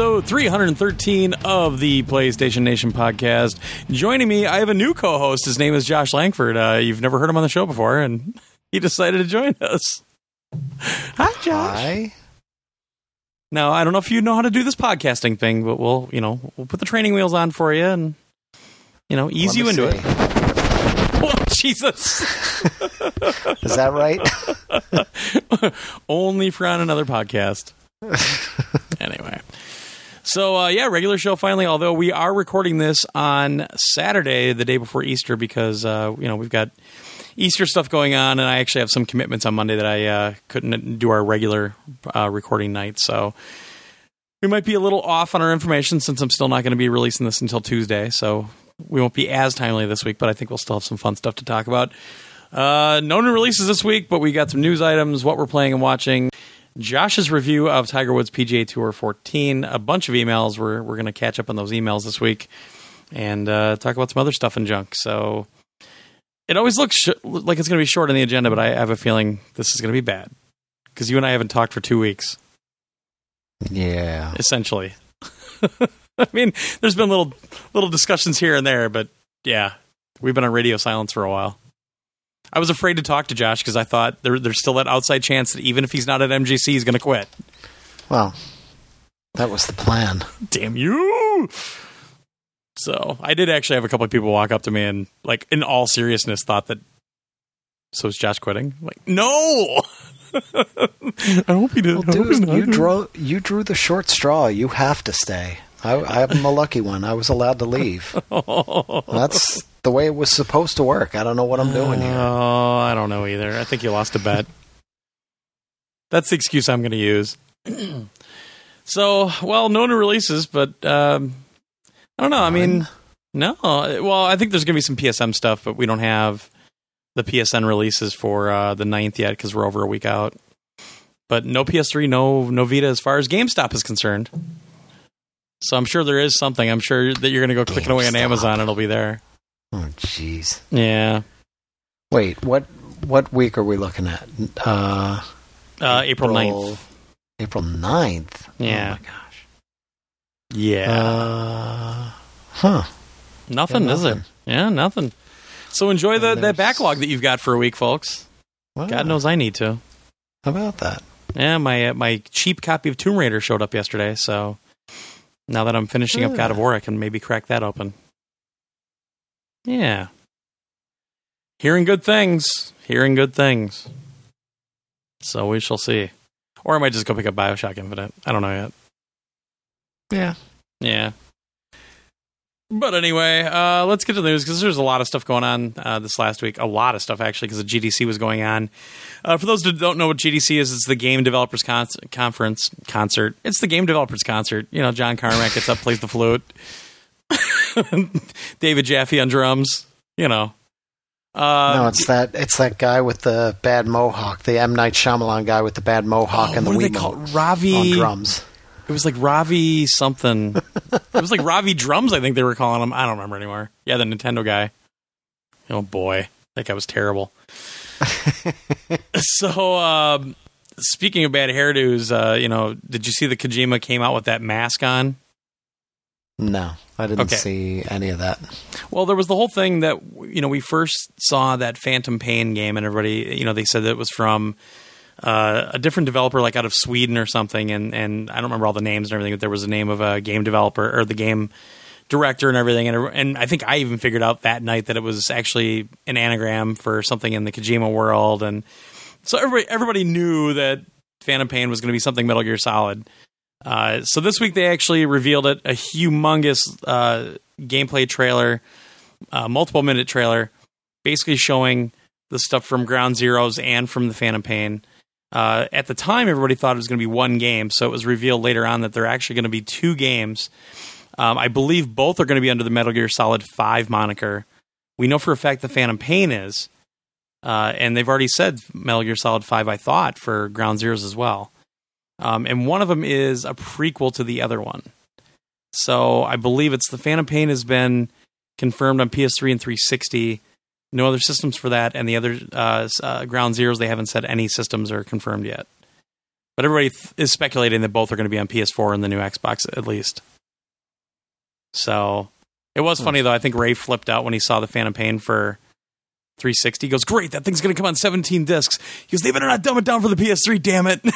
episode 313 of the PlayStation Nation podcast. Joining me, I have a new co host. His name is Josh Langford. Uh, you've never heard him on the show before, and he decided to join us. Hi, Josh. Hi. Now, I don't know if you know how to do this podcasting thing, but we'll, you know, we'll put the training wheels on for you and, you know, ease you into see. it. Oh, Jesus. Is that right? Only for on another podcast. anyway. So uh, yeah, regular show finally. Although we are recording this on Saturday, the day before Easter, because uh, you know we've got Easter stuff going on, and I actually have some commitments on Monday that I uh, couldn't do our regular uh, recording night. So we might be a little off on our information since I'm still not going to be releasing this until Tuesday. So we won't be as timely this week, but I think we'll still have some fun stuff to talk about. Uh, no new releases this week, but we got some news items, what we're playing and watching. Josh's review of Tiger Woods PGA Tour 14, a bunch of emails. We're we're going to catch up on those emails this week and uh, talk about some other stuff and junk. So it always looks sh- like it's going to be short on the agenda, but I have a feeling this is going to be bad because you and I haven't talked for two weeks, Yeah. essentially. I mean, there's been little little discussions here and there, but yeah, we've been on radio silence for a while. I was afraid to talk to Josh because I thought there, there's still that outside chance that even if he's not at MGC, he's going to quit. Well, that was the plan. damn you. So I did actually have a couple of people walk up to me and, like, in all seriousness, thought that. So is Josh quitting? I'm like, no. I hope he did. Well, I hope he's dude, you drew you drew the short straw. You have to stay. I, I'm the lucky one. I was allowed to leave. That's the way it was supposed to work. I don't know what I'm doing here. Oh, I don't know either. I think you lost a bet. That's the excuse I'm going to use. so, well, no new releases, but um, I don't know. I mean, no. Well, I think there's going to be some PSM stuff, but we don't have the PSN releases for uh, the 9th yet because we're over a week out. But no PS3, no no Vita as far as GameStop is concerned. So I'm sure there is something. I'm sure that you're going to go clicking away on Amazon and it'll be there. Oh, jeez. Yeah. Wait, what what week are we looking at? Uh, Uh, April 9th. April 9th. Yeah. Oh my gosh. Yeah. Uh, huh. nothing, yeah, is it? Yeah, nothing. So enjoy the, that backlog that you've got for a week, folks. Wow. God knows I need to. How about that? Yeah, my uh, my cheap copy of Tomb Raider showed up yesterday, so now that I'm finishing up Ah. God of War, I can maybe crack that open. Yeah. Hearing good things. Hearing good things. So we shall see. Or I might just go pick up Bioshock Infinite. I don't know yet. Yeah. Yeah. But anyway, uh, let's get to the news because there's a lot of stuff going on uh, this last week. A lot of stuff actually because the GDC was going on. Uh, for those that don't know what GDC is, it's the Game Developers Con- Conference concert. It's the Game Developers concert. You know, John Carmack gets up, plays the flute. David Jaffe on drums. You know. Uh, no, it's that it's that guy with the bad mohawk, the M Night Shyamalan guy with the bad mohawk oh, and the what Wiimote call? Ravi on drums. It was like Ravi something. it was like Ravi drums. I think they were calling him. I don't remember anymore. Yeah, the Nintendo guy. Oh boy, that guy was terrible. so, um, speaking of bad hairdos, uh, you know, did you see the Kojima came out with that mask on? No, I didn't Okay. see any of that. Well, there was the whole thing that you know we first saw that Phantom Pain game, and everybody, you know, they said that it was from uh, a different developer, like out of Sweden or something, and and I don't remember all the names and everything, but there was the name of a game developer or the game director and everything, and and I think I even figured out that night that it was actually an anagram for something in the Kojima world, and so everybody everybody knew that Phantom Pain was going to be something Metal Gear Solid. Uh, so this week they actually revealed it a humongous uh, gameplay trailer, uh, multiple minute trailer, basically showing the stuff from Ground Zeroes and from the Phantom Pain. Uh, at the time, everybody thought it was going to be one game, so it was revealed later on that they're actually going to be two games. Um, I believe both are going to be under the Metal Gear Solid 5 moniker. We know for a fact the Phantom Pain is, uh, and they've already said Metal Gear Solid 5, I thought, for Ground Zeroes as well. Um, and one of them is a prequel to the other one. So I believe it's the Phantom Pain has been confirmed on PS3 and 360. No other systems for that, and the other uh, uh, Ground Zeroes they haven't said any systems are confirmed yet. but everybody th- is speculating that both are going to be on PS4 and the new Xbox at least. So it was funny though. I think Ray flipped out when he saw the Phantom Pain for 360. He goes, "Great, that thing's going to come on 17 discs." He goes, "They better not dumb it down for the PS3, damn it."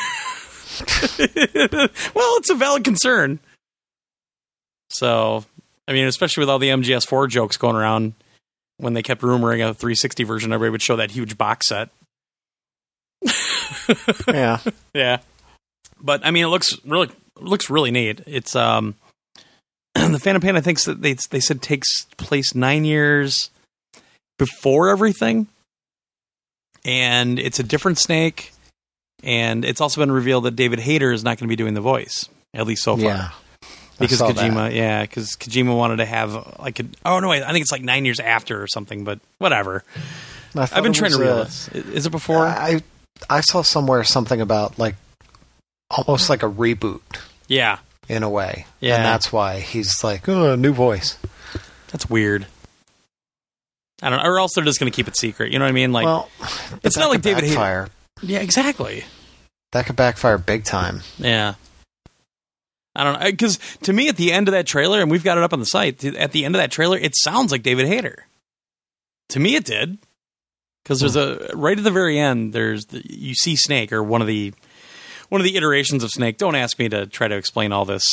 well, it's a valid concern. So, I mean, especially with all the MGS4 jokes going around when they kept rumoring a 360 version, everybody would show that huge box set. Yeah. Yeah. But I mean, it looks really looks really neat. It's um the Phantom Pain. I think that they they said takes place nine years before everything, and it's a different Snake. And it's also been revealed that David Hayter is not going to be doing the voice, at least so far, Yeah. Because Kojima, that. yeah, because Kojima wanted to have like a, oh no, wait, I think it's like nine years after or something, but whatever. I've been trying to realize. uh, Is it before? I I saw somewhere something about like almost like a reboot yeah, in a way. Yeah. And that's why he's like, oh, new voice. That's weird. I don't know. Or else they're just going to keep it secret. You know what I mean? Like, well, it's not like David Hayter. yeah, exactly. That could backfire big time. Yeah. I don't know. Because to me, at the end of that trailer, and we've got it up on the site, at the end of that trailer, it sounds like David Hayter. To me, it did. Because there's a right at the very end. There's the, you see Snake or one of the one of the iterations of Snake. Don't ask me to try to explain all this,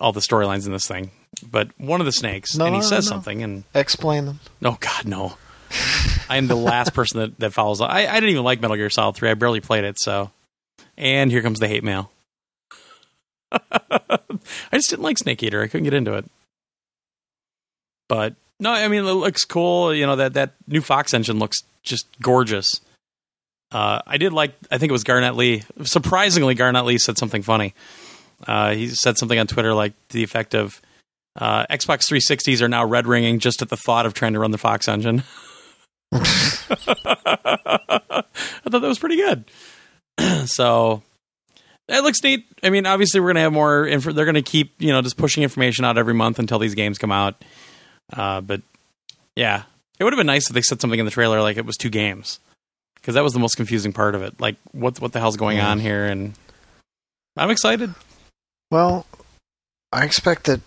all the storylines in this thing. But one of the snakes, No, and he says no. something, and Explain them. Oh God, no! I am the last person that, that follows. I, I didn't even like Metal Gear Solid Three. I barely played it. So, and here comes the hate mail. I just didn't like Snake Eater. I couldn't get into it. But no, I mean it looks cool. You know that that new Fox engine looks just gorgeous. Uh, I did like. I think it was Garnett Lee. Surprisingly, Garnett Lee said something funny. Uh, he said something on Twitter like the effect of, uh, "Xbox 360s are now red ringing just at the thought of trying to run the Fox engine." I thought that was pretty good. so it looks neat. I mean, obviously, we're gonna have more. Inf- they're gonna keep you know just pushing information out every month until these games come out. Uh, but yeah, it would have been nice if they said something in the trailer like it was two games because that was the most confusing part of it. Like, what what the hell's going on here? And I'm excited. Well, I expect that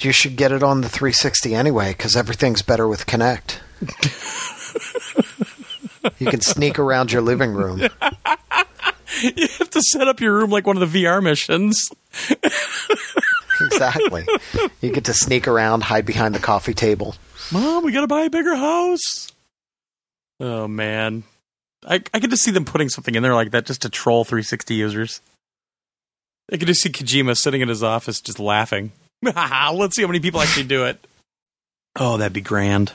you should get it on the 360 anyway because everything's better with Kinect. you can sneak around your living room. you have to set up your room like one of the VR missions. Exactly. You get to sneak around, hide behind the coffee table. Mom, we gotta buy a bigger house. Oh man, I I could just see them putting something in there like that just to troll 360 users. I could just see Kojima sitting in his office just laughing. Let's see how many people actually do it. Oh, that'd be grand.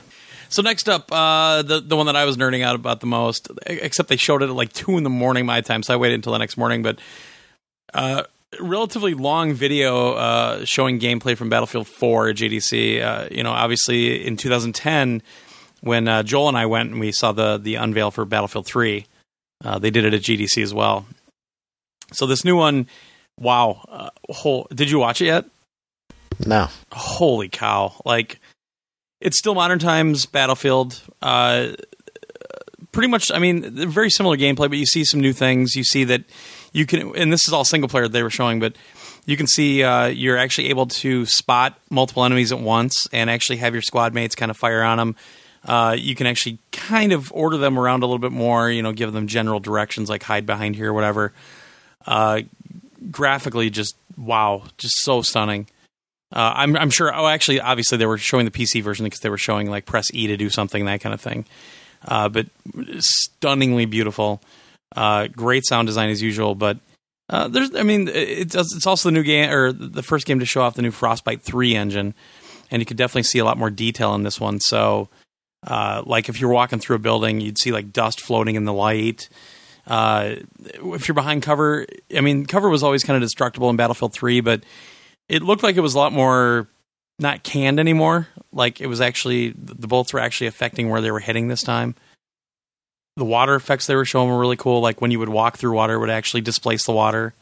So next up, uh, the the one that I was nerding out about the most, except they showed it at like two in the morning my time, so I waited until the next morning. But uh, relatively long video uh, showing gameplay from Battlefield 4 at GDC. Uh, you know, obviously in 2010, when uh, Joel and I went and we saw the the unveil for Battlefield 3, uh, they did it at GDC as well. So this new one, wow! Uh, whole, did you watch it yet? No. holy cow like it's still modern times battlefield uh pretty much i mean very similar gameplay but you see some new things. You see that you can and this is all single player they were showing but you can see uh, you're actually able to spot multiple enemies at once and actually have your squad mates kind of fire on them uh, you can actually kind of order them around a little bit more you know give them general directions like hide behind here or whatever. Uh, graphically just wow just so stunning uh, I'm, I'm sure. Oh, actually, obviously, they were showing the PC version because they were showing like press E to do something, that kind of thing. Uh, but stunningly beautiful, uh, great sound design as usual. But uh, there's, I mean, it's it's also the new game or the first game to show off the new Frostbite three engine, and you could definitely see a lot more detail in this one. So, uh, like if you're walking through a building, you'd see like dust floating in the light. Uh, if you're behind cover, I mean, cover was always kind of destructible in Battlefield 3, but it looked like it was a lot more not canned anymore. Like it was actually the bolts were actually affecting where they were hitting this time. The water effects they were showing were really cool. Like when you would walk through water, it would actually displace the water.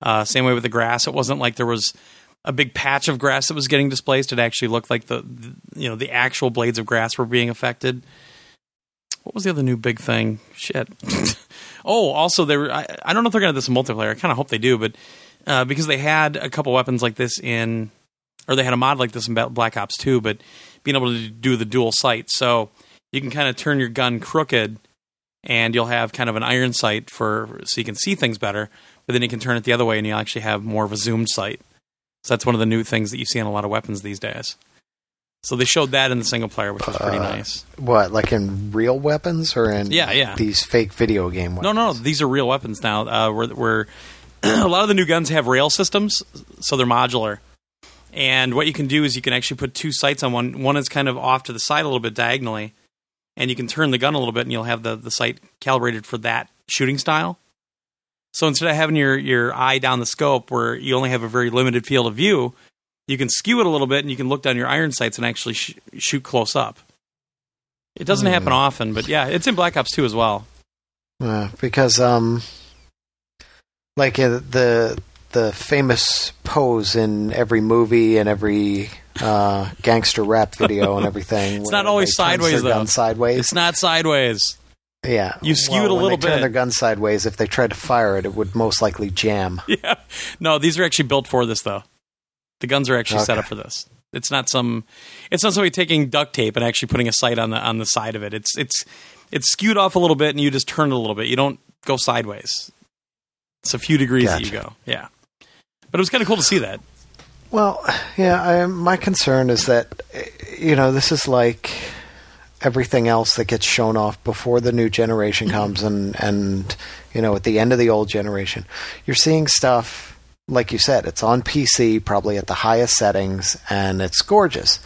Uh, same way with the grass. It wasn't like there was a big patch of grass that was getting displaced. It actually looked like the, the you know the actual blades of grass were being affected. What was the other new big thing? Shit. Oh, also they were. I, I don't know if they're to have this in multiplayer. I kind of hope they do, but uh, because they had a couple weapons like this in, or they had a mod like this in Black Ops 2, but being able to do the dual sight, so you can kind of turn your gun crooked, and you'll have kind of an iron sight for so you can see things better. But then you can turn it the other way, and you'll actually have more of a zoomed sight. So that's one of the new things that you see in a lot of weapons these days. So they showed that in the single player, which was pretty Uh, nice. What, like in real weapons or in Yeah, yeah. these fake video game No, weapons? no, these are real weapons now. Uh, where, where a lot of the new guns have rail systems, so they're modular. And what you can do is you can actually put two sights on one. One is kind of off to the side a little bit diagonally, and you can turn the gun a little bit, and you'll have the, the sight calibrated for that shooting style. So instead of having your, your eye down the scope where you only have a very limited field of view, you can skew it a little bit, and you can look down your iron sights and actually sh- shoot close up. It doesn't happen often, but yeah, it's in Black Ops 2 as well. Uh, because um, like uh, the the famous pose in every movie and every uh, gangster rap video and everything. It's not always sideways, though. sideways. It's not sideways. yeah, you skew Well, it a little they Turn bit. their gun sideways. If they tried to fire it, it would most likely jam. Yeah. No, these are actually built for this though. The guns are actually set up for this. It's not some it's not somebody taking duct tape and actually putting a sight on the on the side of it. It's it's it's skewed off a little bit and you just turn it a little bit. You don't go sideways. It's a few degrees that you go. Yeah. But it was kind of cool to see that. Well, yeah. I, my concern is that you know this is like everything else that gets shown off before the new generation comes, and and you know at the end of the old generation, you're seeing stuff like you said. It's on PC, probably at the highest settings, and it's gorgeous.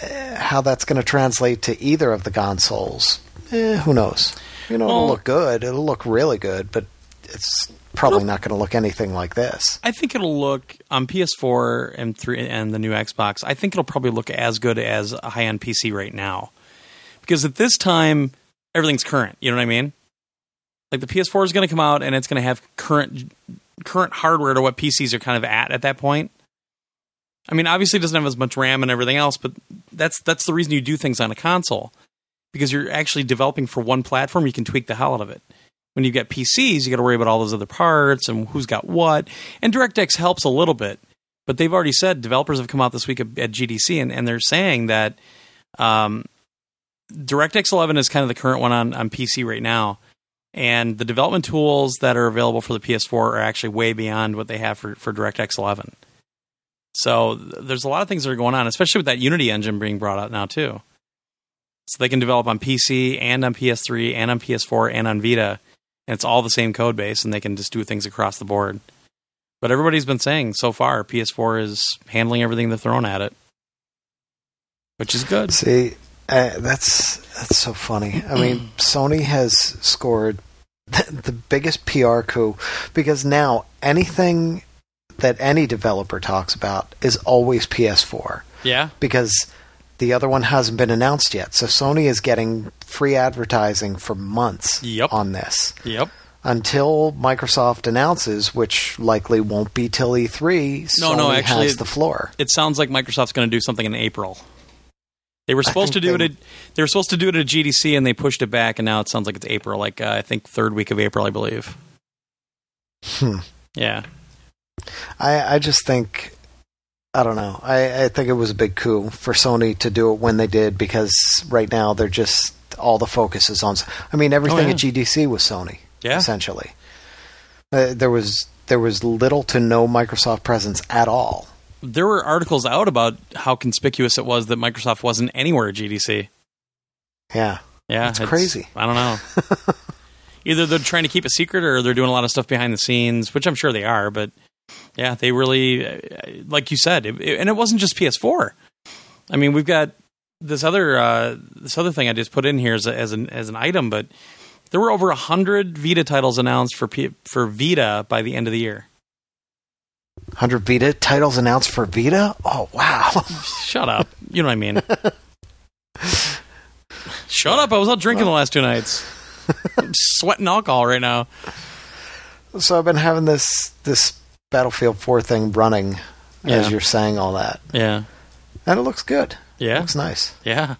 Eh, How that's going to translate to either of the consoles, eh, who knows? You know, Well- it'll look good. It'll look really good, but it's probably not going to look anything like this. I think it'll look um, on PS4 and three and the new Xbox. I think it'll probably look as good as a high end PC right now, because at this time everything's current. You know what I mean? Like the PS4 is going to come out and it's going to have current current hardware to what PCs are kind of at at that point. I mean, obviously it doesn't have as much RAM and everything else, but that's that's the reason you do things on a console because you're actually developing for one platform. You can tweak the hell out of it. When you get PCs, you got to worry about all those other parts and who's got what. And DirectX helps a little bit, but they've already said developers have come out this week at at GDC and, and they're saying that um, DirectX 11 is kind of the current one on, on PC right now. And the development tools that are available for the PS4 are actually way beyond what they have for, for DirectX 11. So there's a lot of things that are going on, especially with that Unity engine being brought out now too. So they can develop on PC and on PS3 and on PS4 and on Vita, and it's all the same code base, and they can just do things across the board. But everybody's been saying so far PS4 is handling everything they're thrown at it, which is good. See, uh, that's that's so funny. I mean, Sony has scored the, the biggest PR coup because now anything that any developer talks about is always PS4 Yeah, because the other one hasn't been announced yet. So Sony is getting free advertising for months Yep. on this yep. until Microsoft announces, which likely won't be till E3. No, Sony no, actually, has the floor. It sounds like Microsoft's going to do something in April. They were supposed to do they- it. At, they were supposed to do it at GDC, and they pushed it back, and now it sounds like it's April. Like uh, I think third week of April, I believe. Hmm. Yeah, I, I just think I don't know. I, I think it was a big coup for Sony to do it when they did because right now they're just all the focus is on. I mean, everything Oh, yeah. at GDC was Sony yeah. essentially. Uh, there was there was little to no Microsoft presence at all. There were articles out about how conspicuous it was that Microsoft wasn't anywhere at GDC. Yeah, Yeah, It's crazy. I don't know. Either they're trying to keep a secret, or they're doing a lot of stuff behind the scenes, which I'm sure they are. But yeah, they really, uh, like you said, it, it- and it wasn't just PS4. I mean, we've got this other uh, this other thing I just put in here as, a, as an as an item, but there were over hundred Vita titles announced for P- for Vita by the end of the year. hundred Vita titles announced for Vita. Oh wow! Shut up. You know what I mean. Shut up. I was out drinking the last two nights. I'm sweating alcohol right now. so I've been having this this Battlefield Four thing running Yeah. as you're saying all that, Yeah. and it looks good. It Yeah. looks nice. Yeah.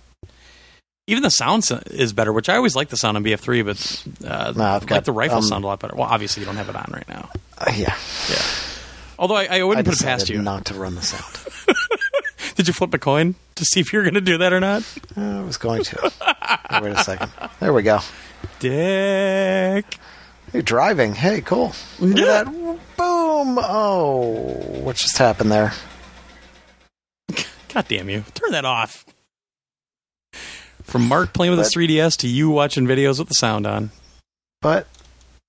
Even the sound is better, which I always like the sound on BF3, but uh, No, I've like the rifle um, sound a lot better. Well, obviously you don't have it on right now. Uh, yeah, Yeah. Although I, I I wouldn't put it past you. not to run the sound. Did you flip a coin to see if you're going to do that or not? I was going to. Wait a second. There we go. Dick. You're driving. Hey, cool. Look Yeah. at that. Boom. Oh, what just happened there? God damn you. Turn that off. From Mark playing with his But- 3DS to you watching videos with the sound on. But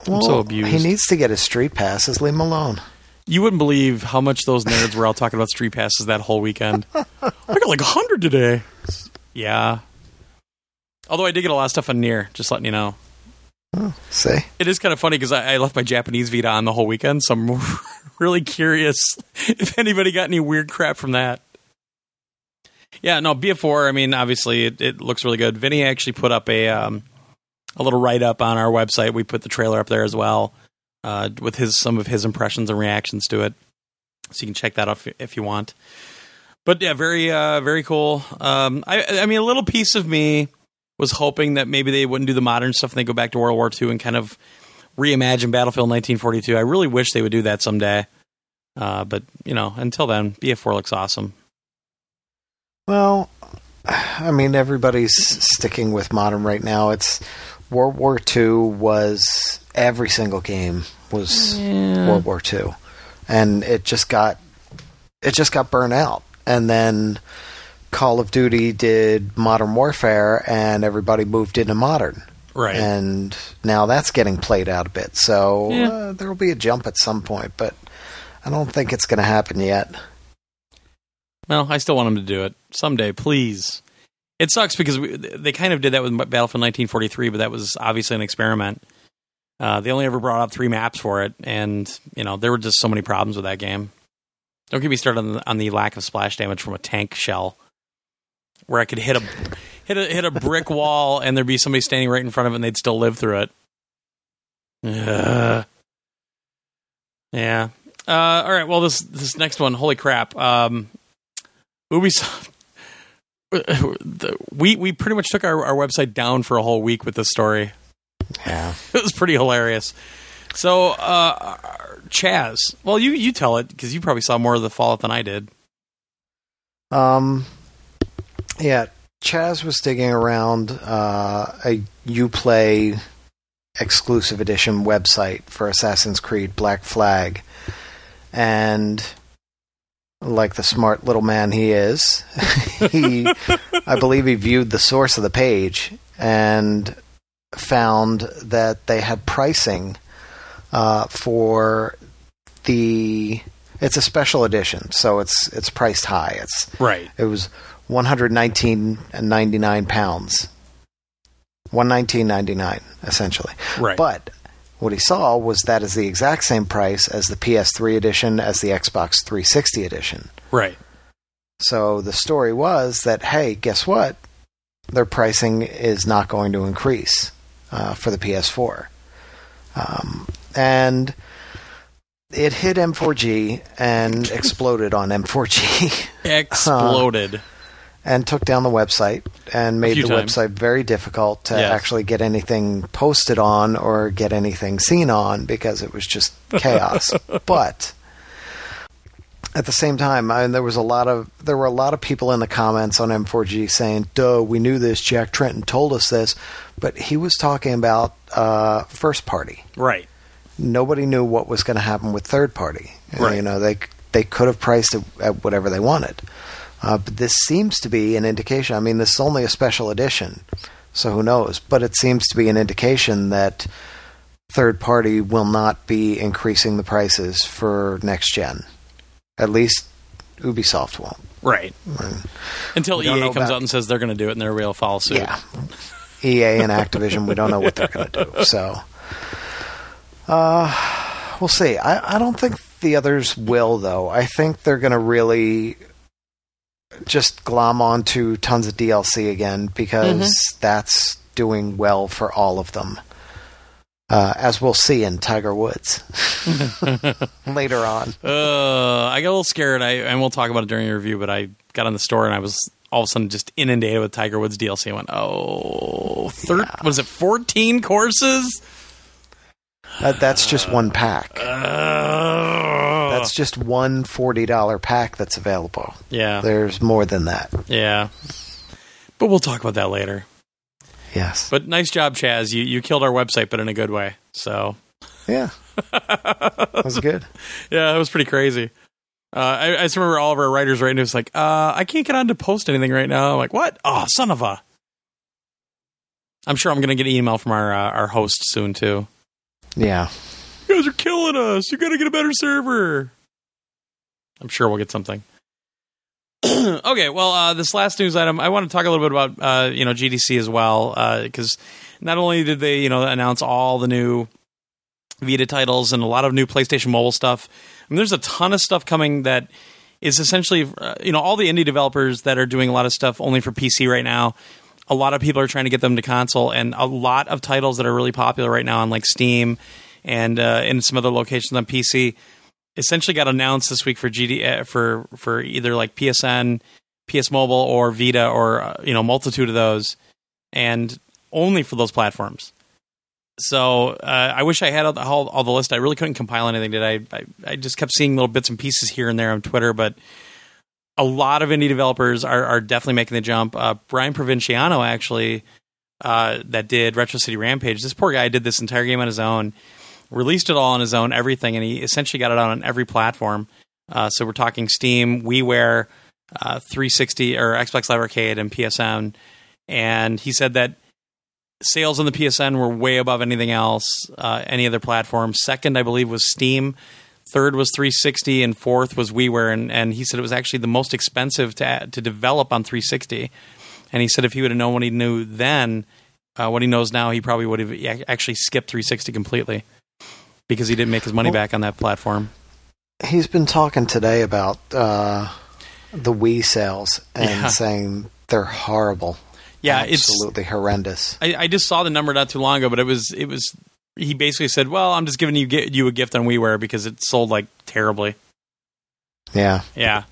well, so abused. He needs to get his street passes. Leave him alone. You wouldn't believe how much those nerds were all talking about street passes that whole weekend. I got like 100 today. Yeah. Although I did get a lot of stuff on near, just letting you know. See, It is kind of funny because I, I left my Japanese Vita on the whole weekend, so I'm really curious if anybody got any weird crap from that. Yeah, no, BF4, I mean, obviously it, it looks really good. Vinny actually put up a um, a little write up on our website. We put the trailer up there as well uh, with his some of his impressions and reactions to it. So you can check that out if, if you want. But yeah, very uh, very cool. Um, I, I mean, a little piece of me was hoping that maybe they wouldn't do the modern stuff and they go back to World War II and kind of reimagine Battlefield 1942. I really wish they would do that someday. Uh, but you know, until then, BF4 looks awesome. well, I mean, everybody's sticking with modern right now. It's World War II was every single game was World War II, and it just got it just got burnt out. And then Call of Duty did Modern Warfare, and everybody moved into modern. Right. and now that's getting played out a bit. So Yeah. uh, there will be a jump at some point, but I don't think it's going to happen yet. Well, I still want them to do it someday, please. It sucks because we, they kind of did that with Battlefield 1943, but that was obviously an experiment. Uh, they only ever brought out three maps for it, and you know there were just so many problems with that game. Don't get me started on the, on the lack of splash damage from a tank shell, where I could hit a hit a hit a brick wall and there'd be somebody standing right in front of it and they'd still live through it. Ugh. Yeah. Uh, all right. Well, this this next one, holy crap! Um, Ubisoft. We we pretty much took our, our website down for a whole week with this story. Yeah. It was pretty hilarious. So, uh, Chaz, well, you you tell it because you probably saw more of the Fallout than I did. Um, yeah, Chaz was digging around uh, a UPlay exclusive edition website for Assassin's Creed Black Flag, and like the smart little man he is, he, I believe, he viewed the source of the page and found that they had pricing uh, for the. It's a special edition, so it's it's priced high. It's Right. it was one hundred nineteen and ninety nine pounds. One nineteen ninety nine, essentially. Right. But what he saw was that is the exact same price as the PS3 edition, as the Xbox 360 edition. right. So the story was that hey, guess what? Their pricing is not going to increase uh, for the PS4, um, and it hit N4G and exploded on N4G. Exploded. and took down the website and made the times. website very difficult to Yes. actually get anything posted on or get anything seen on because it was just chaos. but at the same time, I, there was a lot of there were a lot of people in the comments on N4G saying, "Duh, we knew this. Jack Tretton told us this," but he was talking about uh, first party right. nobody knew what was going to happen with third party. Right. You know, they they could have priced it at whatever they wanted. Uh, but this seems to be an indication. I mean, this is only a special edition, so who knows? But it seems to be an indication that third party will not be increasing the prices for next gen. At least Ubisoft won't. Right. Until EA comes about- out and says they're going to do it, and they're will follow suit. Yeah. EA and Activision, we don't know what they're going to do. So, uh, we'll see. I, I don't think the others will, though. I think they're going to really just glom onto tons of DLC again because that's doing well for all of them. Uh, as we'll see in Tiger Woods later on. Uh, I got a little scared. I and we'll talk about it during the review. But I got on the store and I was all of a sudden just inundated with Tiger Woods DLC. I went, oh, thir- Yeah. what is it, 14 courses? That, that's just one pack. That's just one forty dollar pack that's available. yeah, There's more than that. yeah. But we'll talk about that later. Yes. But nice job, Chaz. You you killed our website, but in a good way. So yeah. that was good. yeah, it was pretty crazy. Uh, I, I just remember all of our writers writing. It was like, uh, I can't get on to post anything right now. I'm like, what? Oh, son of a. I'm sure I'm going to get an email from our uh, our host soon too. Yeah. Guys are killing us. You got to get a better server. I'm sure we'll get something. okay, well, uh, this last news item, I want to talk a little bit about uh, you know GDC as well because not only did they you know announce all the new Vita titles and a lot of new PlayStation Mobile stuff. I mean, there's a ton of stuff coming that is essentially uh, you know all the indie developers that are doing a lot of stuff only for PC right now. A lot of people are trying to get them to console, and a lot of titles that are really popular right now on like Steam and uh, in some other locations on PC essentially got announced this week for GD uh, for for either like PSN, PS Mobile, or Vita, or uh, you know multitude of those, and only for those platforms. So uh, I wish I had all the, all, all the list. I really couldn't compile anything. Did I, I? I just kept seeing little bits and pieces here and there on Twitter, but a lot of indie developers are, are definitely making the jump. Uh, Brian Provinciano actually uh, that did Retro City Rampage. This poor guy did this entire game on his own, released it all on his own, everything, and he essentially got it out on every platform. Uh, so we're talking Steam, WiiWare, uh, 360 or Xbox Live Arcade, and PSN. And he said that sales on the PSN were way above anything else, uh, any other platform. Second, I believe, was Steam. Third was 360, and fourth was WiiWare. And, and he said it was actually the most expensive to to develop on 360. And he said if he would have known what he knew then, uh, what he knows now, he probably would have actually skipped 360 completely because he didn't make his money Well- back on that platform. He's been talking today about uh, the Wii sales and Yeah. saying they're horrible. Yeah, it's absolutely horrendous. I, I just saw the number not too long ago, but it was it was he basically said, "Well, I'm just giving you you a gift on WiiWare because it sold like terribly." Yeah. Yeah.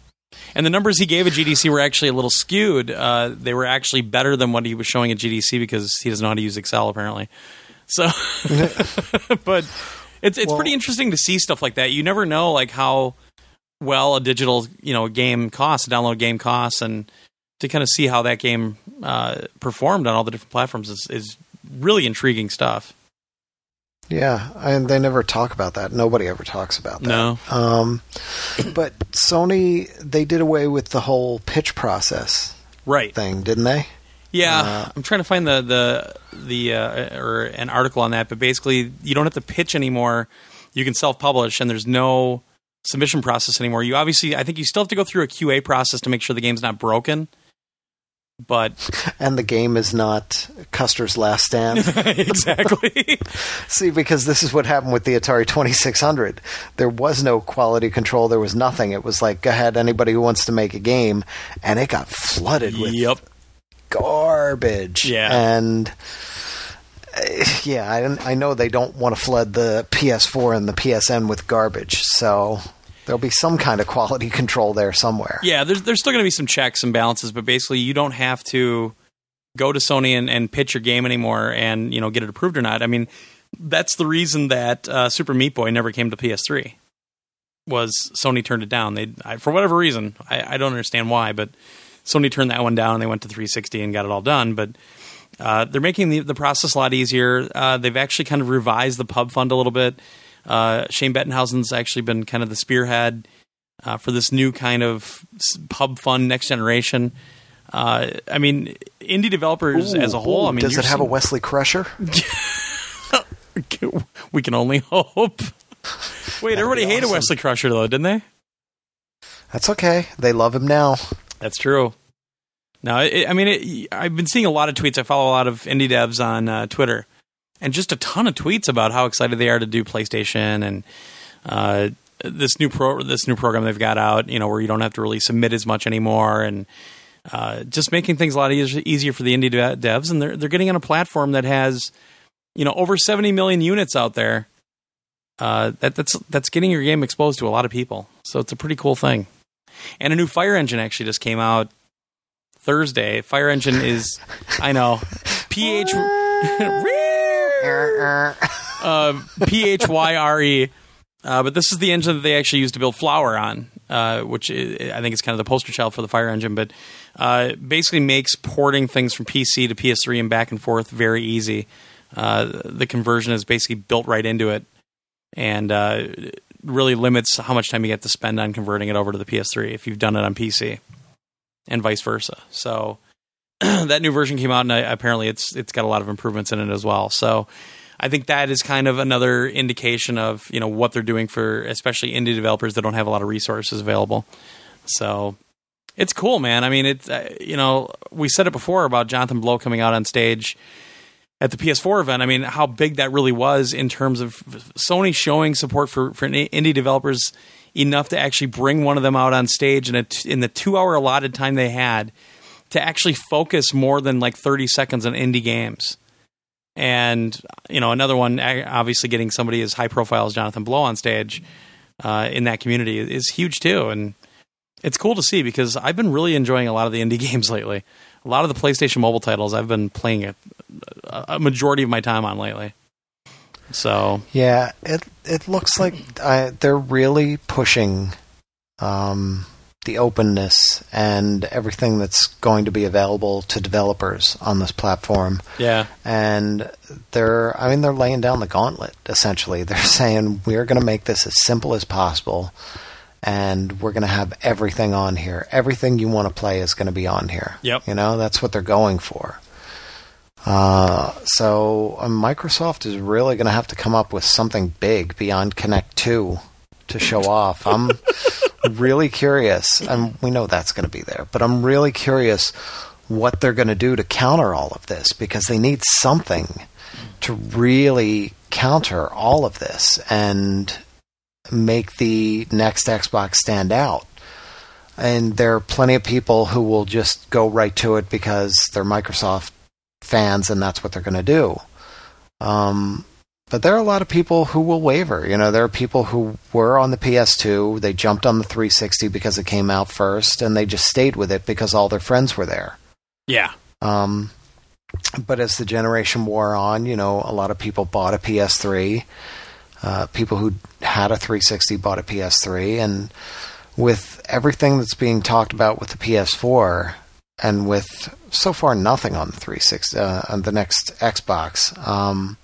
And the numbers he gave at GDC were actually a little skewed. Uh, they were actually better than what he was showing at GDC because he doesn't know how to use Excel apparently. So, but it's it's Well- pretty interesting to see stuff like that. You never know like how well a digital you know game costs, a download game costs, and to kind of see how that game uh, performed on all the different platforms is, is really intriguing stuff. Yeah, and they never talk about that. Nobody ever talks about that. No. Um, but Sony, they did away with the whole pitch process Right. thing, didn't they? Yeah, Uh, I'm trying to find the the the uh, or an article on that, but basically you don't have to pitch anymore. You can self-publish, and there's no submission process anymore. You obviously, I think you still have to go through a QA process to make sure the game's not broken. But And the game is not Custer's Last Stand. exactly, See, because this is what happened with the Atari 2600. There was no quality control. There was nothing. It was like, go ahead, anybody who wants to make a game. And it got flooded with yep, garbage. Yeah. And uh, yeah, I, I know they don't want to flood the PS4 and the PSN with garbage. So there'll be some kind of quality control there somewhere. yeah. There's there's still going to be some checks and balances, but basically you don't have to go to Sony and, and pitch your game anymore and you know get it approved or not. I mean, that's the reason that uh, Super Meat Boy never came to PS3. Was Sony turned it down? They I, for whatever reason I, I don't understand why, but Sony turned that one down and they went to 360 and got it all done. But uh, they're making the, the process a lot easier. Uh, they've actually kind of revised the pub fund a little bit. Uh, Shane Bettenhausen's actually been kind of the spearhead uh, for this new kind of pub fund next generation. Uh, I mean, indie developers as a whole. I mean, does it have a Wesley Crusher? we can only hope. Wait, everybody be hated awesome. Wesley Crusher though, didn't they? That's okay. They love him now. That's true. No, it, I mean, it, I've been seeing a lot of tweets. I follow a lot of indie devs on uh, Twitter, and just a ton of tweets about how excited they are to do PlayStation and uh, this new pro this new program they've got out. You know, where you don't have to really submit as much anymore, and uh, just making things a lot easier, easier for the indie de- devs. And they're they're getting on a platform that has you know over 70 million units out there. Uh, that, that's that's getting your game exposed to a lot of people. So it's a pretty cool thing. And a new PhyreEngine actually just came out Thursday. PhyreEngine is, I know, PH. uh, P H Y R E. Uh, but this is the engine that they actually used to build Flower on, uh, which is, I think is kind of the poster child for the PhyreEngine. But uh, basically makes porting things from PC to PS3 and back and forth very easy. Uh, the conversion is basically built right into it, and uh, really limits how much time you get to spend on converting it over to the PS3 if you've done it on PC, and vice versa. So that new version came out, and I, apparently it's it's got a lot of improvements in it as well. So I think that is kind of another indication of you know what they're doing for especially indie developers that don't have a lot of resources available. So it's cool, man. I mean, it's uh, you know we said it before about Jonathan Blow coming out on stage at the PS4 event. I mean, how big that really was in terms of Sony showing support for for indie developers enough to actually bring one of them out on stage in in the two hour allotted time they had to actually focus more than like 30 seconds on indie games. And you know, another one, obviously, getting somebody as high profile as Jonathan Blow on stage uh, in that community is huge too, and it's cool to see because I've been really enjoying a lot of the indie games lately. A lot of the PlayStation mobile titles I've been playing a, a majority of my time on lately. So yeah, it it looks like I, they're really pushing um, the openness and everything that's going to be available to developers on this platform. Yeah. And they're I mean they're laying down the gauntlet essentially. They're saying we're going to make this as simple as possible and we're going to have everything on here. Everything you want to play is going to be on here. Yep. You know, that's what they're going for. Uh, so uh, Microsoft is really going to have to come up with something big beyond Kinect 2 to show off. I'm really curious, and we know that's going to be there, but I'm really curious what they're going to do to counter all of this because they need something to really counter all of this and make the next Xbox stand out. And there are plenty of people who will just go right to it because they're Microsoft fans and that's what they're going to do. Um, but there are a lot of people who will waver. You know, there are people who were on the PS2, they jumped on the 360 because it came out first, and they just stayed with it because all their friends were there. Yeah. Um, but as the generation wore on, you know, a lot of people bought a PS3. Uh, people who had a 360 bought a PS3, and with everything that's being talked about with the PS4, and with so far nothing on the 360 uh, on the next Xbox, um,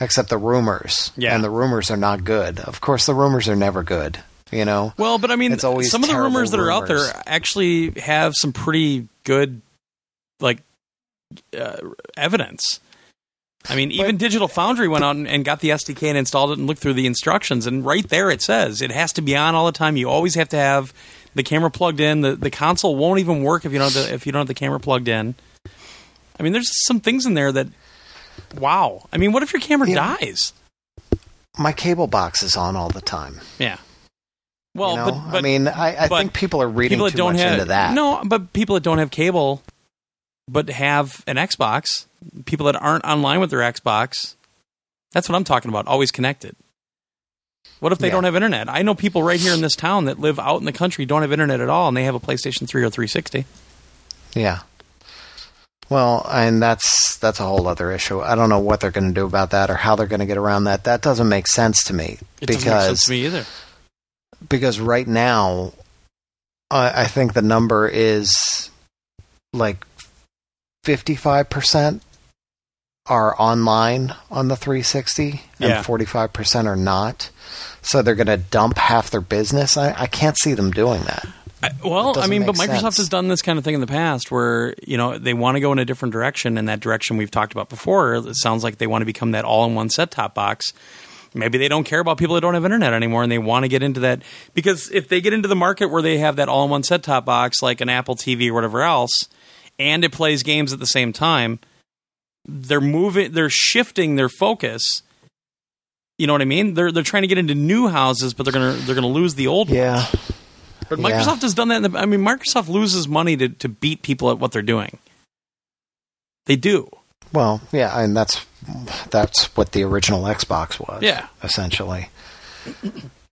except the rumors. Yeah. And the rumors are not good. Of course, the rumors are never good. You know. Well, but I mean, It's always some of the rumors that are out there actually have some pretty good, like, uh, evidence. I mean, even Digital Foundry went out and, and got the SDK and installed it and looked through the instructions, and right there it says it has to be on all the time. You always have to have the camera plugged in. The the console won't even work if you don't have the, if you don't have the camera plugged in. I mean, there's some things in there that, wow. I mean, what if your camera Yeah. dies? My cable box is on all the time. Yeah. Well, you know? but, but I mean, I, I think people are reading people that too don't much have into that. no, but people that don't have cable, but have an Xbox, people that aren't online with their Xbox, that's what I'm talking about. Always connected. What if they Yeah. don't have internet? I know people right here in this town that live out in the country don't have internet at all, and they have a PlayStation 3 or 360. Yeah. Well, and that's that's a whole other issue. I don't know what they're going to do about that or how they're going to get around that. That doesn't make sense to me It doesn't make because sense to me either. because right now, I, I think the number is like fifty five percent are online on the 360 Yeah. and 45% are not. So they're going to dump half their business. I, I can't see them doing that. I, well, I mean, but Microsoft sense. has done this kind of thing in the past where, you know, they want to go in a different direction, and that direction we've talked about before. It sounds like they want to become that all in one set top box. Maybe they don't care about people that don't have internet anymore and they want to get into that. Because if they get into the market where they have that all in one set top box, like an Apple TV or whatever else, and it plays games at the same time, they're moving, they're shifting their focus. You know what I mean? They're they're trying to get into new houses, but they're gonna they're gonna lose the old ones. Yeah. But Yeah. Microsoft has done that. In the, I mean, Microsoft loses money to, to beat people at what they're doing. They do. Well, yeah, and that's that's what the original Xbox was. Yeah. essentially.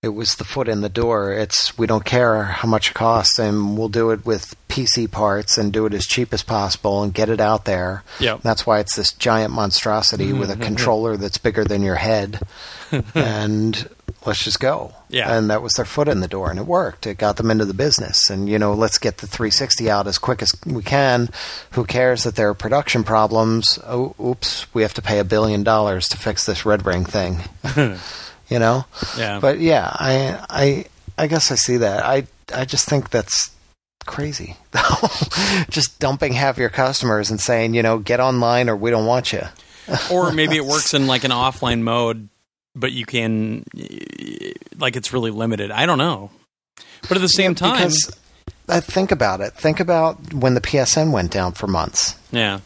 It was the foot in the door. It's we don't care how much it costs, and we'll do it with PC parts and do it as cheap as possible and get it out there. Yep. That's why it's this giant monstrosity with a mm-hmm. controller that's bigger than your head, and let's just go. Yeah. And that was their foot in the door, and it worked. It got them into the business, and you know, let's get the 360 out as quick as we can. Who cares that there are production problems? Oh, oops, we have to pay a billion dollars to fix this red ring thing. you know. Yeah. But yeah, I I I guess I see that. I I just think that's crazy. just dumping half your customers and saying, you know, get online or we don't want you. or maybe it works in like an offline mode, but you can like it's really limited. I don't know. But at the same time, Because uh, think about it. Think about when the PSN went down for months. yeah,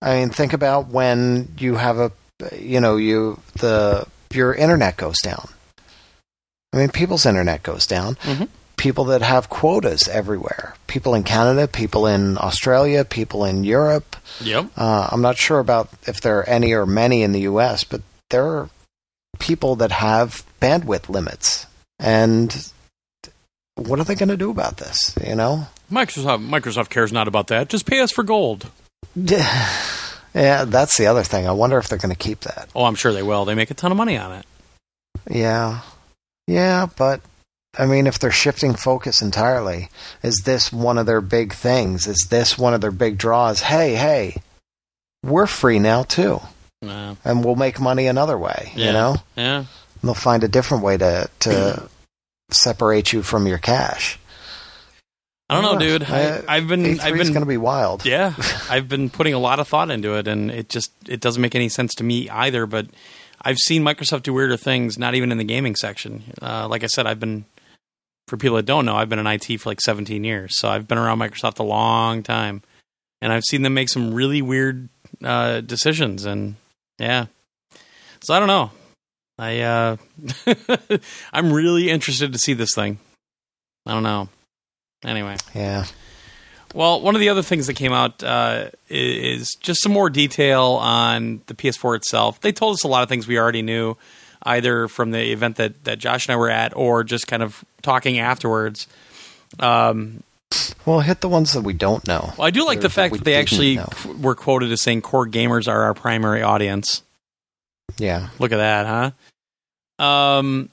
I mean, think about when you have a, you know, you the your internet goes down. I mean, people's internet goes down. Mhm. People that have quotas everywhere. People in Canada, people in Australia, people in Europe. yep, Uh, I'm not sure about if there are any or many in the U.S., but there are people that have bandwidth limits, and what are they going to do about this? You know? Microsoft Microsoft cares not about that. Just pay us for gold. Yeah, that's the other thing. I wonder if they're going to keep that. Oh, I'm sure they will. They make a ton of money on it. Yeah. Yeah, but I mean, if they're shifting focus entirely, is this one of their big things? Is this one of their big draws? Hey, hey, we're free now too, and we'll make money another way. Yeah. You know, yeah, they'll find a different way to to separate you from your cash. I don't know, dude. Uh, I, I've been E3 I've is been going to be wild. Yeah, I've been putting a lot of thought into it, and it just it doesn't make any sense to me either. But I've seen Microsoft do weirder things, not even in the gaming section. Uh, like I said, I've been for people that don't know, I've been in IT for like 17 years, so I've been around Microsoft a long time, and I've seen them make some really weird uh, decisions. And yeah, so I don't know. I uh, I'm really interested to see this thing. I don't know. Anyway. Yeah. Well, one of the other things that came out uh, is just some more detail on the PS4 itself. They told us a lot of things we already knew, either from the event that, that Josh and I were at or just kind of talking afterwards. Um, Well, hit the ones that we don't know. well, I do like the fact we that they actually know. were quoted as saying core gamers are our primary audience. Yeah. Look at that, huh? Um,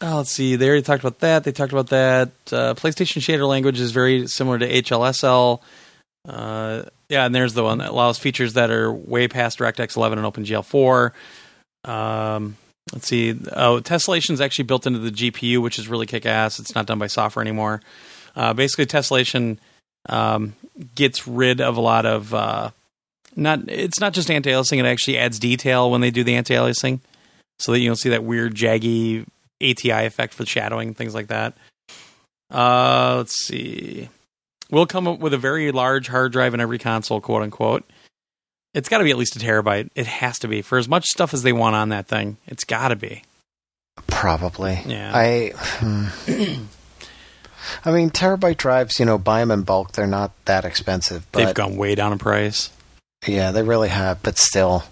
oh, let's see. They already talked about that. They talked about that. Uh, PlayStation shader language is very similar to HLSL. Uh, yeah, and there's the one that allows features that are way past DirectX 11 and OpenGL 4. Um, let's see. Oh, tessellation is actually built into the GPU, which is really kick ass. It's not done by software anymore. Uh, basically, tessellation um, gets rid of a lot of uh, not. It's not just anti-aliasing; it actually adds detail when they do the anti-aliasing, so that you don't see that weird jaggy ATI effect for shadowing things like that. Uh, let's see. We'll come up with a very large hard drive in every console, quote unquote. It's got to be at least a terabyte. It has to be for as much stuff as they want on that thing. It's got to be. Probably. Yeah. I. hmm. I mean, terabyte drives. You know, buy them in bulk. They're not that expensive. But They've gone way down in price. yeah, they really have. But still,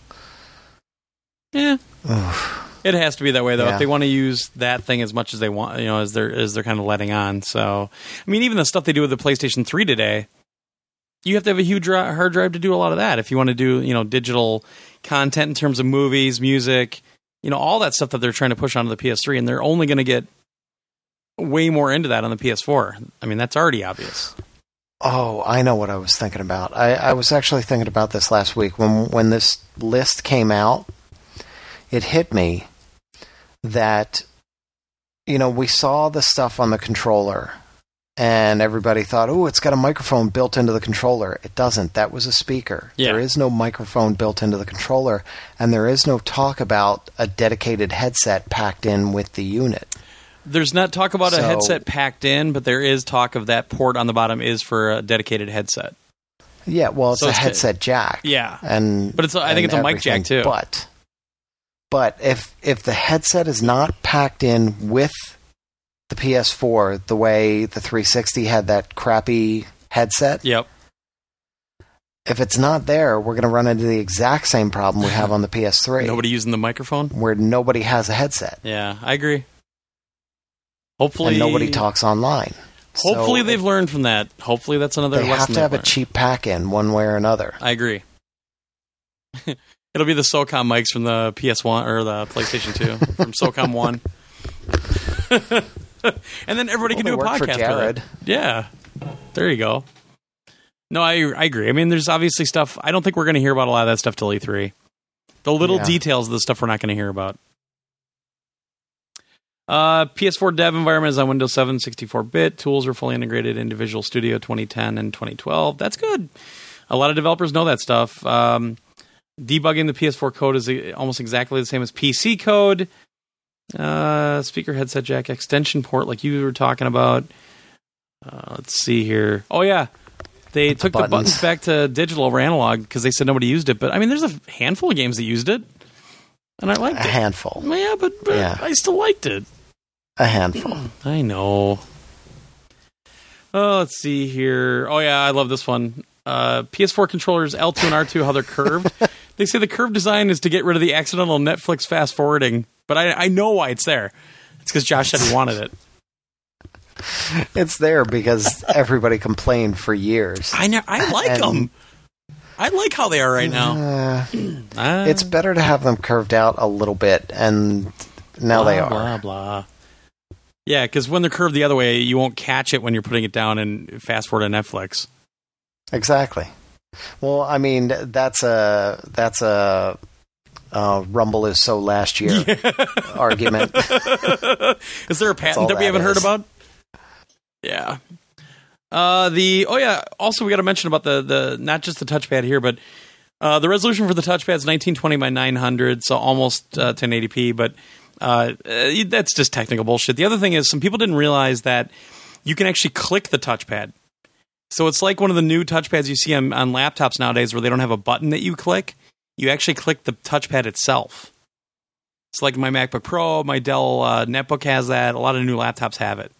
Yeah, oof. It has to be that way though. Yeah. If they want to use that thing as much as they want, you know, as they're as they're kind of letting on. So, I mean, even the stuff they do with the PlayStation 3 today, you have to have a huge hard drive to do a lot of that. If you want to do, you know, digital content in terms of movies, music, you know, all that stuff that they're trying to push onto the PS3, and they're only going to get way more into that on the PS4. I mean, that's already obvious. Oh, I know what I was thinking about. I, I was actually thinking about this last week when when this list came out. It hit me that you know we saw the stuff on the controller, and everybody thought, "Oh, it's got a microphone built into the controller." It doesn't. That was a speaker. Yeah. There is no microphone built into the controller, and there is no talk about a dedicated headset packed in with the unit. There's not talk about a headset packed in, but there is talk of that port on the bottom is for a dedicated headset. Yeah, well, it's So a it's- headset jack. Yeah. and But it's I think it's a mic jack, too. But but if if the headset is not packed in with the PS4 the way the 360 had that crappy headset, Yep. if it's not there, we're going to run into the exact same problem we have on the PS3, Nobody using the microphone. where nobody has a headset. Yeah, I agree. Hopefully, and nobody talks online. Hopefully, So they've learned from that. Hopefully, that's another They lesson. have to they've have a cheap pack in one way or another. I agree. It'll be the SOCOM mics from the PS1 or the PlayStation 2 from SOCOM 1. and then everybody can do a podcast for. Jared. Yeah. There you go. No, I I agree. I mean, there's obviously stuff. I don't think we're going to hear about a lot of that stuff till E3. The little Yeah. details of the stuff we're not going to hear about. Uh, PS4 dev environment is on Windows 7, 64-bit. Tools are fully integrated in Visual Studio 2010 and 2012. That's good. A lot of developers know that stuff. Um, debugging the PS4 code is almost exactly the same as PC code. Uh, speaker headset jack extension port, like you were talking about. Uh, let's see here. Oh yeah, they took the buttons. buttons back to digital over analog because they said nobody used it. But I mean, there's a handful of games that used it, and I liked A it. handful. Yeah, but, but Yeah. I still liked it. A handful. I know. Oh, let's see here. Oh yeah, I love this one. Uh, PS4 controllers L2 and R2, how they're curved. they say the curved design is to get rid of the accidental Netflix fast forwarding, but I, I know why it's there. It's because Josh said he wanted it. It's there because everybody complained for years. I know. I like And- them. I like how they are right now. Uh, it's better to have them curved out a little bit, and now they are. Blah blah. Yeah, because when they're curved the other way, you won't catch it when you're putting it down and fast forward to Netflix. Exactly. Well, I mean, that's a that's a uh, Rumble is so last year argument. is there a patent that we haven't heard about? Yeah. Uh, the oh yeah. Also, we got to mention about the the not just the touchpad here, but uh, the resolution for the touchpad is 1920 by 900, so almost uh, 1080p. But uh, uh, that's just technical bullshit. The other thing is, some people didn't realize that you can actually click the touchpad. So it's like one of the new touchpads you see on, on laptops nowadays, where they don't have a button that you click. You actually click the touchpad itself. It's like my MacBook Pro, my Dell uh, netbook has that. A lot of new laptops have it.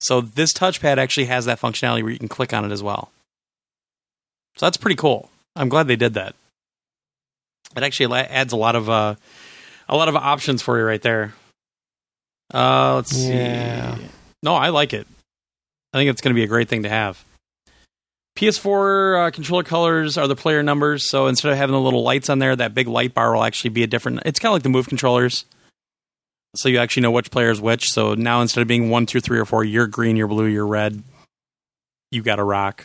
So this touchpad actually has that functionality where you can click on it as well. So that's pretty cool. I'm glad they did that. It actually adds a lot of uh, a lot of options for you right there. Uh, let's Yeah. see. No, I like it. I think it's going to be a great thing to have. PS4 uh, controller colors are the player numbers. So instead of having the little lights on there, that big light bar will actually be a different. It's kind of like the Move controllers. So you actually know which player is which. So now instead of being one, two, three, or four, you're green, you're blue, you're red. You got to rock.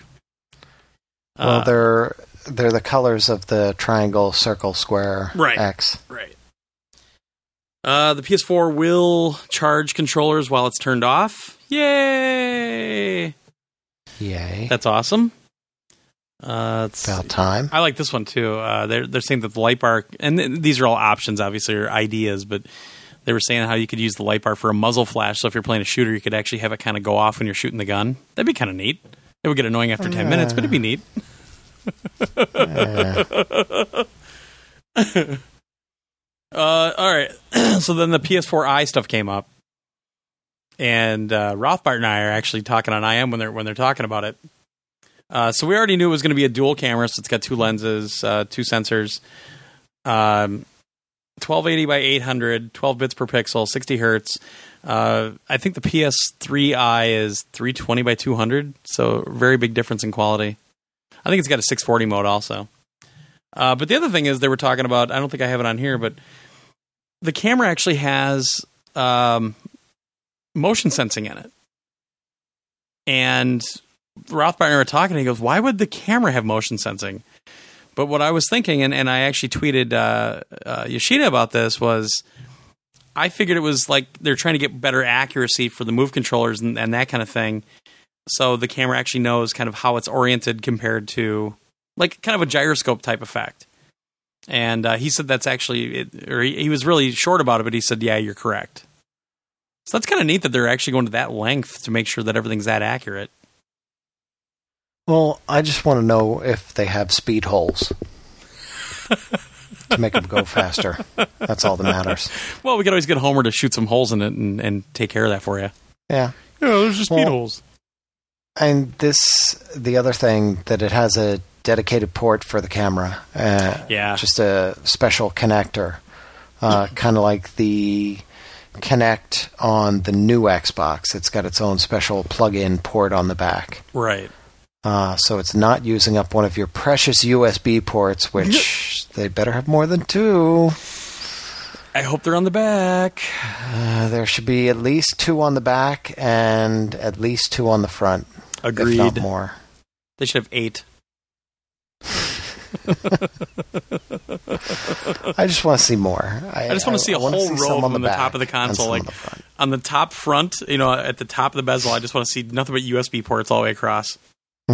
Well, Uh, they're they're the colors of the triangle, circle, square, Right. X. Right. Uh, the PS4 will charge controllers while it's turned off. Yay! Yay! That's awesome. Uh, let's About time. I like this one too. Uh, they're they're saying that the light bar, and th- these are all options, obviously, or ideas, but they were saying how you could use the light bar for a muzzle flash. So if you're playing a shooter, you could actually have it kind of go off when you're shooting the gun. That'd be kind of neat. It would get annoying after ten minutes, but it'd be neat. Uh, all right. so then the PS4i stuff came up, and uh, Rothbart and I are actually talking on IM when they're when they're talking about it. Uh, so we already knew it was going to be a dual camera, so it's got two lenses, uh, two sensors, um, 1280 by 800, 12 bits per pixel, 60 hertz. Uh, I think the PS3i is 320 by 200, so very big difference in quality. I think it's got a 640 mode also. Uh, but the other thing is they were talking about. I don't think I have it on here, but the camera actually has um, motion sensing in it. And Rothbard and I were talking, and he goes, "Why would the camera have motion sensing?" But what I was thinking, and, and I actually tweeted uh, uh, Yoshida about this, was I figured it was like they're trying to get better accuracy for the move controllers and, and that kind of thing. So the camera actually knows kind of how it's oriented compared to like kind of a gyroscope type effect. And uh, he said that's actually, it, or he, he was really short about it, but he said, yeah, you're correct. So that's kind of neat that they're actually going to that length to make sure that everything's that accurate. Well, I just want to know if they have speed holes to make them go faster. That's all that matters. Well, we could always get Homer to shoot some holes in it and, and take care of that for you. Yeah. Yeah, there's just Well- holes. And this, the other thing that it has a dedicated port for the camera. Uh, Yeah. Just a special connector, uh, kind of like the Kinect on the new Xbox. It's got its own special plug-in port on the back. Right. Uh, so it's not using up one of your precious USB ports, which they better have more than two. I hope they're on the back. Uh, there should be at least two on the back and at least two on the front, Agreed. if not more. They should have eight. I just want to see more. I, I just want to see a whole see row of them on the back top of the console, like on the on the top front. You know, at the top of the bezel. I just want to see nothing but USB ports all the way across.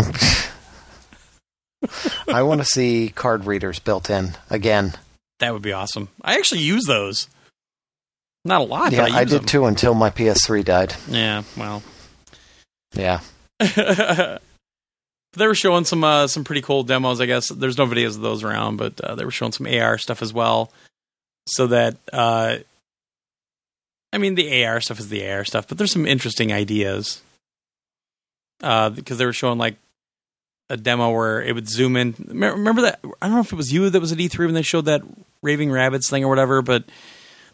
I want to see card readers built in again. That would be awesome. I actually use those. Not a lot, yeah, but I I, did them. too until my PS3 died. Yeah, well. Yeah, they were showing some uh, some pretty cool demos. I guess there's no videos of those around, but uh, they were showing some AR stuff as well. So that uh, I mean, the AR stuff is the AR stuff, but there's some interesting ideas. Uh, because they were showing like a demo where it would zoom in. Remember that? I don't know if it was you that was at E3 when they showed that Raving Rabbids thing or whatever, but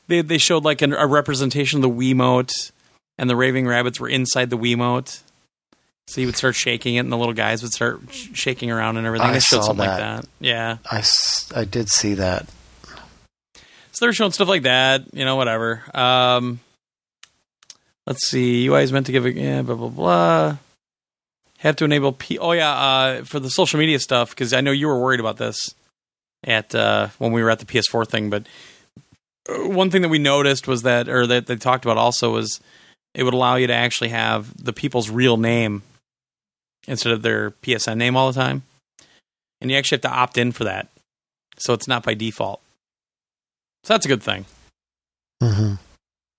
they they showed like an, a representation of the Wiimote, and the Raving Rabbids were inside the Wiimote. So you would start shaking it, and the little guys would start sh- shaking around and everything. I they showed saw something like that. that. Yeah. I did see that. So they're showing stuff like that, you know, whatever. Um, let's see. UI is meant to give a yeah, blah blah blah. Have to enable P. Oh yeah, uh, for the social media stuff because I know you were worried about this at uh, when we were at the PS4 thing. But uh, one thing that we noticed was that, or that they talked about also, was it would allow you to actually have the people's real name instead of their PSN name all the time, and you actually have to opt in for that, so it's not by default. So that's a good thing. hmm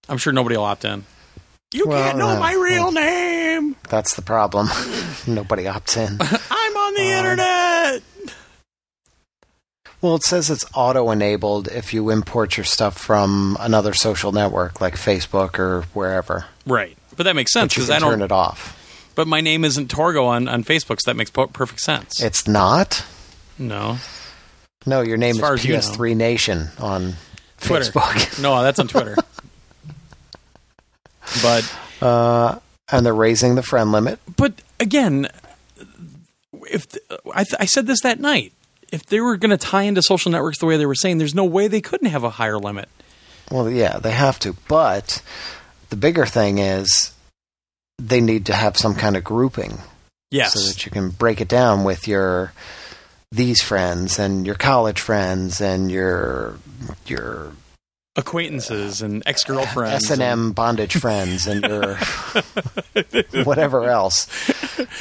I'm sure nobody will opt in. You Well, can't know uh, my real well- name. That's the problem. Nobody opts in. I'm on the Um, internet. Well, it says it's auto enabled if you import your stuff from another social network like Facebook or wherever. Right, but that makes sense because I don't. turn it off. But my name isn't Torgo on on Facebook, so that makes po- perfect sense. It's not. no, No, your name is as you know. PS3 Nation on Twitter. Facebook. no, that's on Twitter. but Uh, and they're raising the friend limit. but again, if I, th- I said this that night, if they were going to tie into social networks the way they were saying, there's no way they couldn't have a higher limit. Well, yeah, they have to. But the bigger thing is they need to have some kind of grouping Yes, so that you can break it down with your these friends and your college friends and your your acquaintances and ex girlfriends. S and M bondage friends and your whatever else.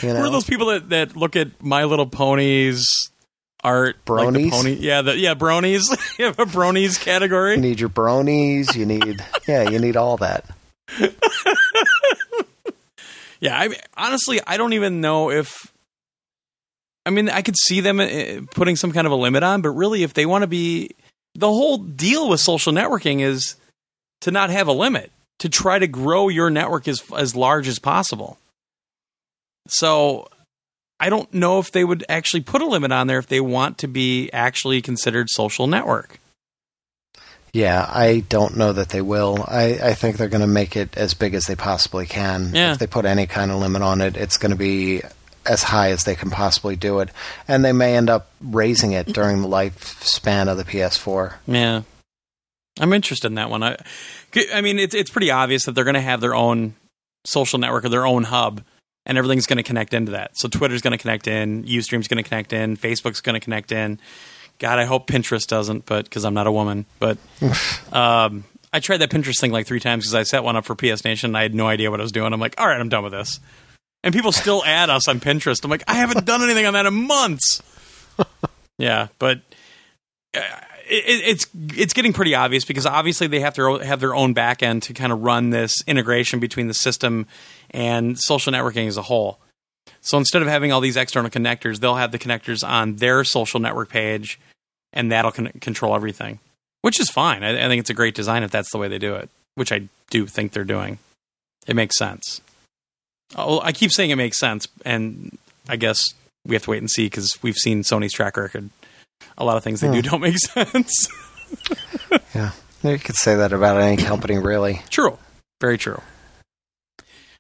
You know, Who are those people that, that look at My Little Ponies art? Like Bronies? pony, yeah, the, yeah, bronies. you have a bronies category. you need your bronies. You need yeah, you need all that. Yeah, I mean, honestly, I don't even know if. I mean, I could see them uh, putting some kind of a limit on, but really, if they want to be, the whole deal with social networking is to not have a limit, to try to grow your network as as large as possible. So, I don't know if they would actually put a limit on there if they want to be actually considered social network. Yeah, I don't know that they will. I, I think they're going to make it as big as they possibly can. Yeah. If they put any kind of limit on it, it's going to be as high as they can possibly do it. And they may end up raising it during the lifespan of the PS4. Yeah, I'm interested in that one. I, I mean, it's it's pretty obvious that they're going to have their own social network or their own hub, and everything's going to connect into that. So Twitter's going to connect in, UStream's going to connect in, Facebook's going to connect in. God, I hope Pinterest doesn't, but because I'm not a woman. But um, I tried that Pinterest thing like three times because I set one up for PS Nation. and I had no idea what I was doing. I'm like, all right, I'm done with this. And people still add us on Pinterest. I'm like, I haven't done anything on that in months. yeah, but uh, it, it's it's getting pretty obvious because obviously they have to have their own back end to kind of run this integration between the system and social networking as a whole. So instead of having all these external connectors, they'll have the connectors on their social network page, and that'll con- control everything, which is fine. I, I think it's a great design if that's the way they do it, which I do think they're doing. It makes sense. Oh, I keep saying it makes sense, and I guess we have to wait and see because we've seen Sony's track record. A lot of things they do Hmm. don't make sense. Yeah, you could say that about any company, really. True. Very true.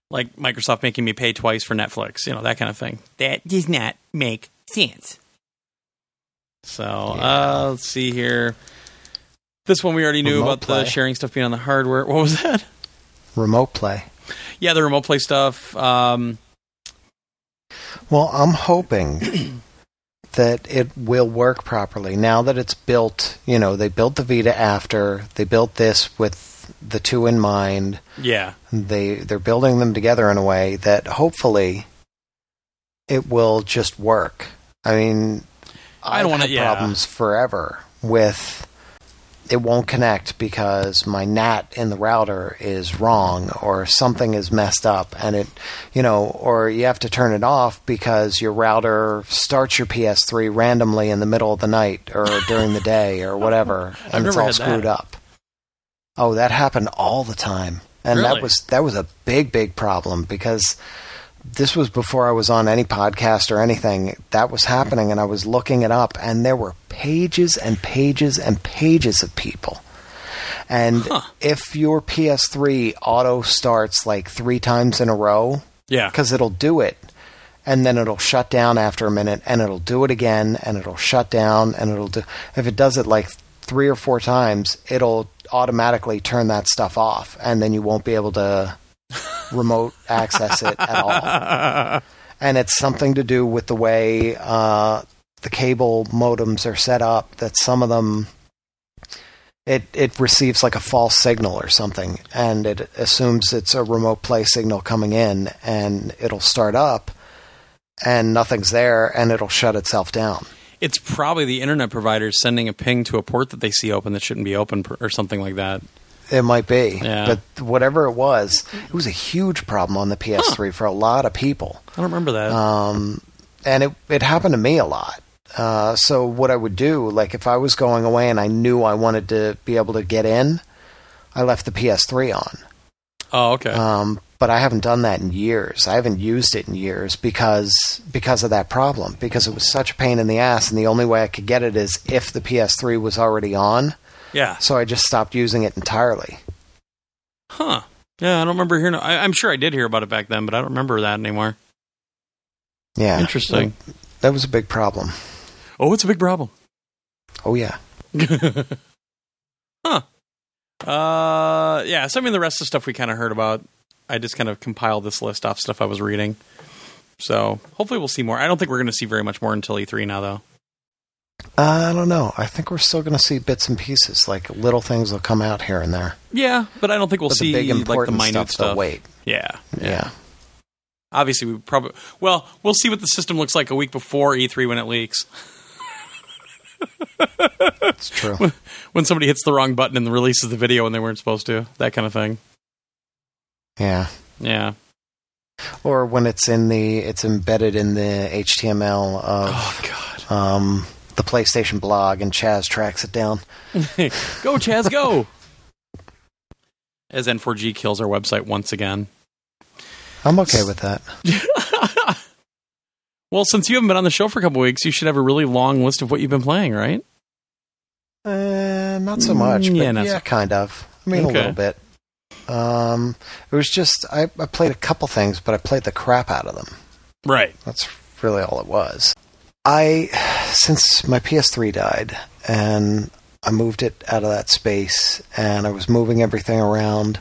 Like Microsoft making me pay twice for Netflix, you know, that kind of thing. That does not make sense. So, uh, let's see here. This one we already knew Remote about the sharing stuff being on the hardware. What was that? Remote play. Yeah, the remote play stuff. Um, Well, I'm hoping that it will work properly now that it's built. You know, they built the Vita after they built this with the two in mind. yeah. They they're building them together in a way that hopefully it will just work. I mean, I don't wanna- had yeah. problems forever with it won't connect because my NAT in the router is wrong or something is messed up and it you know or you have to turn it off because your router starts your PS3 randomly in the middle of the night or during the day or whatever and it's all had that. screwed up. Oh, that happened all the time. And Really? that was that was a big big problem because this was before I was on any podcast or anything. That was happening, and I was looking it up, and there were pages and pages and pages of people. And Huh. if your PS3 auto starts like three times in a row, Yeah. because it'll do it, and then it'll shut down after a minute, and it'll do it again, and it'll shut down, and it'll do. If it does it like three or four times, it'll automatically turn that stuff off, and then you won't be able to remote access it at all. And it's something to do with the way uh, the cable modems are set up. That some of them. It, it receives like a false signal or something, and it assumes it's a remote play signal coming in, and it'll start up, and nothing's there, and it'll shut itself down. It's probably the internet provider sending a ping to a port that they see open that shouldn't be open or something like that. It might be, Yeah. but whatever it was, it was a huge problem on the PS3 for a lot of people. I don't remember that. um, and it it happened to me a lot. Uh, so what I would do, like if I was going away and I knew I wanted to be able to get in, I left the PS3 on. oh, okay. Um, but I haven't done that in years. I haven't used it in years because because of that problem. Because it was such a pain in the ass, and the only way I could get it is if the PS3 was already on. Yeah. So I just stopped using it entirely. Huh. Yeah, I don't remember hearing. I, I'm sure I did hear about it back then, but I don't remember that anymore. Yeah, Interesting. That, that was a big problem. Oh, it's a big problem. Oh yeah. huh. Uh, yeah. So I mean, the rest of the stuff we kind of heard about. I just kind of compiled this list off stuff I was reading. So hopefully we'll see more. I don't think we're going to see very much more until E3 now, though. I don't know. I think we're still going to see bits and pieces, like little things will come out here and there. Yeah, but I don't think we'll but see the big like the important minute stuff, stuff. wait. Yeah, Yeah. Obviously, we probably well, we'll see what the system looks like a week before E3 when it leaks. it's true. When somebody hits the wrong button and releases the video when they weren't supposed to, that kind of thing. yeah. Yeah. Or when it's in the, it's embedded in the HTML of Oh God. um, the PlayStation blog, and Chaz tracks it down. go Chaz, go. As N4G kills our website once again. I'm okay with that. well, since you haven't been on the show for a couple weeks, you should have a really long list of what you've been playing, right? Uh, not so much, Mm, but yeah, yeah, so- kind of. I mean, Okay. a little bit. Um, it was just I, I played a couple things, but I played the crap out of them. Right. That's really all it was. I, since my PS3 died and I moved it out of that space and I was moving everything around,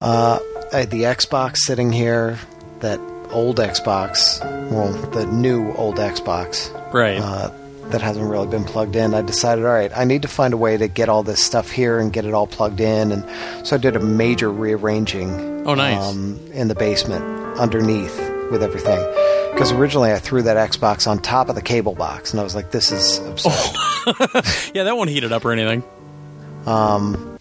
uh, I had the Xbox sitting here, that old Xbox, well, the new old Xbox, Right. uh, that hasn't really been plugged in. I decided, all right, I need to find a way to get all this stuff here and get it all plugged in. And so I did a major rearranging Oh, nice. um, in the basement underneath with everything. Because originally I threw that Xbox on top of the cable box, and I was like, "This is absurd." yeah, that won't heat it up or anything. Um,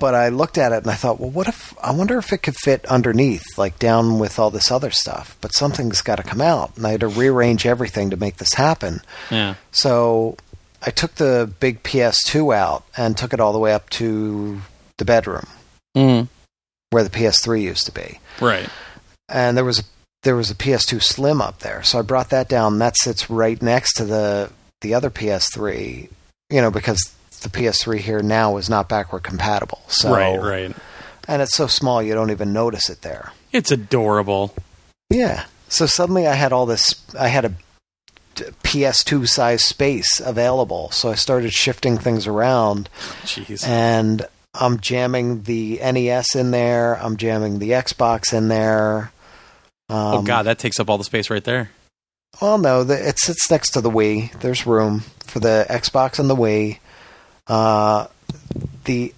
but I looked at it and I thought, well, what if I wonder if it could fit underneath, like down with all this other stuff? But something's got to come out, and I had to rearrange everything to make this happen. Yeah. So I took the big PS2 out and took it all the way up to the bedroom Mm. where the PS3 used to be. Right. and there was a, there was a PS2 Slim up there. So I brought that down. That sits right next to the the other PS3. You know, because the PS3 here now is not backward compatible. So Right, right. and it's so small you don't even notice it there. It's adorable. Yeah. So suddenly I had all this. I had a PS2 size space available. So I started shifting things around, Jeez. and I'm jamming the NES in there. I'm jamming the Xbox in there. Um, oh god, that takes up all the space right there. Well, no, the, it sits next to the Wii. There's room for the Xbox and the Wii. Uh, the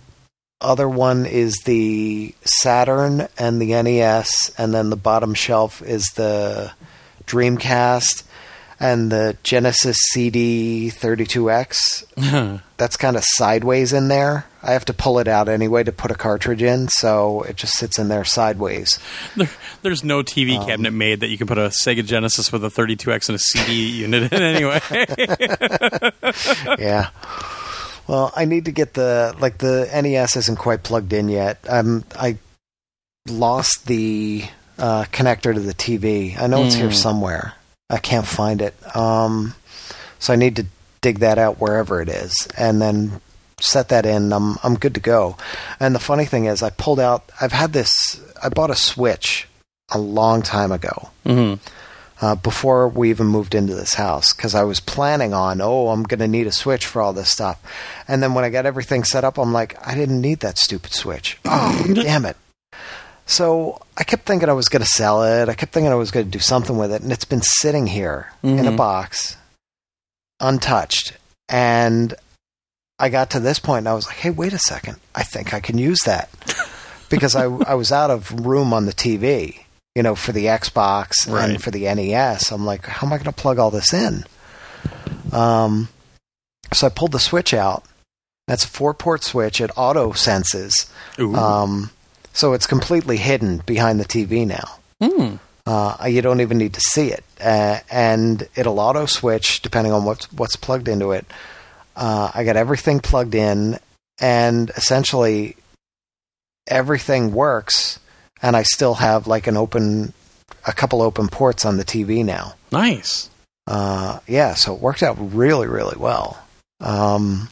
other one is the Saturn and the NES, and then the bottom shelf is the Dreamcast and the Genesis CD 32X. That's kind of sideways in there. I have to pull it out anyway to put a cartridge in, so it just sits in there sideways. There, there's no TV Um, cabinet made that you can put a Sega Genesis with a 32X and a CD unit in anyway. yeah. Well, I need to get the like the NES isn't quite plugged in yet. Um, I lost the uh, connector to the TV. I know it's here Mm. somewhere. I can't find it. Um, so I need to dig that out wherever it is, and then set that in. I'm I'm good to go. And the funny thing is, I pulled out. I've had this. I bought a Switch a long time ago hmm uh, before we even moved into this house because I was planning on, oh, I'm going to need a Switch for all this stuff. And then when I got everything set up, I'm like, I didn't need that stupid Switch. Oh, damn it. So I kept thinking I was going to sell it. I kept thinking I was going to do something with it. And it's been sitting here in a Mhm. box, untouched. And I got to this point and I was like, hey, wait a second. I think I can use that. because I, I was out of room on the TV, you know, for the Xbox Right. and for the NES. I'm like, how am I going to plug all this in? Um, so I pulled the switch out. That's a four port switch. It auto senses. Ooh. Um, so it's completely hidden behind the TV now. Hmm. Uh, you don't even need to see it, uh, and it'll auto switch depending on what's what's plugged into it. Uh, I got everything plugged in, and essentially everything works, and I still have like an open, a couple open ports on the TV now. Nice. Uh, yeah, so it worked out really, really well. Um,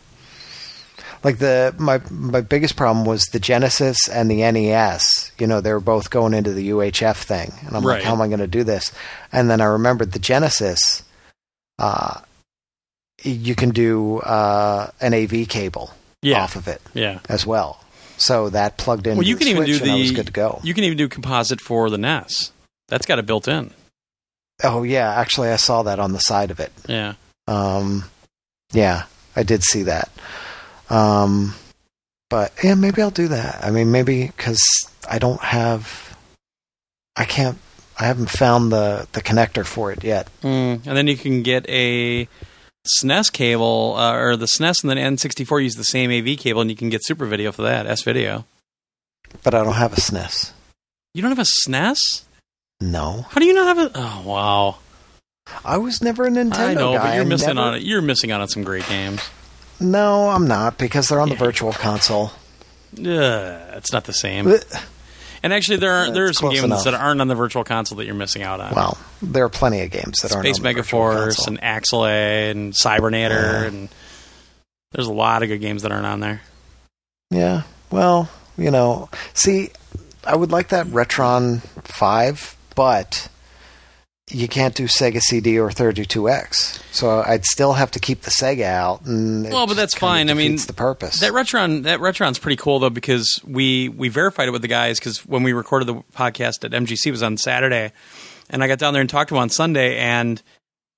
like the my my biggest problem was the Genesis and the NES. You know, they were both going into the UHF thing, and I'm Right. like, how am I going to do this? And then I remembered the Genesis. Uh, you can do uh, an AV cable Yeah. off of it Yeah. as well. So that plugged in. Well, you the can even do I was the- good to go. You can even do composite for the NES. That's got it built in. oh yeah, actually, I saw that on the side of it. Yeah. Um, yeah, I did see that. Um, but yeah, maybe I'll do that. I mean, maybe because I don't have, I can't, I haven't found the the connector for it yet. Mm. And then you can get a SNES cable, uh, or the SNES and the N64 use the same AV cable, and you can get Super Video for that, S Video. But I don't have a SNES. You don't have a SNES? No, How do you not have a? Oh wow! I was never a Nintendo I know, guy. but you're I missing never- on it. You're missing out on some great games. No, I'm not because they're on the Virtual Console. Ugh, it's not the same. And actually, there are there are some games enough. that aren't on the Virtual Console that you're missing out on. Well, there are plenty of games that aren't Space on Virtual Megaforce and Axelay and Cybernator, Yeah. and there's a lot of good games that aren't on there. Yeah. Well, you know, see, I would like that Retron 5, but you can't do Sega CD or 32X. So I'd still have to keep the Sega out. And Well, but that's fine. I mean, defeats the purpose. That Retron, that Retron's pretty cool though because we we verified it with the guys because when we recorded the podcast at MGC it was on Saturday, and I got down there and talked to him on Sunday, and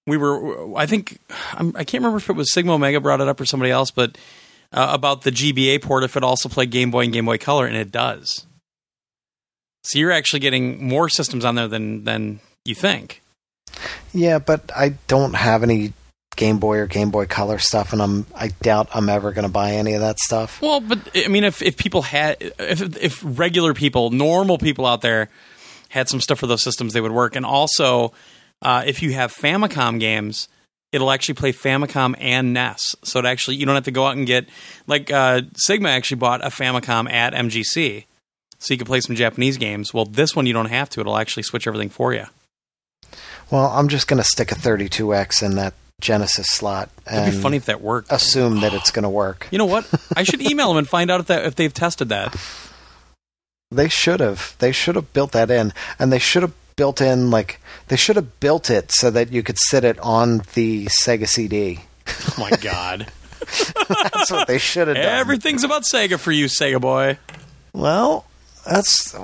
we were I think I'm, I can't remember if it was Sigma Omega brought it up or somebody else, but uh, about the GBA port if it also played Game Boy and Game Boy Color, and it does. So you're actually getting more systems on there than than you think. yeah, but I don't have any Game Boy or Game Boy Color stuff, and I'm I doubt I'm ever going to buy any of that stuff. Well, but I mean, if if people had, if if regular people, normal people out there had some stuff for those systems, they would work. And also, uh, if you have Famicom games, it'll actually play Famicom and NES. So it actually you don't have to go out and get like uh, Sigma actually bought a Famicom at MGC, so you can play some Japanese games. Well, this one you don't have to; it'll actually switch everything for you. Well, I'm just going to stick a 32X in that Genesis slot and It'd be funny if that worked. assume that it's going to work. You know what? I should email them and find out if that if they've tested that. They should have. They should have built that in, and they should have built in like they should have built it so that you could sit it on the Sega CD. Oh my god! That's what they should have done. Everything's about Sega for you, Sega boy. Well, that's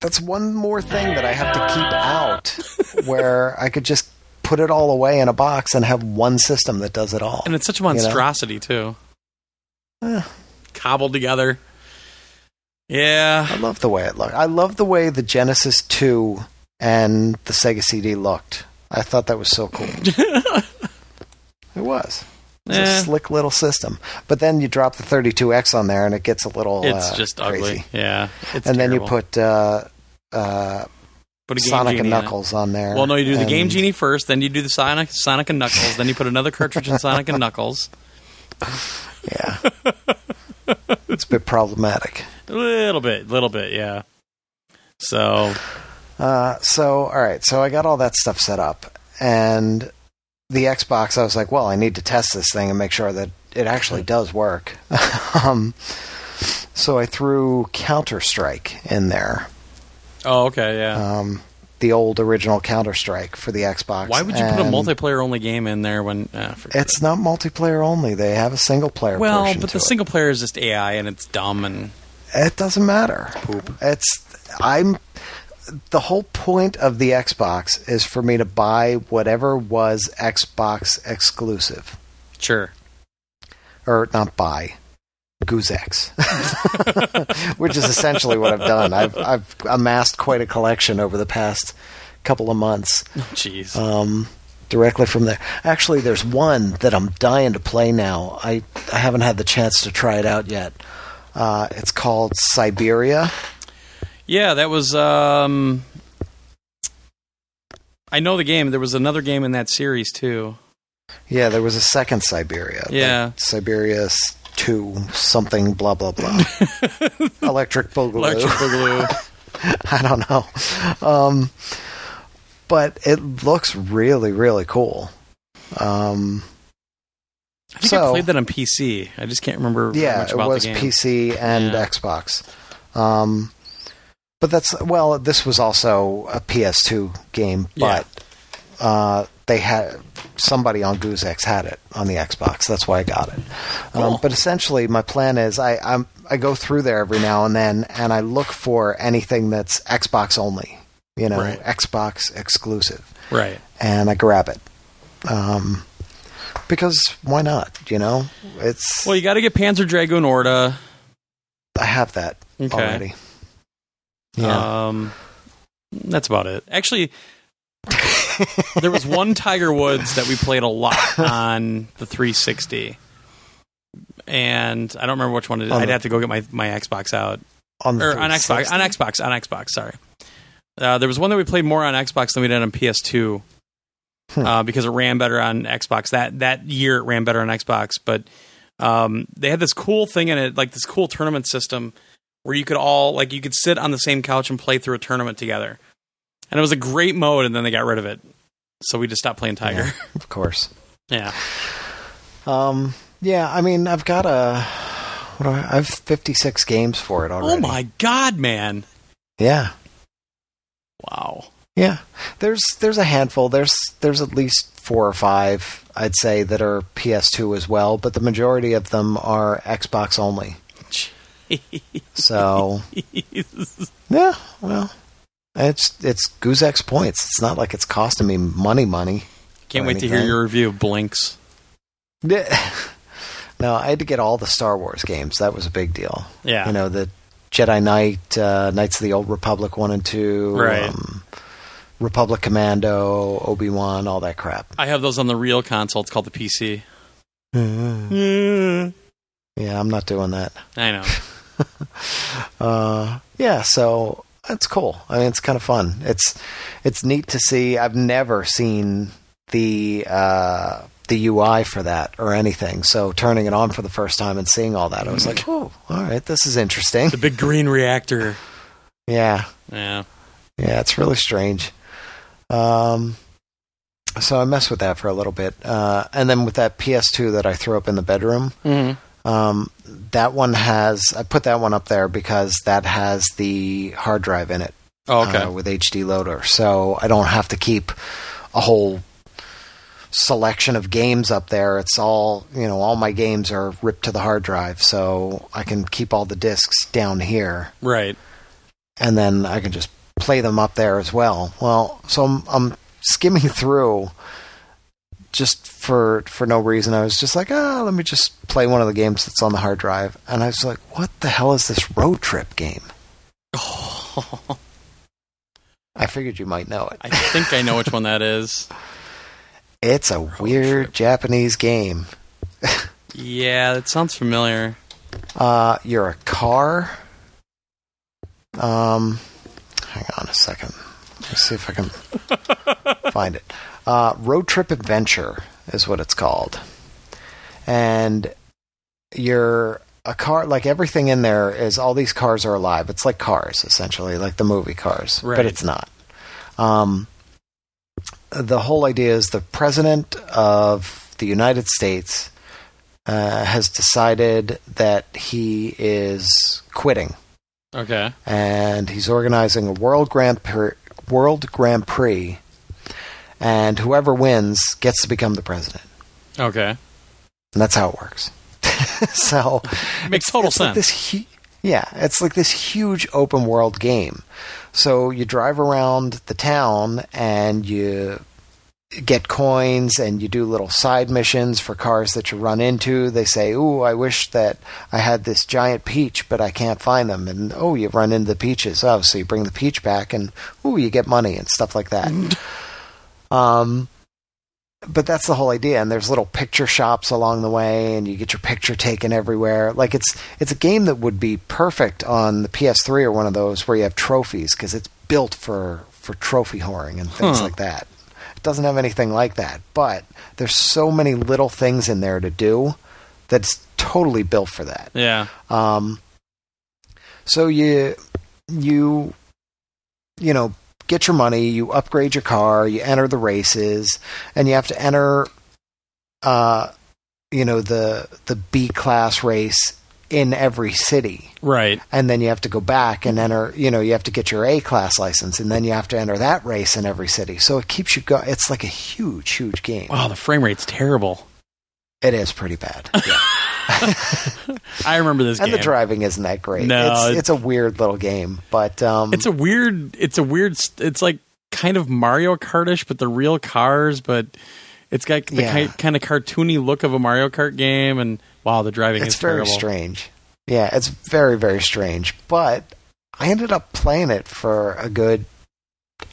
that's one more thing that I have to keep out, where I could just put it all away in a box and have one system that does it all. And it's such a know? monstrosity too, Eh, cobbled together. Yeah, I love the way it looked. I love the way the Genesis Two and the Sega CD looked. I thought that was so cool. it was. It's Eh. a slick little system. But then you drop the 32X on there and it gets a little it's uh, just crazy. ugly. Yeah, it's and then you put uh, uh, Put Sonic and Genie it. Knuckles on there. Well, no, you do the Game Genie first, then you do the Sonic, Sonic and Knuckles, then you put another cartridge in Sonic and Knuckles. Yeah. it's a bit problematic. A little bit, little bit, yeah. So Uh, so, all right. So I got all that stuff set up. And the Xbox, I was like, well, I need to test this thing and make sure that it actually does work. um, so I threw Counter Strike in there. Oh, okay, yeah. Um, the old original Counter Strike for the Xbox. Why would you put a multiplayer only game in there when? Uh, It's not multiplayer only. They have a single player well, but the it. single player is just AI and it's dumb and It doesn't matter. Poop. It's I'm the whole point of the Xbox is for me to buy whatever was Xbox exclusive. sure. Or not buy. Goozex. Which is essentially what I've done. I've I've amassed quite a collection over the past couple of months. Jeez. Um directly from there. Actually there's one that I'm dying to play now. I I haven't had the chance to try it out yet. Uh, it's called Siberia. Yeah, that was. um I know the game. There was another game in that series too. Yeah, there was a second Siberia. Yeah. Siberia 2 something blah blah blah. Electric Boogaloo. Electric Boogaloo. I don't know. Um, but it looks really really cool. Um, I think I played that on PC. I just can't remember yeah, much it was the game. PC and Yeah. Xbox. Um, but that's well, this was also a PS2 game, Yeah. but uh, they had somebody on Goozex had it on the Xbox. That's why I got it. Um, but essentially, my plan is I I'm, I go through there every now and then, and I look for anything that's Xbox only, you know, Right. Xbox exclusive, Right. and I grab it. Um, because why not? You know, it's Well, you got to get Panzer Dragoon Orta. I have that Okay. already. Yeah. Um, that's about it. Actually, there was one Tiger Woods that we played a lot on the 360, and I don't remember which one it is. On I'd the- have to go get my, my Xbox out on the or on Xbox on Xbox on Xbox. Sorry, uh, there was one that we played more on Xbox than we did on PS2 Hmm. uh, because it ran better on Xbox. That that year it ran better on Xbox, but um, they had this cool thing in it, like this cool tournament system where you could all like you could sit on the same couch and play through a tournament together, and it was a great mode. And then they got rid of it, so we just stopped playing Tiger. Yeah, of course. Yeah, Um, yeah, I mean, I've got a. What do I, I have 56 games for it already. Oh my god, man! Yeah, Wow. yeah. There's there's a handful. There's there's at least four or five I'd say that are PS2 as well, but the majority of them are Xbox only. So yeah, well, it's it's Goozex points. It's not like it's costing me money, money. Can't wait to hear your review of Blinx. Yeah. no, I had to get all the Star Wars games. That was a big deal. Yeah, You know, the Jedi Knight, uh, Knights of the Old Republic 1 and 2, Right. um, Republic Commando, Obi Wan, all that crap. I have those on the real console. It's called the PC. Yeah, I'm not doing that. I know. Uh, yeah, so that's cool. I mean, it's kind of fun. It's it's neat to see. I've never seen the uh, the UI for that or anything. So turning it on for the first time and seeing all that, I was like, oh, all right, this is interesting. The big green reactor. Yeah, Yeah. yeah, it's really strange. Um, so I messed with that for a little bit, uh, and then with that PS2 that I threw up in the bedroom, um, that one has I put that one up there because that has the hard drive in it Oh, okay. uh, with HD loader, so I don't have to keep a whole selection of games up there. It's all you know, all my games are ripped to the hard drive, so I can keep all the discs down here right. and then I can just play them up there as well. Well, so I'm, I'm skimming through just for for no reason. I was just like, ah, let me just play one of the games that's on the hard drive, and I was like, what the hell is this road trip game? I figured you might know it. I think I know which one that is. It's a weird trip. Japanese game. Yeah, that sounds familiar. Uh, you're a car. Um, hang on a second. Let's see if I can find it. Uh, Road Trip Adventure is what it's called, and you're a car. Like everything in there is all these cars are alive. It's like cars essentially, like the movie Cars, Right. but it's not. Um, the whole idea is the president of the United States uh, has decided that he is quitting Okay. and he's organizing a world grand Prix, world grand prix and whoever wins gets to become the president. Okay. and that's how it works. So Makes total it's like sense. this hu- yeah it's like this huge open world game. So you drive around the town and you get coins and you do little side missions for cars that you run into. They say ooh i wish that i had this giant peach but i can't find them. And oh you run into the peaches. Oh so you bring the peach back and ooh you get money and stuff like that um but that's the whole idea and there's little picture shops along the way and you get your picture taken everywhere like it's it's a game that would be perfect on the ps3 or one of those where you have trophies because it's built for for trophy whoring and things Huh. like that it doesn't have anything like that but there's so many little things in there to do that's totally built for that Yeah. um, so you you you know get your money, you upgrade your car, you enter the races, and you have to enter uh, you know the the B class race in every city. Right. And then you have to go back and enter, you know, you have to get your A class license and then you have to enter that race in every city. So it keeps you going. It's like a huge, huge game. Wow, the frame rate's terrible. It is pretty bad. Yeah. I remember this and game. the driving isn't that great. No, it's, it's- it's a weird little game, but um, It's a weird. It's a weird. It's like kind of Mario Kartish, but the real cars. But it's got the Yeah. ki- kind of cartoony look of a Mario Kart game. And wow, the driving it's is very terrible. strange. Yeah, it's very very strange. But I ended up playing it for a good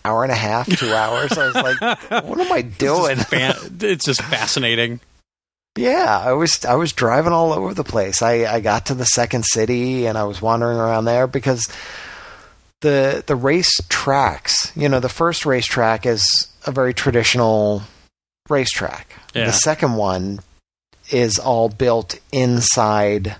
hour and a half, two hours. I was like, what am I doing? It's just, fan- it's just fascinating. Yeah, I was I was driving all over the place. I, I got to the second city and I was wandering around there because the the race tracks, you know, the first racetrack is a very traditional racetrack. Yeah. The second one is all built inside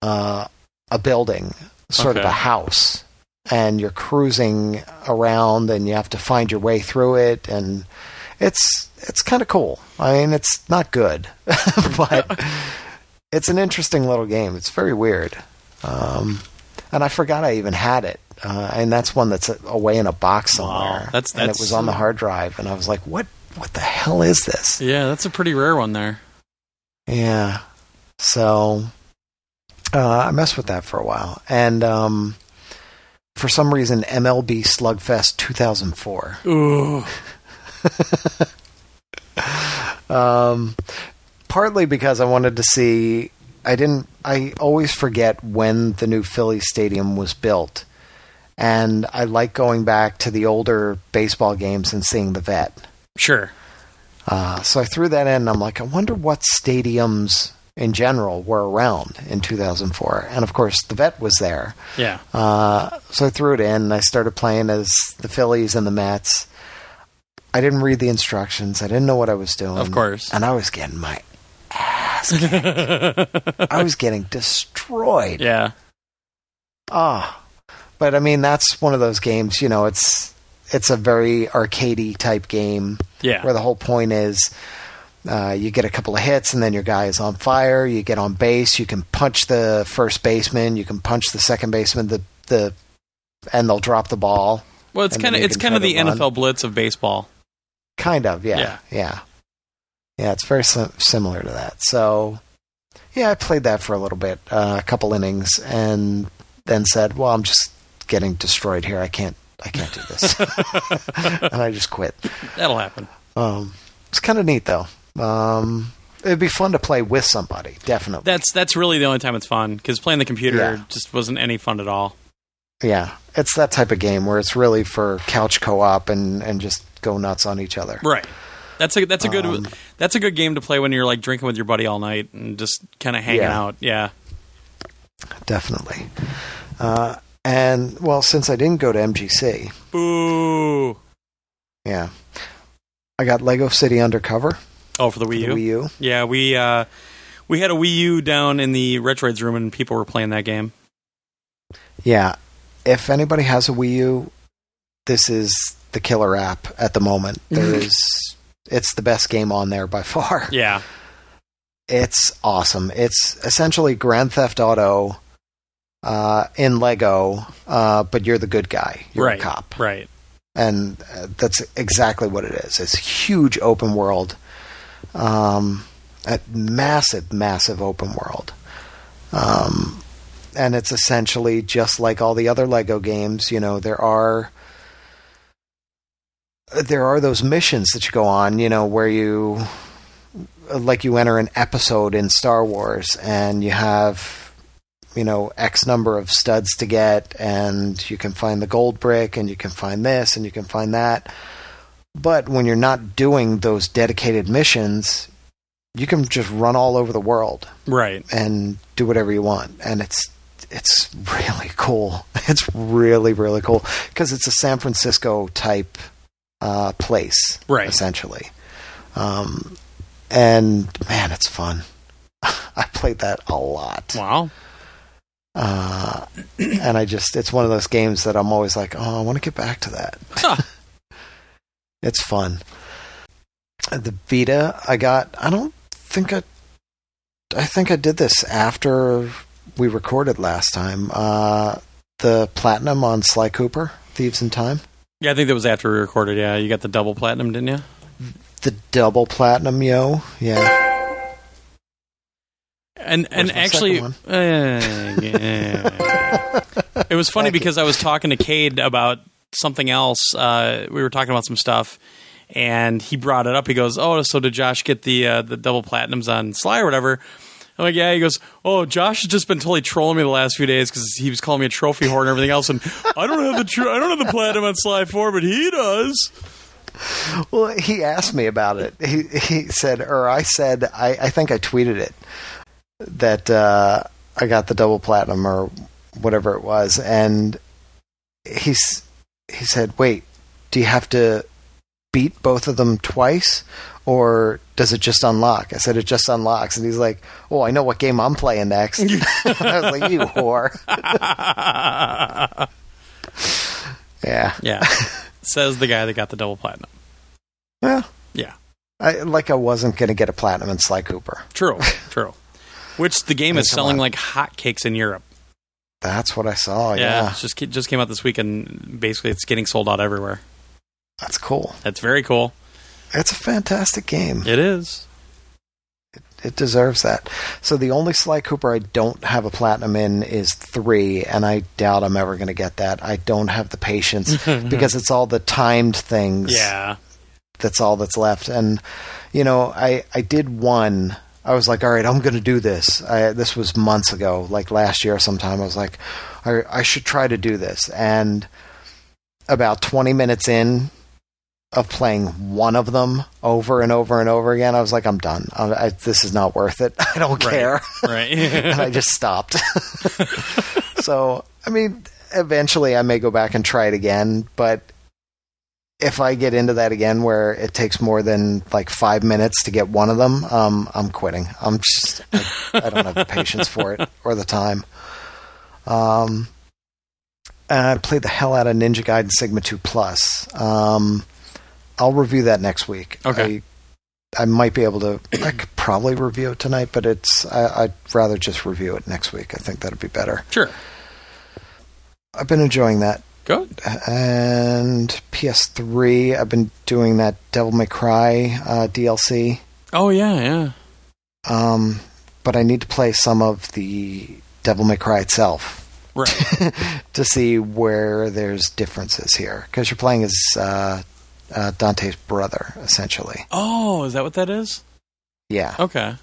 uh, a building, sort of a house. And you're cruising around and you have to find your way through it and it's it's kind of cool. I mean, it's not good, but it's an interesting little game. It's very weird, um, and I forgot I even had it. Uh, and that's one that's away in a box Wow. somewhere. That's- and it was on the hard drive, and I was like, "What? What the hell is this?" Yeah, that's a pretty rare one there. Yeah. So uh, I messed with that for a while, and um, for some reason, MLB Slugfest 2004. Ooh. um, partly because I wanted to see. I didn't. I always forget when the new Philly stadium was built, and I like going back to the older baseball games and seeing the vet. Sure. Uh, so I threw that in. and I'm like, I wonder what stadiums in general were around in 2004, and of course, the vet was there. Yeah. Uh, so I threw it in and I started playing as the Phillies and the Mets. I didn't read the instructions. I didn't know what I was doing. Of course. And I was getting my ass kicked. I was getting destroyed. Yeah. Ah. But I mean, that's one of those games, you know, it's it's a very arcadey type game Yeah. where the whole point is uh, you get a couple of hits and then your guy is on fire. You get on base. You can punch the first baseman. You can punch the second baseman. The the and they'll drop the ball. well, it's kind of it's kind of the run. NFL blitz of baseball. Kind of, yeah, Yeah. yeah, yeah. it's very sim- similar to that. So, yeah, I played that for a little bit, uh, a couple innings, and then said, "Well, I'm just getting destroyed here. I can't, I can't do this," and I just quit. That'll happen. Um, it's kind of neat though. Um, it'd be fun to play with somebody, definitely. That's that's really the only time it's fun because playing the computer Yeah. just wasn't any fun at all. yeah, it's that type of game where it's really for couch co-op and and just go nuts on each other. Right. That's a that's a good Um, that's a good game to play when you're like drinking with your buddy all night and just kind of hanging Yeah. out. Yeah. Definitely. Uh, and well, since I didn't go to MGC, Boo. yeah, I got Lego City Undercover Oh, for the Wii the U. Wii U. Yeah, we uh, we had a Wii U down in the Retroids room and people were playing that game. Yeah, if anybody has a Wii U, this is the killer app at the moment. There is, it's the best game on there by far. Yeah. It's awesome. It's essentially Grand Theft Auto uh, in Lego, uh, but you're the good guy. You're right. a cop, Right. and uh, that's exactly what it is. It's huge open world, um, a massive, massive open world. Um, and it's essentially just like all the other Lego games. You know, there are there are those missions that you go on. You know, where you like you enter an episode in Star Wars, and you have you know X number of studs to get, and you can find the gold brick, and you can find this, and you can find that. But when you're not doing those dedicated missions, you can just run all over the world Right. and do whatever you want and it's it's really cool it's really really cool because it's a san francisco type uh, place Right. essentially. Um, and man it's fun. I played that a lot. Wow. uh, and i just it's one of those games that i'm always like oh i want to get back to that. Huh. it's fun. The vita i got i don't think i i think i did this after we recorded last time. Uh the platinum on sly cooper thieves in time Yeah, I think that was after we recorded. Yeah, you got the double platinum, didn't you? the double platinum yo yeah And and actually, uh, yeah. it was funny Thank you. because I was talking to Cade about something else. Uh, we were talking about some stuff, and he brought it up. He goes, "Oh, so did Josh get the uh, the double platinums on Sly or whatever?" I'm like, "Yeah." He goes, "Oh, Josh has just been totally trolling me the last few days because he was calling me a trophy whore and everything else, and I don't have the tr- I don't have the platinum on Sly Four, but he does." well he asked me about it he he said or i said i i think i tweeted it that uh i got the double platinum or whatever it was and he's he said wait do you have to beat both of them twice or does it just unlock i said it just unlocks and he's like oh i know what game i'm playing next i was like you whore yeah Yeah, says the guy that got the double platinum. well Yeah. I, like i wasn't going to get a platinum in sly cooper True, true. Which the game is selling lot. like hotcakes in Europe. that's what i saw yeah, yeah, it's just just came out this week, and basically it's getting sold out everywhere. That's cool That's very cool. it's a fantastic game It is. it deserves that. So the only Sly Cooper I don't have a platinum in is three, and I doubt I'm ever going to get that. I don't have the patience because it's all the timed things. Yeah, that's all that's left. And you know, I I did one. I was like, all right, I'm going to do this. I, this was months ago, like last year sometime. I was like, I, I should try to do this. And about 20 minutes in of playing one of them over and over and over again, I was like, I'm done. I, I, this is not worth it. I don't Right. care. right. and I just stopped. so, I mean, eventually I may go back and try it again, but if I get into that again where it takes more than like five minutes to get one of them, um, I'm quitting. I'm just, I, I don't have the patience for it or the time. Um, I played the hell out of Ninja Gaiden Sigma 2 Plus. Um, I'll review that next week. Okay. I, I might be able to. I could probably review it tonight, but it's. I, I'd rather just review it next week. I think that'd be better. Sure. I've been enjoying that. Good. And PS3, I've been doing that Devil May Cry uh, DLC. Oh yeah, yeah. Um, but I need to play some of the Devil May Cry itself Right. to see where there's differences here. Because you're playing as uh, uh, Dante's brother, essentially. oh, is that what that is? Yeah, Okay.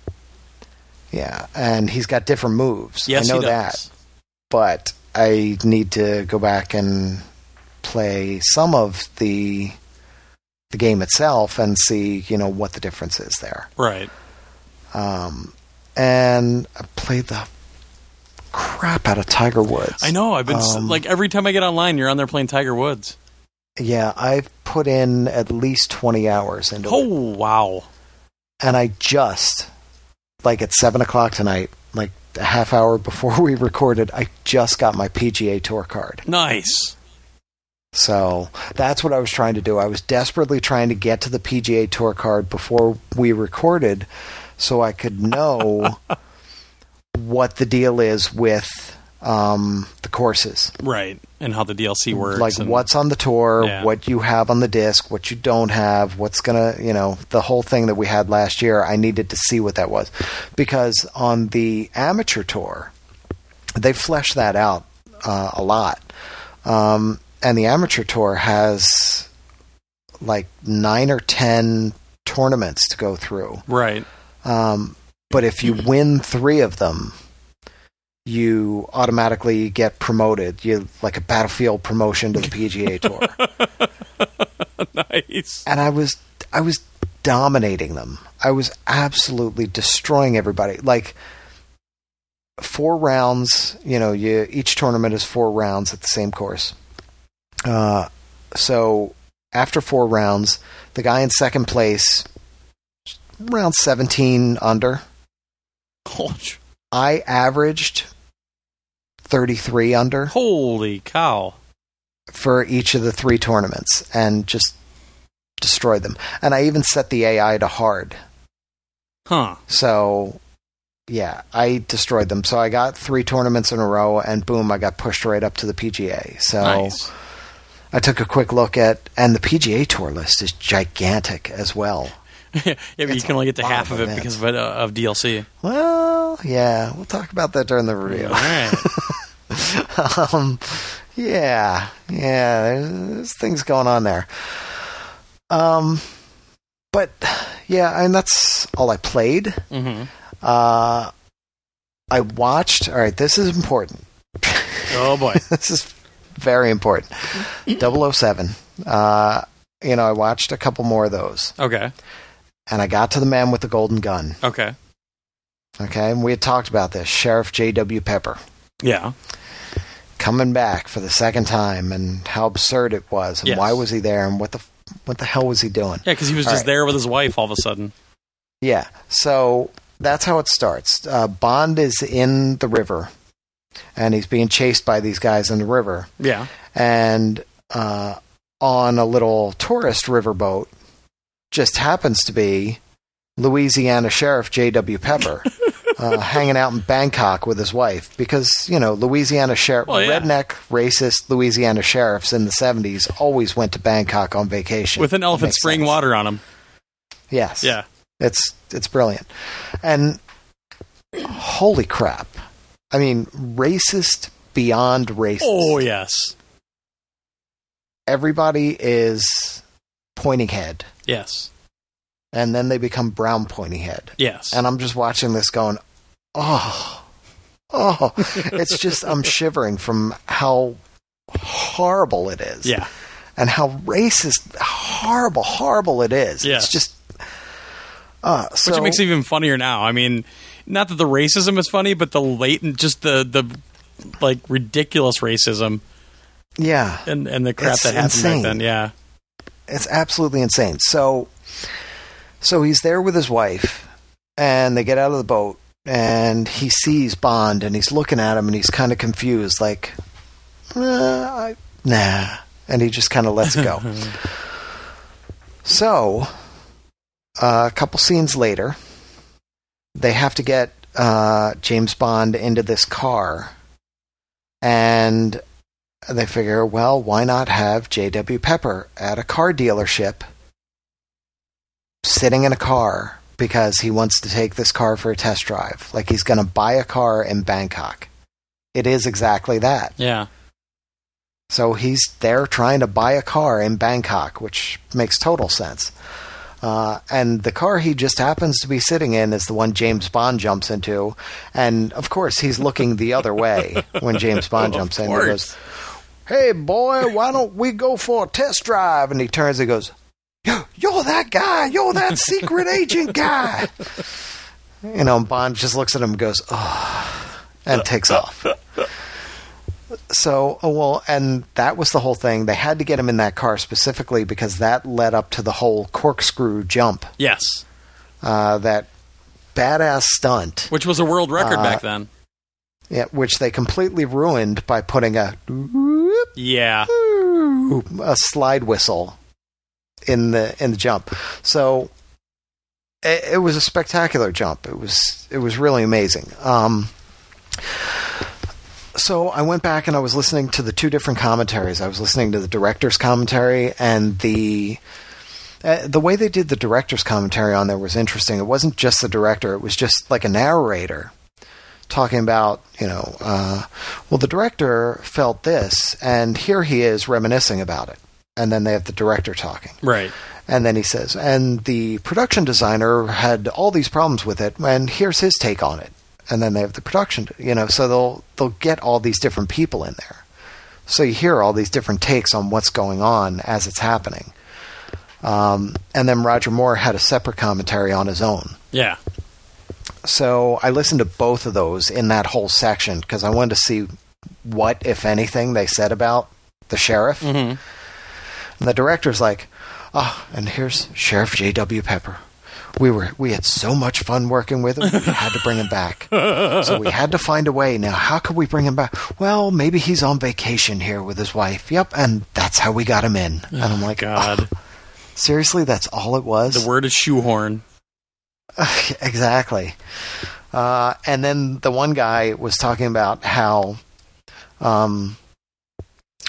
yeah. And he's got different moves. Yes, I know that. But I need to go back and play some of the the game itself and see, you know, what the difference is there. Right. Um, and I played the crap out of Tiger Woods. I know. I've been Um, like every time I get online, you're on there playing Tiger Woods. Yeah, I've put in at least 20 hours into it. Oh wow. And I just, like at 7 o'clock tonight, like a half hour before we recorded, I just got my PGA Tour card. Nice. So that's what I was trying to do. I was desperately trying to get to the PGA Tour card before we recorded so I could know what the deal is with um, the courses. Right. And how the DLC works. like and- what's on the tour, Yeah. what you have on the disc, what you don't have, what's gonna, you know, the whole thing that we had last year. I needed to see what that was because on the amateur tour, they fleshed that out uh, a lot, um, and the amateur tour has like nine or ten tournaments to go through. Right. Um, but if you win three of them, you automatically get promoted. You like a battlefield promotion to the PGA Tour. nice. and I was I was dominating them. I was absolutely destroying everybody. Like four rounds, you know, you each tournament is four rounds at the same course. Uh, so after four rounds, the guy in second place, round seventeen under. Oh, I averaged thirty three under Holy cow. for each of the three tournaments, and just destroyed them. And I even set the AI to hard. Huh. So, yeah, I destroyed them. So I got three tournaments in a row, and boom, I got pushed right up to the PGA. So Nice. I took a quick look at, and the PGA Tour list is gigantic as well. yeah, but you It's can only get to half of it events. because of, uh, of DLC. Well, yeah, we'll talk about that during the review. All right. um, yeah, yeah, there's, there's things going on there. Um, but yeah, and that's all I played. hmm Uh, I watched. All right, this is important. Oh boy. this is very important. 007. Uh, you know, I watched a couple more of those, Okay. and I got to the man with the golden gun. Okay. Okay, and we had talked about this. Sheriff J.W. Pepper Yeah. Coming back for the second time, and how absurd it was, and Yes. why was he there, and what the what the hell was he doing? Yeah, because he was All just right. there with his wife all of a sudden. Yeah. So that's how it starts. Uh, Bond is in the river, and he's being chased by these guys in the river. Yeah. And uh, on a little tourist riverboat, just happens to be Louisiana Sheriff J.W. Pepper. Uh, hanging out in Bangkok with his wife because you know Louisiana sheriff, Well, yeah. redneck, racist Louisiana sheriffs in the seventies always went to Bangkok on vacation With an elephant spraying sense. water on him. Yes, Yeah. it's it's brilliant. And holy crap. I mean, racist beyond racist. Oh yes. Everybody is pointing head Yes. and then they become brown pointy head. Yes. And I'm just watching this going, "Oh. Oh, it's just I'm shivering from how horrible it is." yeah. and how racist, horrible, horrible it is. Yes. It's just. Uh, so, Which makes it even funnier now. I mean, not that the racism is funny, but the latent, just the the like ridiculous racism yeah, and and the crap It's that happened insane. back then. Yeah. it's absolutely insane. So, so he's there with his wife, and they get out of the boat, and he sees Bond, and he's looking at him, and he's kind of confused, like, uh, I, nah. And he just kind of lets go. so, uh, a couple scenes later, they have to get uh, James Bond into this car. And they figure, well, why not have J.W. Pepper at a car dealership sitting in a car because he wants to take this car for a test drive? Like he's going to buy a car in Bangkok. It is exactly that. Yeah. So he's there trying to buy a car in Bangkok, which makes total sense. Uh, and the car he just happens to be sitting in is the one James Bond jumps into. And of course, he's looking the other way when James Bond jumps in. He goes, Hey, boy, why don't we go for a test drive? And he turns and goes, "Yo, You're that guy. You're that secret agent guy. You know, and Bond just looks at him and goes, Oh, and takes off. So, oh, well, and that was the whole thing. They had to get him in that car specifically because that led up to the whole corkscrew jump, Yes. uh, that badass stunt, Which was a world record Uh, back then. yeah, which they completely ruined by putting a Yeah. a slide whistle in the in the jump. So it, it was a spectacular jump. It was it was really amazing. Um, so I went back and I was listening to the two different commentaries. I was listening to the director's commentary and the uh, the way they did the director's commentary on there was interesting. It wasn't just the director; it was just like a narrator talking about, you know, uh, well, the director felt this, and here he is reminiscing about it. And then they have the director talking. Right. And then he says, and the production designer had all these problems with it, and here's his take on it. And then they have the production, you know, so they'll they'll get all these different people in there. So you hear all these different takes on what's going on as it's happening. Um, and then Roger Moore had a separate commentary on his own. Yeah. So I listened to both of those in that whole section because I wanted to see what, if anything, they said about the sheriff. hmm And the director's like, "Ah, and here's Sheriff J.W. Pepper. We were we had so much fun working with him. We had to bring him back. so we had to find a way. Now, how could we bring him back? Well, maybe he's on vacation here with his wife. Yep, and that's how we got him in. And I'm like, God. "Ah, seriously, that's all it was. The word is shoehorn. exactly. Uh, and then the one guy was talking about how um,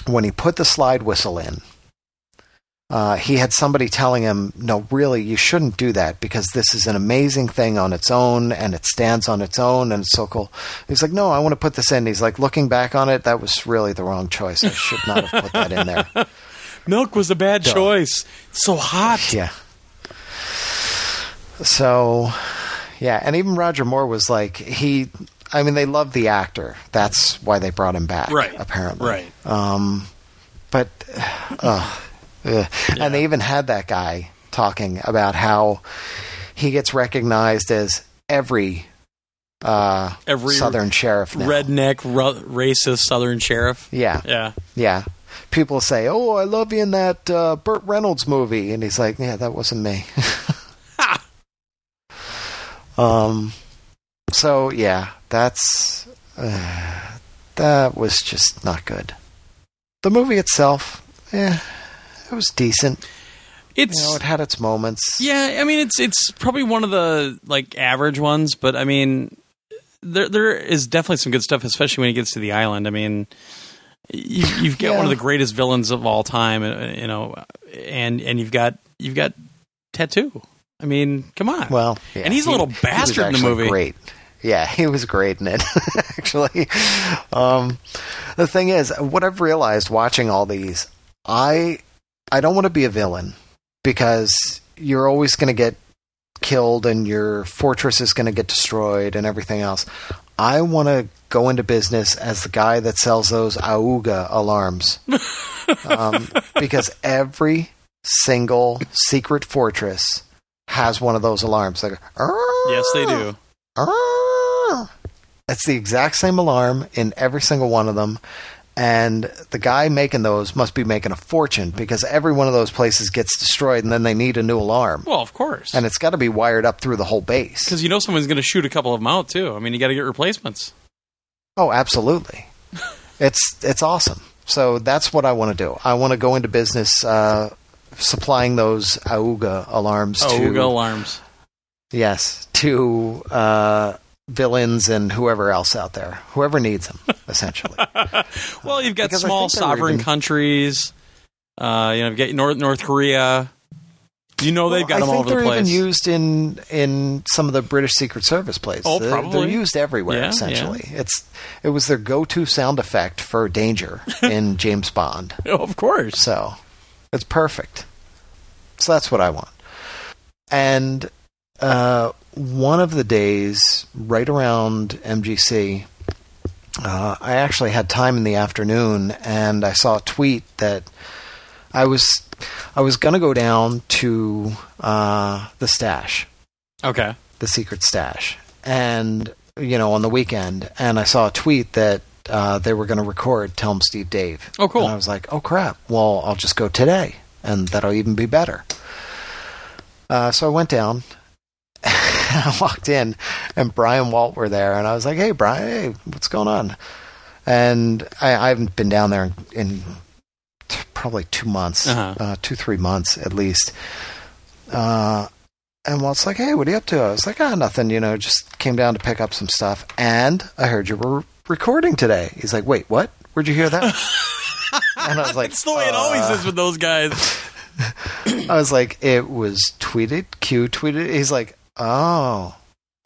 when he put the slide whistle in, uh, he had somebody telling him, "No, really, you shouldn't do that because this is an amazing thing on its own, and it stands on its own, and it's so cool." He's like, "No, I want to put this in." He's like, looking back on it, that was really the wrong choice. I should not have put that in there. Milk was a bad Duh. choice. It's so hot. Yeah. So, yeah, and even Roger Moore was like he. I mean, they loved the actor. That's why they brought him back. Right. Apparently. Right. Um, but, uh, ugh. and they even had that guy talking about how he gets recognized as every uh, Every Southern sheriff now. Redneck, ru- racist Southern sheriff. Yeah. Yeah. Yeah. People say, "Oh, I love you in that uh, Burt Reynolds movie," and he's like, "Yeah, that wasn't me." um. So yeah, that's uh, that was just not good. The movie itself, eh, it was decent. It's You know, it had its moments. Yeah, I mean it's it's probably one of the like average ones, but I mean there there is definitely some good stuff, especially when he gets to the island. I mean, you, you've got Yeah. one of the greatest villains of all time, uh, you know, and and you've got you've got tattoo. I mean, come on. Well, yeah, And he's a little bastard in the movie. Great. Yeah, he was great in it. actually, um, the thing is, what I've realized watching all these, I I don't want to be a villain because you're always going to get killed and your fortress is going to get destroyed and everything else. I want to go into business as the guy that sells those Auga alarms. um, because every single secret fortress has one of those alarms. Like, yes, they do. It's the exact same alarm in every single one of them. And the guy making those must be making a fortune because every one of those places gets destroyed and then they need a new alarm. Well, of course. And it's got to be wired up through the whole base. because you know someone's going to shoot a couple of them out too. I mean, you got to get replacements. Oh, absolutely. it's it's awesome. So that's what I want to do. I want to go into business uh, supplying those Auga alarms Oh, to alarms. yes to uh, villains and whoever else out there, whoever needs them, essentially. Well, you've got small think sovereign even- countries. Uh, you know, you've got North North Korea. You know they've got them all over the they're place. even used in in some of the British Secret Service places. Oh, They're- probably. They're used everywhere. Yeah, essentially, it's it was their go-to sound effect for danger in James Bond. Oh, of course. So it's perfect. So that's what I want. And uh, one of the days, right around MGC, uh, I actually had time in the afternoon, and I saw a tweet that I was I was going to go down to uh, the stash, Okay. the secret stash, and you know on the weekend, and I saw a tweet that uh, they were going to record "Tell 'em Steve Dave." Oh, cool. And I was like, "Oh crap! Well, I'll just go today, and that'll even be better." Uh, so I went down. I walked in, and Bryan Walt were there, and I was like, "Hey, Bryan, hey, what's going on?" And I, I haven't been down there in, t- probably two months, Uh-huh. uh, two three months at least. Uh, and Walt's like, "Hey, what are you up to?" I was like, "Ah, nothing. You know, just came down to pick up some stuff." And I heard you were recording today. He's like, "Wait, what? Where'd you hear that?" and I was like, It's the way it always "Uh." is with those guys. I was like, it was tweeted. Q tweeted. He's like, oh,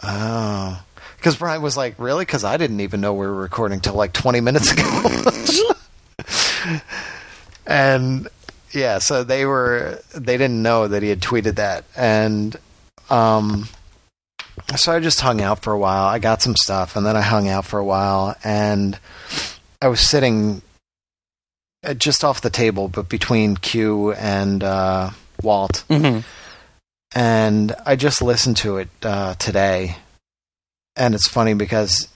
oh. Because Bryan was like, really? Because I didn't even know we were recording till like 20 minutes ago. and yeah, so they were, they didn't know that he had tweeted that. And, um, so I just hung out for a while. I got some stuff and then I hung out for a while and I was sitting uh, just off the table, but between Q and uh, Walt. hmm And I just listened to it uh, today, and it's funny because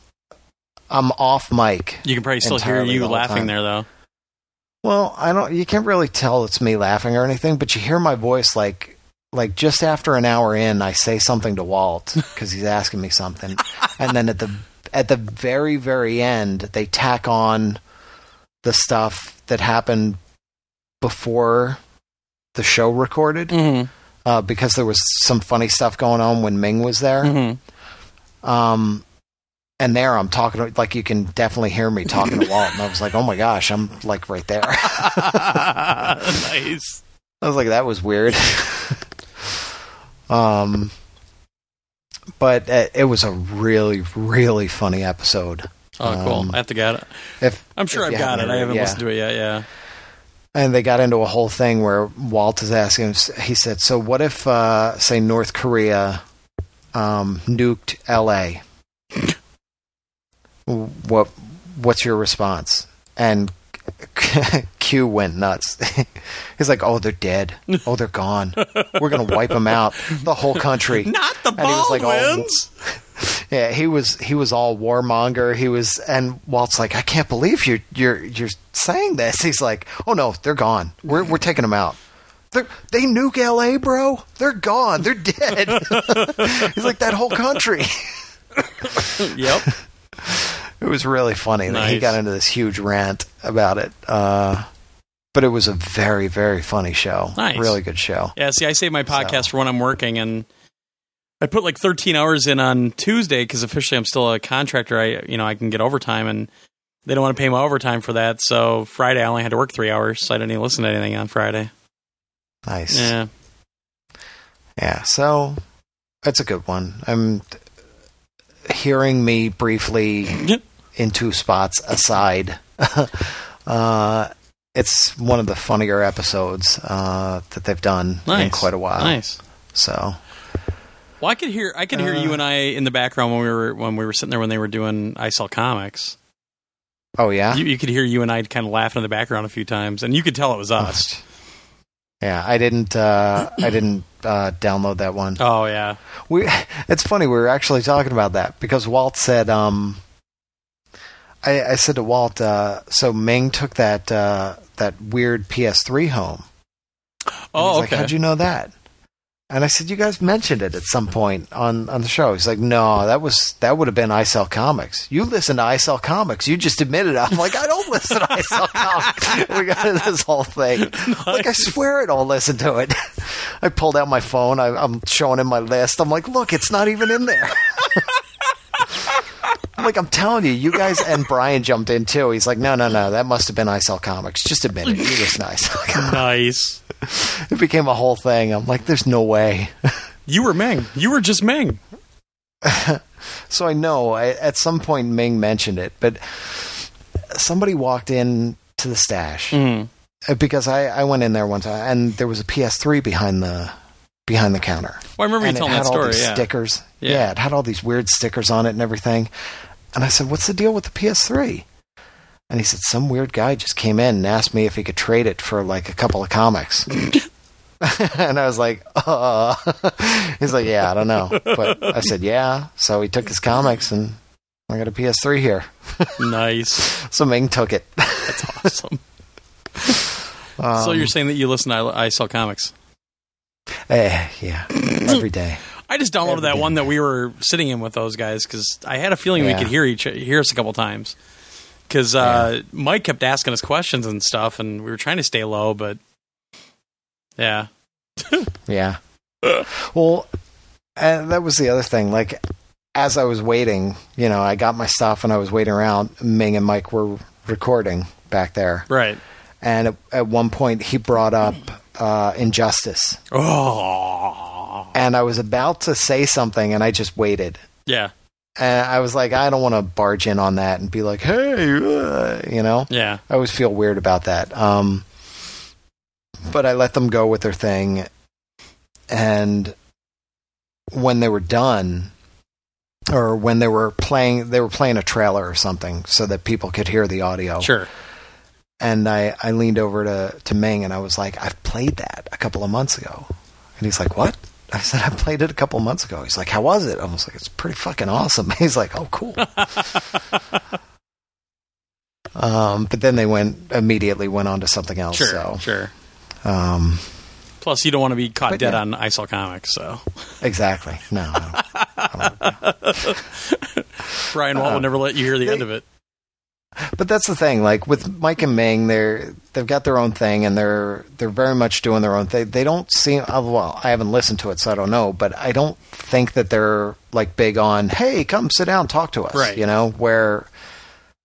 I'm off mic. You can probably still hear you the laughing there, though. Well, I don't. You can't really tell it's me laughing or anything, but you hear my voice like like just after an hour in, I say something to Walt because he's asking me something, and then at the at the very very end, they tack on the stuff that happened before the show recorded hmm uh, because there was some funny stuff going on when Ming was there. hmm Um, and there I'm talking to, like you can definitely hear me talking to Walt, and I was like, oh my gosh, I'm like right there. nice. I was like, that was weird. um, but uh, it was a really, really funny episode. Oh, cool. Um, I have to get it. If I'm sure I've got it. haven't I haven't yeah. listened to it yet. Yeah. And they got into a whole thing where Walt is asking. He said, "So what if, uh, say, North Korea um, nuked L.A.? what What's your response?" And Q went nuts. He's like, "Oh, they're dead. Oh, they're gone. We're gonna wipe them out. The whole country." Not the And he was like, oh, Baldwins. Yeah, he was he was all warmonger. He was, and Walt's like, I can't believe you're you're you're saying this. He's like, Oh no, they're gone. We're we're taking them out. They're, they nuke L.A., bro. They're gone. They're dead. He's like that whole country. yep. It was really funny that he got into this huge rant about it. Uh, but it was a very very funny show. Nice. really good show. Yeah. See, I save my podcast So- for when I'm working, and I put like 13 hours in on Tuesday because officially I'm still a contractor. I, you know, I can get overtime, and they don't want to pay my overtime for that. So Friday I only had to work three hours, so I didn't even listen to anything on Friday. Nice. Yeah. Yeah, so it's a good one. I'm hearing me briefly in two spots aside. uh, it's one of the funnier episodes uh, that they've done in quite a while. Nice. So Well, I could hear I could hear Uh, you and I in the background when we were when we were sitting there when they were doing I Sell Comics. Oh yeah, You, you could hear you and I kind of laughing in the background a few times, and you could tell it was us. yeah. I didn't. Uh, I didn't uh, download that one. Oh yeah, We. It's funny. We were actually talking about that because Walt said. Um, I, I said to Walt. Uh, so Ming took that uh, that weird PS3 home. And oh okay. like, How'd you know that? And I said, You guys mentioned it at some point on, on the show. He's like, No, that was that would have been I Sell Comics. You listen to I Sell Comics. You just admitted it. I'm like, I don't listen to I Sell Comics. We got into this whole thing. Like, I swear I don't listen to it. I pulled out my phone. I, I'm showing him my list. I'm like, look, it's not even in there. I'm like, I'm telling you, you guys and Bryan jumped in too. He's like, no, no, no, that must have been I Sell Comics. Just admit it. You I Sell Comics. nice. It became a whole thing. I'm like, there's no way. You were Ming. You were just Ming. So I know I, at some point Ming mentioned it, but somebody walked in to the stash Mm. Uh, because I, I went in there one time and there was a PS3 behind the behind the counter. Well, I remember you and it telling had that all story. these Yeah. stickers. Yeah. Yeah. it had all these weird stickers on it and everything. And I said, "What's the deal with the PS3?" And he said, "Some weird guy just came in and asked me if he could trade it for like a couple of comics." and I was like, "Uh." He's like, "Yeah, I don't know," but I said, "Yeah." So he took his comics and I got a PS3 here. Nice. So Ming took it. That's awesome. Um, so you're saying that you listen to I, I Sell Comics? eh, yeah, every day. I just downloaded that one that we were sitting in with those guys because I had a feeling we could hear each hear us a couple times. Because uh, Mike kept asking us questions and stuff, and we were trying to stay low, but yeah, Yeah. well, and that was the other thing. Like, as I was waiting, you know, I got my stuff and I was waiting around. Ming and Mike were recording back there, right. and at, at one point he brought up uh, Injustice, Oh, and I was about to say something, and I just waited. yeah, And I was like, I don't want to barge in on that and be like, hey, uh, you know. yeah, I always feel weird about that. Um, but I let them go with their thing, and when they were done, or when they were playing, they were playing a trailer or something so that people could hear the audio. sure. And I, I leaned over to to Ming and I was like, I've played that a couple of months ago, and he's like, What? I said, I played it a couple months ago. He's like, How was it? I was like, It's pretty fucking awesome. He's like, Oh, cool. um, but then they went immediately went on to something else. Sure, So, sure. um, Plus, you don't want to be caught dead yeah. on I Sell Comics, so exactly. No, no. Bryan Walt would never let you hear the they- end of it. But that's the thing. Like with Mike and Ming, they're they've got their own thing, and they're they're very much doing their own thing. They don't seem uh, well. I haven't listened to it, so I don't know. But I don't think that they're like big on. Hey, come sit down, talk to us. Right. You know where,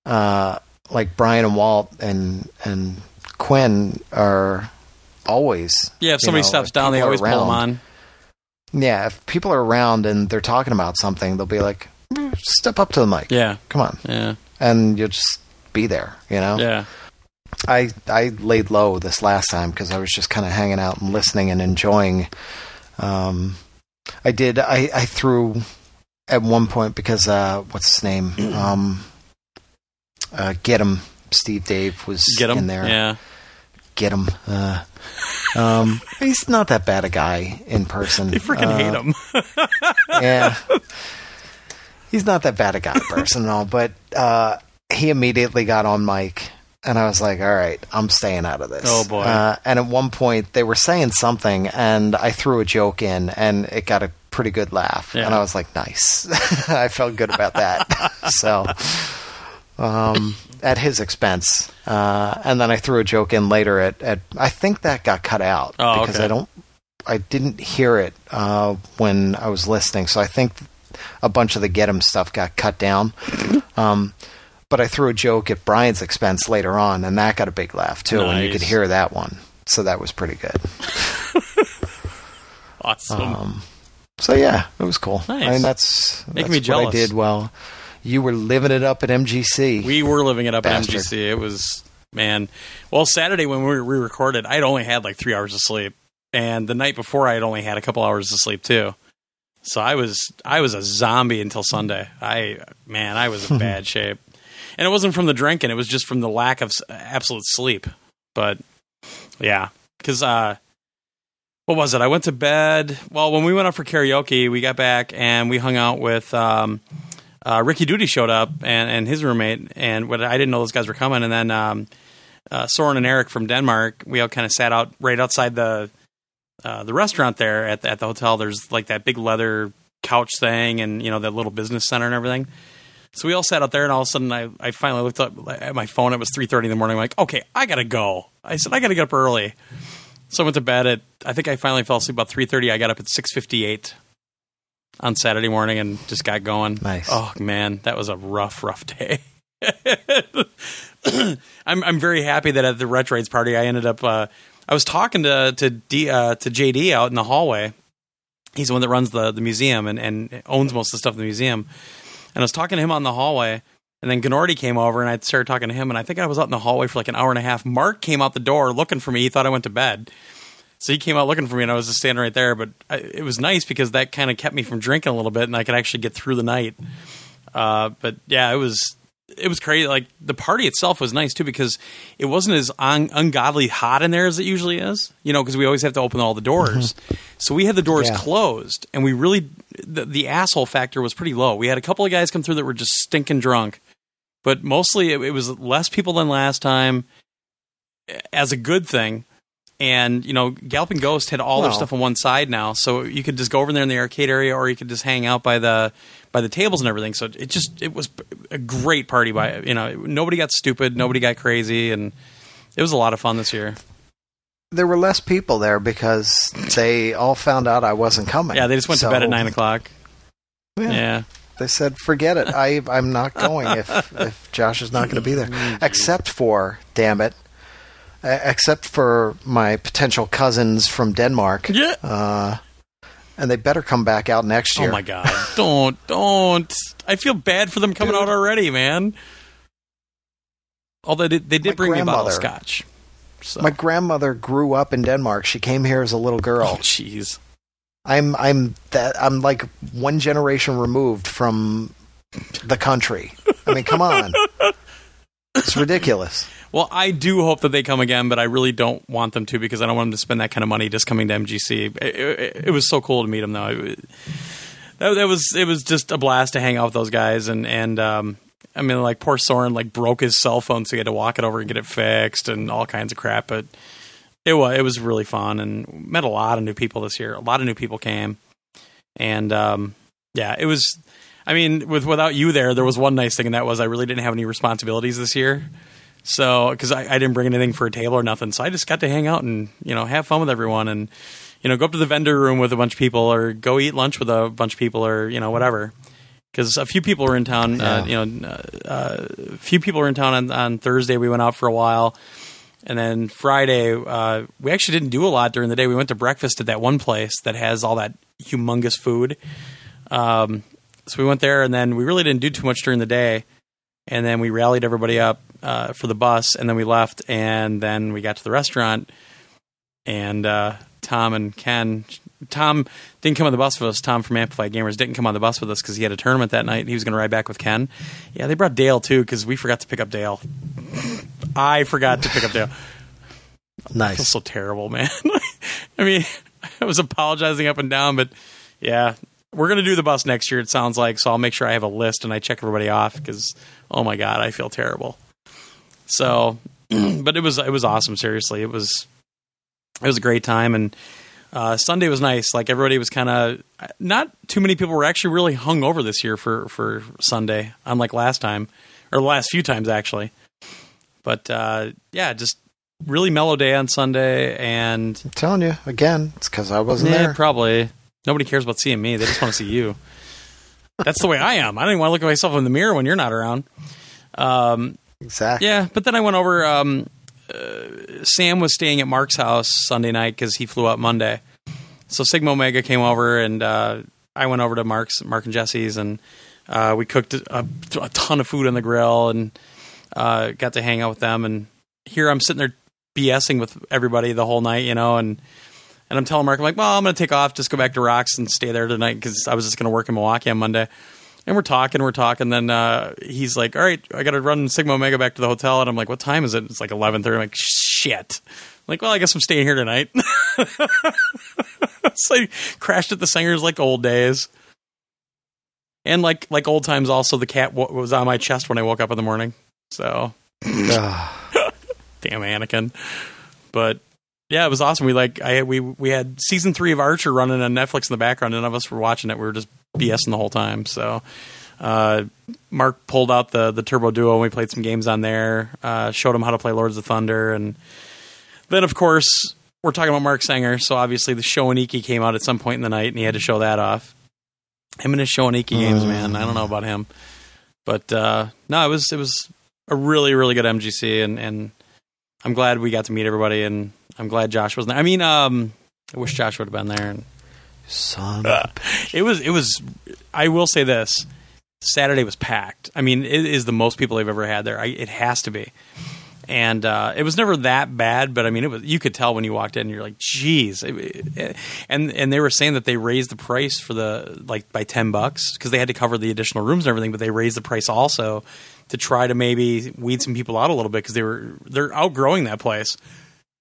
uh, like Bryan and Walt and and Quinn are always. Yeah, if somebody know, steps if down, they always pull them on. Yeah, if people are around and they're talking about something, they'll be like, "Mm, "Step up to the mic. Yeah, Come on," yeah, and you'll just be there. You know. yeah. I I laid low this last time because I was just kind of hanging out and listening and enjoying. Um, I did. I I threw at one point because uh, what's his name? Um, uh, get him. Steve Dave was Get them. in there. Yeah, Get him. Uh, um, he's not that bad a guy in person. they freaking Uh, hate him. yeah. He's not that bad a guy person and all, but uh, he immediately got on mic and I was like, all right, I'm staying out of this. Oh, boy. Uh, and at one point they were saying something and I threw a joke in and it got a pretty good laugh. Yeah. And I was like, nice. I felt good about that. so, um, at his expense. Uh, and then I threw a joke in later at, at I think that got cut out Oh, because okay. I don't I didn't hear it uh, when I was listening, so I think a bunch of the get 'em stuff got cut down. Um, but I threw a joke at Bryan's expense later on, and that got a big laugh too, and you could hear that one. So that was pretty good. Awesome. Um, so yeah, it was cool. Nice. I mean, that's, Making me what jealous. I did well. You were living it up at MGC. we were living it up Bastard. at MGC. It was man. Well, Saturday when we re-recorded, I'd only had like three hours of sleep, and the night before, I had only had a couple hours of sleep too. So I was I was a zombie until Sunday. I man, I was in bad shape, and it wasn't from the drinking; it was just from the lack of absolute sleep. But yeah, because uh, what was it? I went to bed. Well, when we went out for karaoke, we got back and we hung out with um, uh, Ricky Duty showed up and, and his roommate, and what I didn't know those guys were coming. And then um, uh, Soren and Eric from Denmark, we all kind of sat out right outside the uh, the restaurant there at the, at the hotel. There's like that big leather couch thing, and you know that little business center and everything. So we all sat out there, and all of a sudden, I, I finally looked up at my phone. It was three thirty in the morning. I'm like, okay, I gotta go. I said I gotta get up early. So I went to bed at. I think I finally fell asleep about three thirty. I got up at six fifty eight on Saturday morning and just got going. Nice. Oh man, that was a rough, rough day. I'm I'm very happy that at the Retroids party I ended up. Uh, I was talking to to D, uh, to JD out in the hallway. He's the one that runs the the museum and, and owns most of the stuff in the museum. And I was talking to him on the hallway. And then Gnordy came over and I started talking to him. And I think I was out in the hallway for like an hour and a half. Mark came out the door looking for me. He thought I went to bed. So he came out looking for me and I was just standing right there. But I, it was nice because that kind of kept me from drinking a little bit and I could actually get through the night. Uh, but yeah, it was it was crazy. Like the party itself was nice too because it wasn't as un- ungodly hot in there as it usually is. You know, because we always have to open all the doors. Mm-hmm. So we had the doors Yeah. closed, and we really the, the asshole factor was pretty low. We had a couple of guys come through that were just stinking drunk, but mostly it, it was less people than last time, as a good thing. And you know, Galloping Ghost had all their stuff on one side now, so you could just go over there in the arcade area, or you could just hang out by the by the tables and everything. So it just it was a great party. By you know, nobody got stupid, nobody got crazy, and it was a lot of fun this year. There were less people there because they all found out I wasn't coming. Yeah, they just went So, to bed at nine o'clock. Yeah. Yeah, They said, "Forget it. I I'm not going if if Josh is not going to be there." Except for, damn it, except for my potential cousins from Denmark. yeah. Uh, and they better come back out next year. Oh my god! don't don't. I feel bad for them coming Dude. out already, man. Although they, they did My bring me a bottle of scotch. So. My grandmother grew up in Denmark. She came here as a little oh girl. jeez. I'm I'm that I'm like one generation removed from the country. I mean, come on. It's ridiculous. Well, I do hope that they come again, but I really don't want them to because I don't want them to spend that kind of money just coming to MGC. It, it, it was so cool to meet them, though. It, that, that was it was just a blast to hang out with those guys, and and um, I mean, like poor Soren like broke his cell phone, so he had to walk it over and get it fixed, and all kinds of crap. But it was it was really fun, and met a lot of new people this year. A lot of new people came, and um, yeah, it was. I mean, with without you there, there was one nice thing, and that was I really didn't have any responsibilities this year. So, because I, I didn't bring anything for a table or nothing, so I just got to hang out and you know have fun with everyone, and you know go up to the vendor room with a bunch of people, or go eat lunch with a bunch of people, or you know whatever. Because a few people were in town, uh, you know, uh, uh, a few people were in town on, on Thursday. We went out for a while, and then Friday uh, we actually didn't do a lot during the day. We went to breakfast at that one place that has all that humongous food. Um, so we went there, and then we really didn't do too much during the day. And then we rallied everybody up uh, for the bus, and then we left, and then we got to the restaurant, and uh, Tom and Ken. Tom didn't come on the bus with us. Tom from Amplified Gamers didn't come on the bus with us because he had a tournament that night. He was going to ride back with Ken. Yeah, they brought Dale too because we forgot to pick up Dale. I forgot to pick up Dale. I feel Nice. so terrible, man. I mean, I was apologizing up and down, but yeah, we're gonna do the bus next year. It sounds like so. I'll make sure I have a list and I check everybody off because oh my god, I feel terrible. So, but it was it was awesome. Seriously, it was it was a great time and. Uh, Sunday was nice. Like everybody was kind of not too many people were actually really hung over this year for for Sunday, unlike last time or the last few times actually. But uh, yeah, just really mellow day on Sunday, and I'm telling you again, it's because I wasn't yeah, there. probably nobody cares about seeing me. They just want to see you. That's the way I am. I don't even want to look at myself in the mirror when you're not around. Um, exactly. yeah, but then I went over. Um, uh, Sam was staying at Mark's house Sunday night because he flew out Monday. So Sigma Omega came over, and uh, I went over to Mark's, Mark and Jesse's, and uh, we cooked a, a ton of food on the grill, and uh, got to hang out with them. And here I'm sitting there BSing with everybody the whole night, you know, and and I'm telling Mark, I'm like, well, I'm going to take off, just go back to Rocks and stay there tonight because I was just going to work in Milwaukee on Monday. And we're talking, we're talking. Then uh, he's like, "All right, I got to run Sigma Omega back to the hotel." And I'm like, "What time is it?" It's like 11:30. I'm like, "Shit!" I'm like, well, I guess I'm staying here tonight. it's like crashed at the Sangers like old days, and like like old times. Also, the cat w- was on my chest when I woke up in the morning. So damn Anakin. But yeah, it was awesome. We like I we we had season three of Archer running on Netflix in the background. None of us were watching it. We were just BSing the whole time. So Uh, Mark pulled out the the Turbo Duo and we played some games on there. Uh, showed him how to play Lords of Thunder, and then of course we're talking about Mark Sanger. So obviously the Shoaniki came out at some point in the night, and he had to show that off. Him and his Shoaniki games, man. I don't know about him, but uh, no, it was it was a really really good MGC, and and I'm glad we got to meet everybody, and I'm glad Josh wasn't. there. I mean, um, I wish Josh would have been there. And Son. uh, it was it was. I will say this: Saturday was packed. I mean, it is the most people they've ever had there. I, it has to be. And uh, it was never that bad, but I mean, it was. You could tell when you walked in, you're like, "Geez!" And and they were saying that they raised the price for the like by ten bucks because they had to cover the additional rooms and everything, but they raised the price also to try to maybe weed some people out a little bit because they were they're outgrowing that place,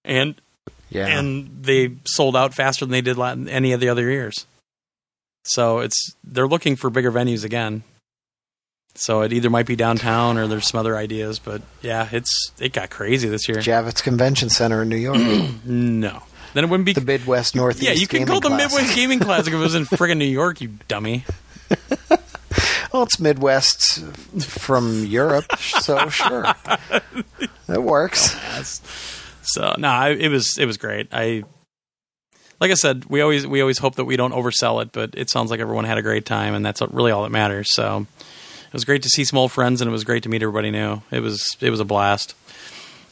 and Yeah. and they sold out faster than they did any of the other years. So it's they're looking for bigger venues again. So it either might be downtown or there's some other ideas, but yeah, it's it got crazy this year. Javits Convention Center in New York. No, then it wouldn't be. the Midwest Northeast. yeah, you could Gaming call the Classic. Midwest Gaming Classic if it was in friggin' New York, you dummy. Well, it's Midwest from Europe, so sure, it works. So no, I, it was it was great. I like I said, we always we always hope that we don't oversell it, but it sounds like everyone had a great time, and that's really all that matters. So it was great to see some old friends, and it was great to meet everybody new. It was it was a blast.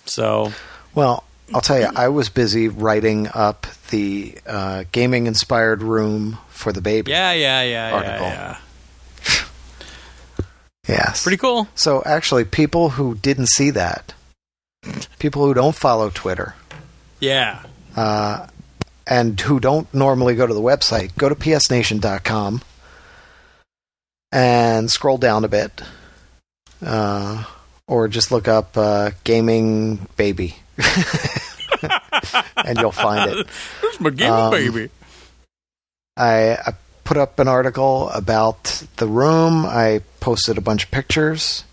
So Well, I'll tell you, I was busy writing up the uh, gaming inspired room for the baby. yeah, yeah, yeah, yeah, yeah. Yes. Pretty cool. So actually, people who didn't see that, people who don't follow Twitter, Yeah, uh, and who don't normally go to the website, go to psnation.com and scroll down a bit, uh, or just look up uh, "gaming baby," and you'll find it. there's my gaming Um, baby. I, I put up an article about the room. I posted a bunch of pictures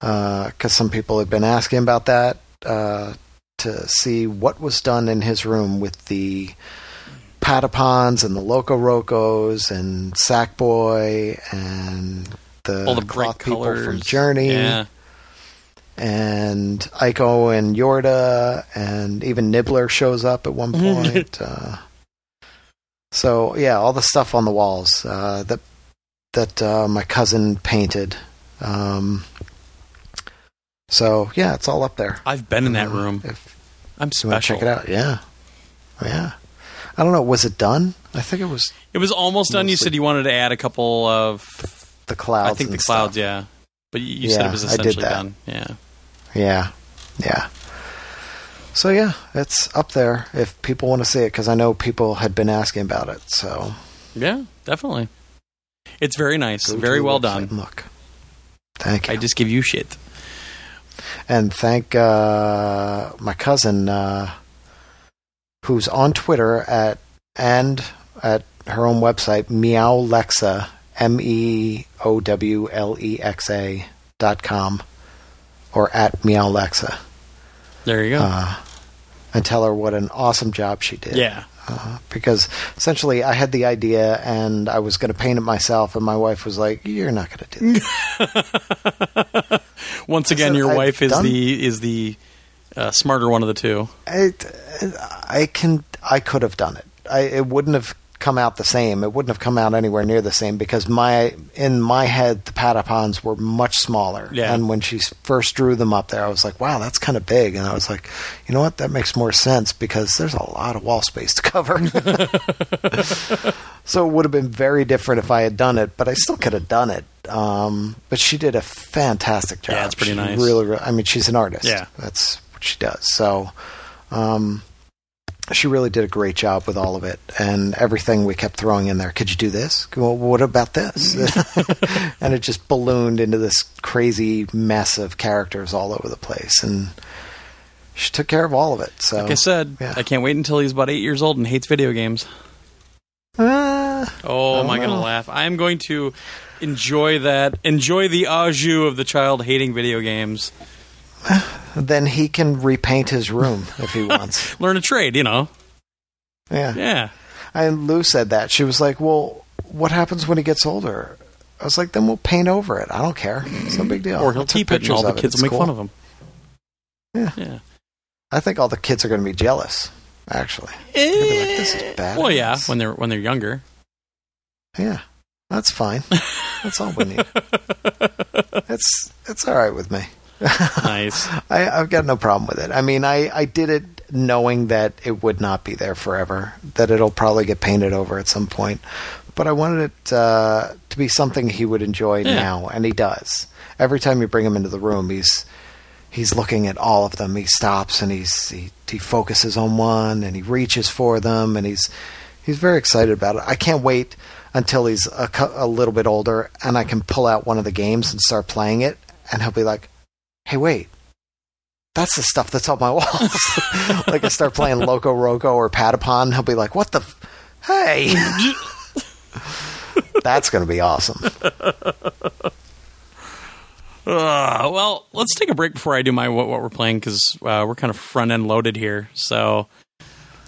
because some people had been asking about that uh, to see what was done in his room with the Patapons and the Loco Rocos and Sackboy and the All the cloth people colors from Journey Yeah, and Ico and Yorda, and even Nibbler shows up at one point. uh, so yeah, all the stuff on the walls uh, that that uh, my cousin painted. Um, so yeah, it's all up there. I've been in that Uh, room. If I'm special. check it out, yeah, yeah. I don't know. Was it done? I think it was It was almost done. You said you wanted to add a couple of. the clouds. I think the clouds. stuff. Yeah, but you, you said it was I did essentially that. done. Yeah. Yeah, yeah. So yeah, it's up there if people want to see it because I know people had been asking about it. So Yeah, definitely. It's very nice. go very well done. Look, thank you, I just give you shit. And thank uh, my cousin uh, who's on Twitter at and at her own website Meow Lexa M E O W L E X A dot com or at Meow Lexa There you go. uh, and tell her what an awesome job she did. yeah. Uh, because essentially I had the idea and I was going to paint it myself, and my wife was like, "You're not going to do that." Once again, said, your I've wife is done- the is the uh, smarter one of the two. I, I can, I could have done it. I, it wouldn't have come out the same. It wouldn't have come out anywhere near the same because my in my head the patapons were much smaller. Yeah. And when she first drew them up there, I was like, "Wow, that's kind of big." And I was like, "You know what? That makes more sense because there's a lot of wall space to cover." so it would have been very different if I had done it, but I still could have done it. Um, but she did a fantastic job. Yeah, it's pretty She nice. Really, really, I mean, she's an artist. Yeah. that's what she does. So, um, she really did a great job with all of it and everything we kept throwing in there. Could you do this? Well, what about this? and it just ballooned into this crazy mess of characters all over the place. And she took care of all of it. So, Like I said, yeah. I can't wait until he's about eight years old and hates video games. Uh, Oh, am I going to laugh? I am going to enjoy that. Enjoy the au jus of the child hating video games. Then he can repaint his room if he wants. Learn a trade, you know. Yeah. Yeah. And Lou said that. She was like, "Well, what happens when he gets older?" I was like, then we'll paint over it. I don't care. It's no big deal. or he'll keep it, and all the it. kids will make cool. fun of him. Yeah. Yeah. I think all the kids are going to be jealous. Actually, They're be like, this is bad. Well, yeah, when they're when they're younger. yeah, that's fine. That's all we need. it's it's all right with me. Nice. I, I've got no problem with it. I mean, I, I did it knowing that it would not be there forever, that it'll probably get painted over at some point. But I wanted it uh, to be something he would enjoy Yeah. now, and he does. Every time you bring him into the room, he's he's looking at all of them. He stops and he's he, he focuses on one and he reaches for them, and he's he's very excited about it. I can't wait until he's a, a little bit older and I can pull out one of the games and start playing it, and he'll be like, "Hey, wait." That's the stuff that's on my walls. like I start playing Loco Roco or Patapon, he'll be like, "What the? F- hey!" That's going to be awesome. Uh, well, let's take a break before I do my what, what we're playing because uh, we're kind of front end loaded here. So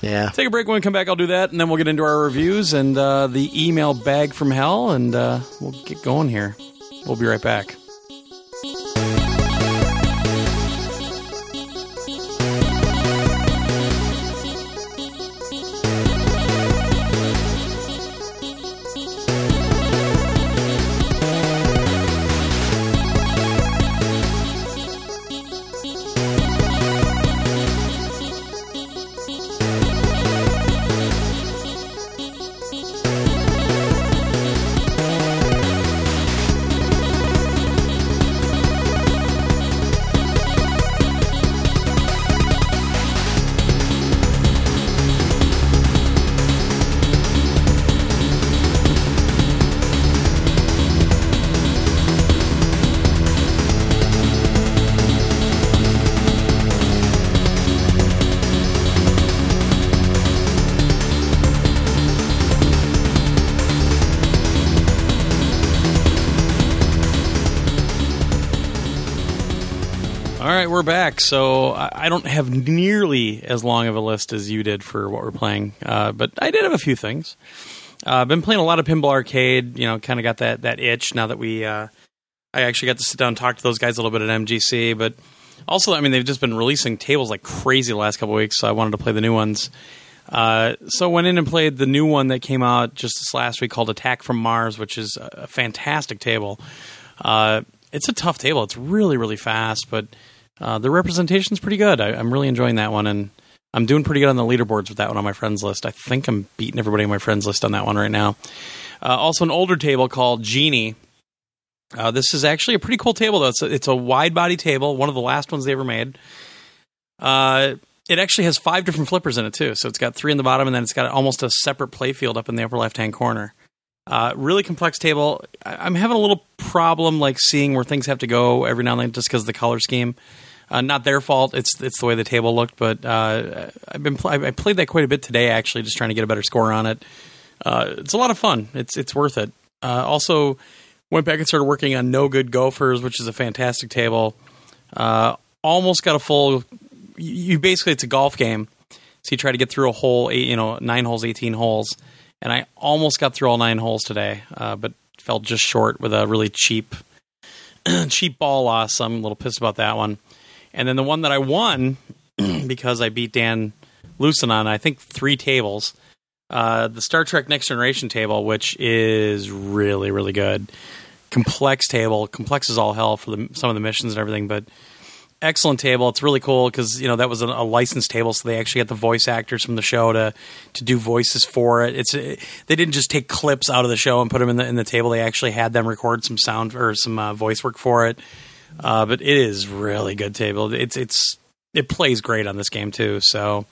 Yeah. take a break when we come back. I'll do that, and then we'll get into our reviews and uh, the email bag from hell, and uh, we'll get going here. We'll be right back. Back. So I don't have nearly as long of a list as you did for what we're playing, uh, but I did have a few things. Uh, I've been playing a lot of Pinball Arcade. You know, kind of got that that itch now that we. Uh, I actually got to sit down and talk to those guys a little bit at MGC, but also, I mean, they've just been releasing tables like crazy the last couple weeks. So I wanted to play the new ones. Uh, so went in and played the new one that came out just this last week called Attack from Mars, which is a fantastic table. Uh, it's a tough table. It's really really fast, but uh, the representation's pretty good. I, I'm really enjoying that one, and I'm doing pretty good on the leaderboards with that one on my friends list. I think I'm beating everybody on my friends list on that one right now. Uh, also, an older table called Genie. Uh, this is actually a pretty cool table, though. It's a, it's a wide body table, one of the last ones they ever made. Uh, it actually has five different flippers in it too. So it's got three in the bottom, and then it's got almost a separate play field up in the upper left hand corner. Uh, really complex table. I'm having a little problem like seeing where things have to go every now and then, just because of the color scheme. Uh, not their fault. It's it's the way the table looked, but uh, I've been pl- I played that quite a bit today. Actually, just trying to get a better score on it. Uh, it's a lot of fun. It's it's worth it. Uh, also, went back and started working on No Good Gophers, which is a fantastic table. Uh, almost got a full. You basically it's a golf game, so you try to get through a whole eight, you know, nine holes, eighteen holes, and I almost got through all nine holes today, uh, but fell just short with a really cheap, cheap ball loss. I'm a little pissed about that one. And then the one that I won because I beat Dan Lucen on I think three tables. Uh, the Star Trek Next Generation table, which is really really good, complex table. Complex is all hell for the, some of the missions and everything, but excellent table. It's really cool because you know that was a, a licensed table, so they actually got the voice actors from the show to to do voices for it. It's they didn't just take clips out of the show and put them in the in the table. They actually had them record some sound or some uh, voice work for it. Uh, but it is really good table. It's it's it plays great on this game too. So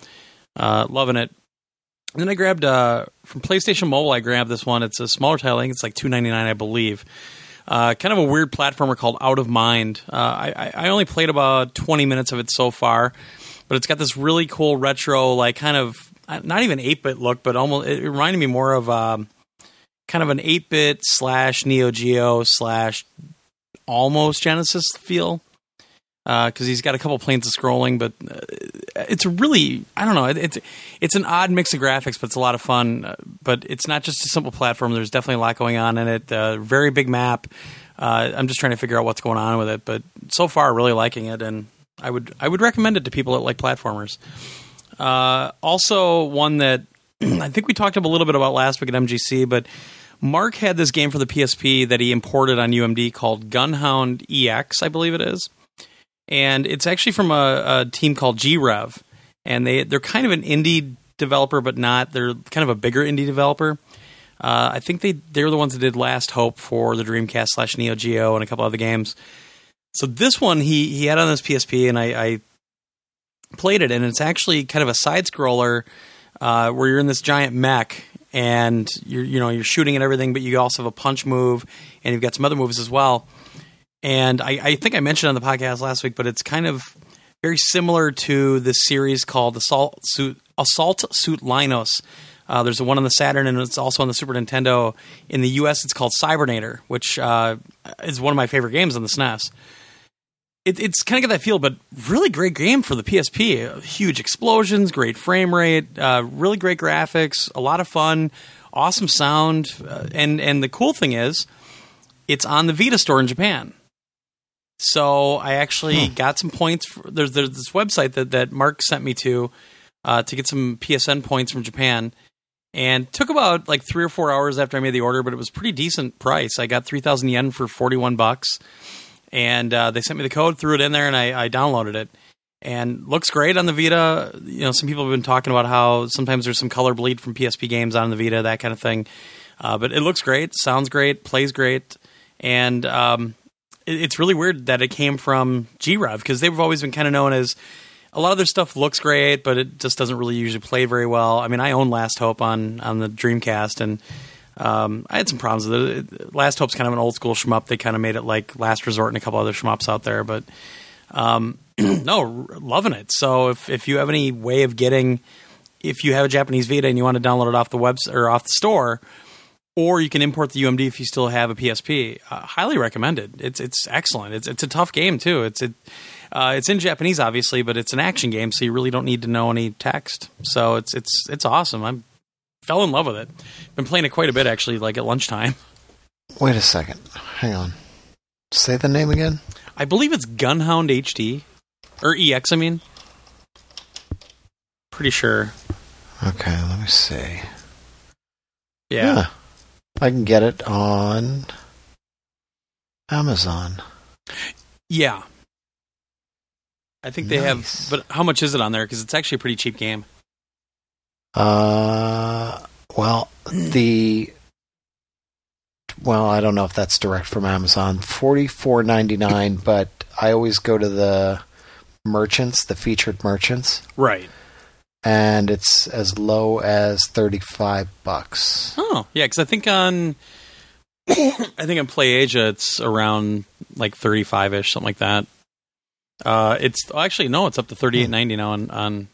uh, loving it. And then I grabbed uh, from PlayStation Mobile. I grabbed this one. It's a smaller title. I think it's like two ninety nine, I believe. Uh, kind of a weird platformer called Out of Mind. Uh, I, I only played about twenty minutes of it so far, but it's got this really cool retro, like kind of uh, not even eight bit look, but almost it reminded me more of um, kind of an eight bit slash Neo Geo slash almost Genesis feel because he's got a couple planes of scrolling, but uh, it's really I don't know. It, it's it's an odd mix of graphics, but it's a lot of fun. Uh, but it's not just a simple platform. There's definitely a lot going on in it. Uh, very big map. Uh, I'm just trying to figure out what's going on with it, but so far, really liking it, and I would I would recommend it to people that like platformers. Uh, also, one that I think we talked a little bit about last week at MGC, but Mark had this game for the PSP that he imported on UMD called Gunhound EX, I believe it is, and it's actually from a, a team called G-Rev, and they they're kind of an indie developer, but not. They're kind of a bigger indie developer. Uh, I think they they're the ones that did Last Hope for the Dreamcast slash Neo Geo and a couple other games. So this one he he had on his PSP, and I, I played it, and it's actually kind of a side scroller uh, where you're in this giant mech and you're you know you're shooting at everything, but you also have a punch move, and you've got some other moves as well. And I, I think I mentioned on the podcast last week, but it's kind of very similar to this series called Assault Suit Assault Suit Leynos. Uh, there's one on the Saturn, and it's also on the Super Nintendo. In the U.S., it's called Cybernator, which uh, is one of my favorite games on the SNES it, it's kind of got that feel, but really great game for the PSP. Huge explosions, great frame rate, uh, really great graphics, a lot of fun, awesome sound, uh, and and the cool thing is, it's on the Vita store in Japan. So I actually hmm. got some points. For, there's there's this website that that Mark sent me to uh, to get some PSN points from Japan, and took about like three or four hours after I made the order, but it was pretty decent price. I got three thousand yen for forty one bucks and uh, they sent me the code, threw it in there, and I, I, downloaded it. And looks great on the Vita. You know, some people have been talking about how sometimes there's some color bleed from PSP games on the Vita, that kind of thing. Uh, but it looks great, sounds great, plays great, and um, it, it's really weird that it came from G-Rev because they've always been kind of known as a lot of their stuff looks great, but it just doesn't really usually play very well. I mean, I own Last Hope on on the Dreamcast, and um, I had some problems with it. Last Hope's kind of an old school shmup. They kind of made it like Last Resort and a couple other shmups out there, but um, no, loving it. So if if you have any way of getting, if you have a Japanese Vita and you want to download it off the web or off the store, or you can import the UMD if you still have a PSP. Uh, highly recommended. It's it's excellent. It's it's a tough game too. It's it. Uh, it's in Japanese, obviously, but it's an action game, so you really don't need to know any text. So it's it's it's awesome. I'm fell in love with it. Been playing it quite a bit actually, like at lunchtime. Wait a second. Hang on. Say the name again. I believe it's Gunhound HD or EX. I mean, pretty sure. Okay, let me see. Yeah. yeah. I can get it on Amazon. Yeah. I think nice. they have, but how much is it on there? Because it's actually a pretty cheap game. Uh, well, the well, I don't know if that's direct from Amazon. Forty four ninety nine, but I always go to the merchants, the featured merchants, right? And it's as low as thirty five bucks. Oh, yeah, because I think on I think on PlayAsia it's around like thirty five ish, something like that. Uh, it's actually no, it's up to thirty eight ninety now on on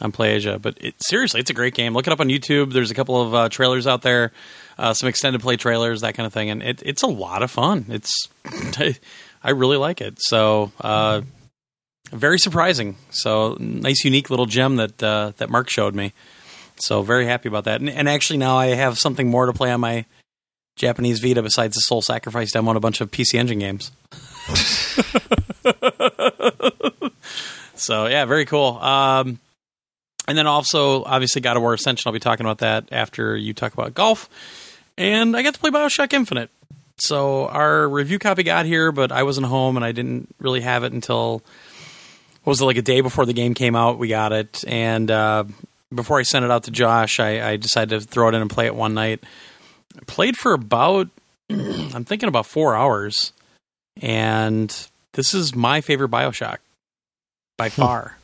on PlayAsia. But it, seriously, it's a great game. Look it up on YouTube. There's a couple of uh, trailers out there, uh, some extended play trailers, that kind of thing, and it, it's a lot of fun. It's I really like it. So uh, very surprising. So nice, unique little gem that uh, that Mark showed me. So very happy about that. And, and, actually now I have something more to play on my Japanese Vita besides the Soul Sacrifice demo and a bunch of PC Engine games. so yeah, very cool. Um, and then also, obviously, God of War Ascension. I'll be talking about that after you talk about golf. And I got to play Bioshock Infinite. So our review copy got here, but I wasn't home and I didn't really have it until what was it like a day before the game came out? We got it, and uh, before I sent it out to Josh, I, I, decided to throw it in and play it one night. I played for about I'm thinking about four hours, and this is my favorite Bioshock by hmm. far.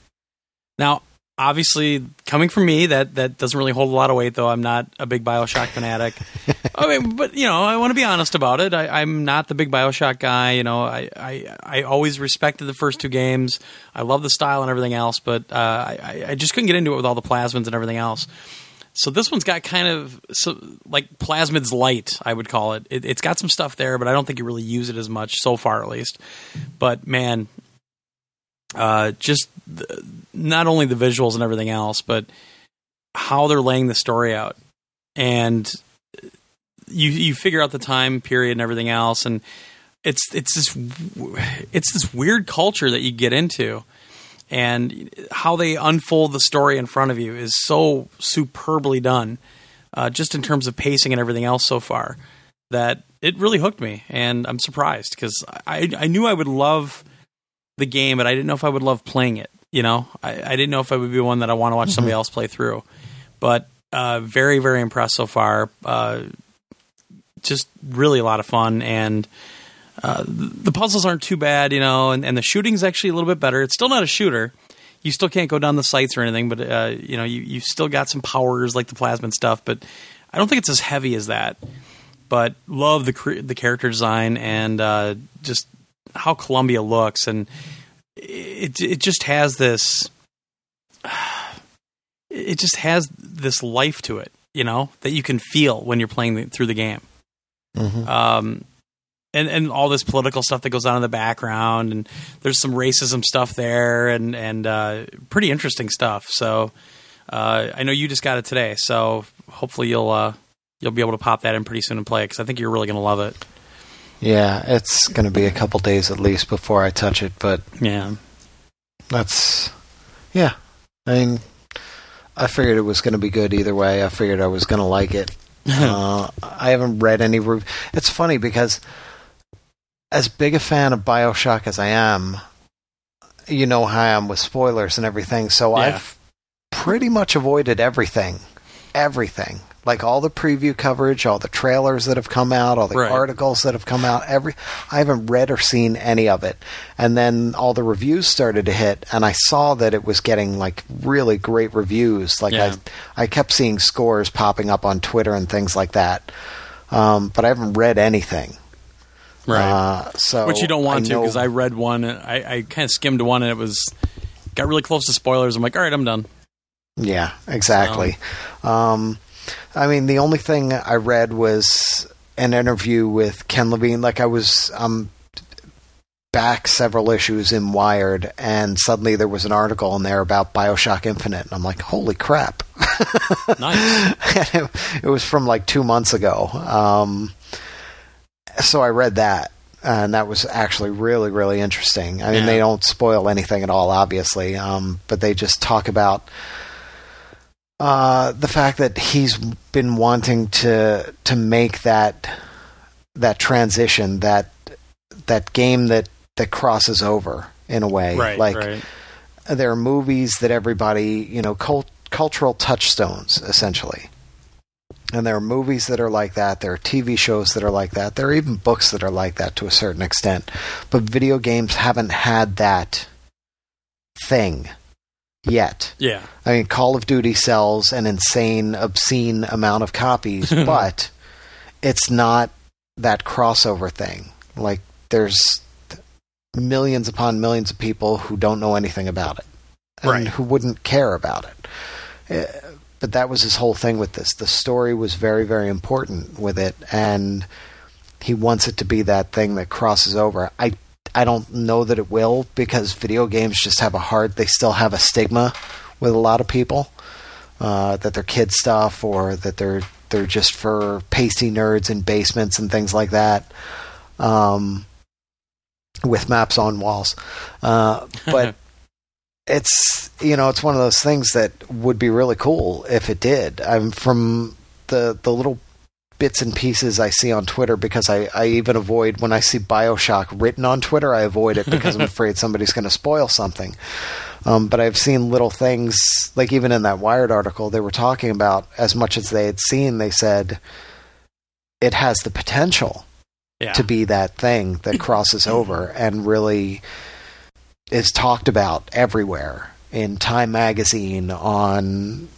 Now obviously coming from me that that doesn't really hold a lot of weight though i'm not a big bioshock fanatic. I mean but you know i want to be honest about it. I, am not the big bioshock guy you know. I, I, I always respected the first two games. I love the style and everything else but uh, I, I just couldn't get into it with all the plasmids and everything else. So this one's got kind of so, like plasmids light i would call it. it it's got some stuff there but i don't think you really use it as much so far at least. But man uh, just not only the visuals and everything else, but how they're laying the story out and you you figure out the time period and everything else, and it's it's this it's this weird culture that you get into, and how they unfold the story in front of you is so superbly done, uh, just in terms of pacing and everything else so far, that it really hooked me, and I'm surprised because I I knew I would love the game, but I didn't know if I would love playing it. You know, I, I didn't know if I would be one that I want to watch somebody else play through, but uh, very very impressed so far. Uh, just really a lot of fun and. Uh, the puzzles aren't too bad, you know, and, and the shooting's actually a little bit better. It's still not a shooter. You still can't go down the sights or anything, but uh, you know, you you've still got some powers like the plasmid stuff. But I don't think it's as heavy as that. But love the the character design and uh, just how Columbia looks, and it it just has this. It just has this life to it, you know, that you can feel when you're playing the, through the game. Mhm. Um, and and all this political stuff that goes on in the background, and there's some racism stuff there, and and uh, pretty interesting stuff. So uh, I know you just got it today, so hopefully you'll uh, you'll be able to pop that in pretty soon and play it because I think you're really going to love it. Yeah, it's going to be a couple days at least before I touch it, but Yeah, that's yeah. I mean, I figured it was going to be good either way. I figured I was going to like it. uh, I haven't read any. Rev- it's funny because as big a fan of Bioshock as I am, you know how I am with spoilers and everything. So Yeah. I've pretty much avoided everything, everything. Like all the preview coverage, all the trailers that have come out, all the Right. articles that have come out. Every I haven't read or seen any of it. And then all the reviews started to hit, and I saw that it was getting like really great reviews. Like Yeah. I, I kept seeing scores popping up on Twitter and things like that. Um, but I haven't read anything. right. Uh, so Which you don't want to because I read one. And I, I kind of skimmed one and it was got really close to spoilers. I'm like, all right, I'm done. Yeah, exactly. Um, I mean, the only thing I read was an interview with Ken Levine. Like I was um, back several issues in Wired, and suddenly there was an article in there about Bioshock Infinite, and I'm like, holy crap! Nice. it, it was from like two months ago. Um, so I read that, and that was actually really, really interesting. I mean, Yeah. they don't spoil anything at all, obviously, um, but they just talk about uh, the fact that he's been wanting to to make that that transition, that that game that that crosses over in a way, right. like right. there are movies that everybody, you know, cult- cultural touchstones, essentially. And there are movies that are like that. There are TV shows that are like that. There are even books that are like that to a certain extent. But video games haven't had that thing yet. Yeah. I mean, Call of Duty sells an insane, obscene amount of copies, but it's not that crossover thing. Like, there's millions upon millions of people who don't know anything about it and Right. who wouldn't care about it. Uh, But that was his whole thing with this. The story was very, very important with it, and he wants it to be that thing that crosses over. I I don't know that it will because video games just have a hard. They still have a stigma with a lot of people uh, that they're kid stuff or that they're they're just for pasty nerds in basements and things like that. Um, with maps on walls, uh, but it's you know it's one of those things that would be really cool if it did. I'm from the the little bits and pieces I see on Twitter because I, I even avoid when I see Bioshock written on Twitter, I avoid it because I'm afraid somebody's going to spoil something. Um, but I've seen little things, like even in that Wired article, they were talking about as much as they had seen, they said it has the potential Yeah. to be that thing that crosses over and really is talked about everywhere in Time Magazine, on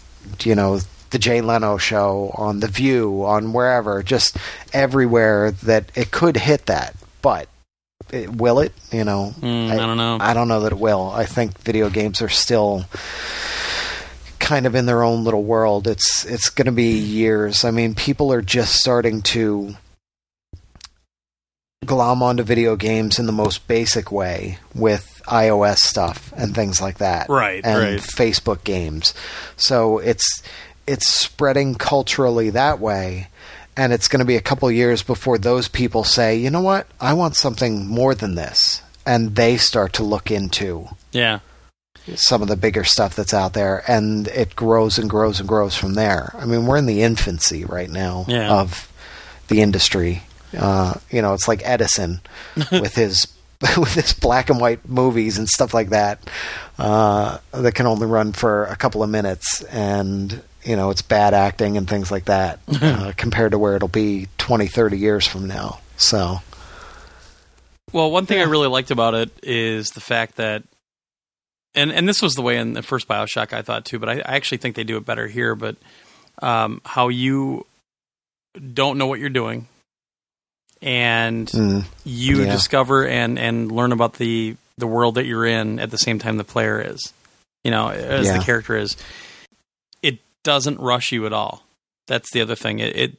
you know the Jay Leno show, on The View, on wherever, just everywhere that it could hit that. But it, will it? You know, Mm, I, don't know. I don't know that it will. I think video games are still kind of in their own little world. It's it's going to be years. I mean, people are just starting to glom onto video games in the most basic way with iOS stuff and things like that. Right, And right. Facebook games. So it's it's spreading culturally that way. And it's going to be a couple years before those people say, you know what, I want something more than this. And they start to look into Yeah. some of the bigger stuff that's out there. And it grows and grows and grows from there. I mean, we're in the infancy right now Yeah. of the industry. Uh, you know, it's like Edison with his with his black and white movies and stuff like that uh, that can only run for a couple of minutes, and you know it's bad acting and things like that uh, compared to where it'll be 20, 30 years from now. So Well, one thing I really liked about it is the fact that, and and this was the way in the first Bioshock I thought too, but I, I actually think they do it better here. But um, how you don't know what you're doing, and mm, you Yeah. discover and and learn about the the world that you're in at the same time the player is, you know, as Yeah. the character is. Doesn't rush you at all. That's the other thing. It, it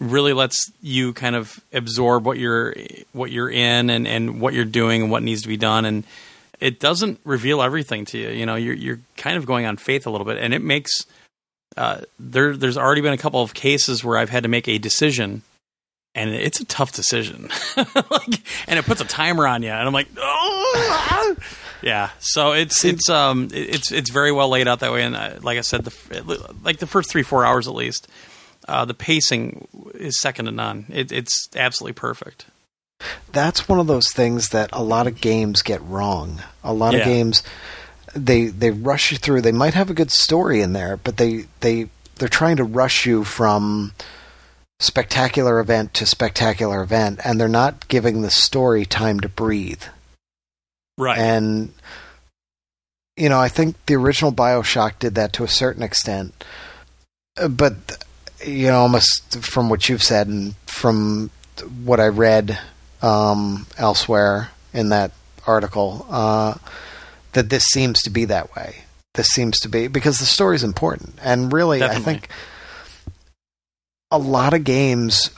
really lets you kind of absorb what you're what you're in and and what you're doing and what needs to be done and it doesn't reveal everything to you. You know, you're you're kind of going on faith a little bit, and it makes uh, there. There's already been a couple of cases where I've had to make a decision, and it's a tough decision, like, and it puts a timer on you, and I'm like, oh, yeah. So it's it's um it's it's very well laid out that way, and uh, like I said, the like the first three four hours at least, uh, the pacing is second to none. It, it's absolutely perfect. that's one of those things that a lot of games get wrong. A lot Yeah. of games they they rush you through. They might have a good story in there, but they they they're trying to rush you from spectacular event to spectacular event and they're not giving the story time to breathe. Right. And you know, I think the original BioShock did that to a certain extent. But you know, almost from what you've said and from what I read um, elsewhere in that article, uh, that this seems to be that way. This seems to be because the story's important, and really, Definitely. I think a lot of games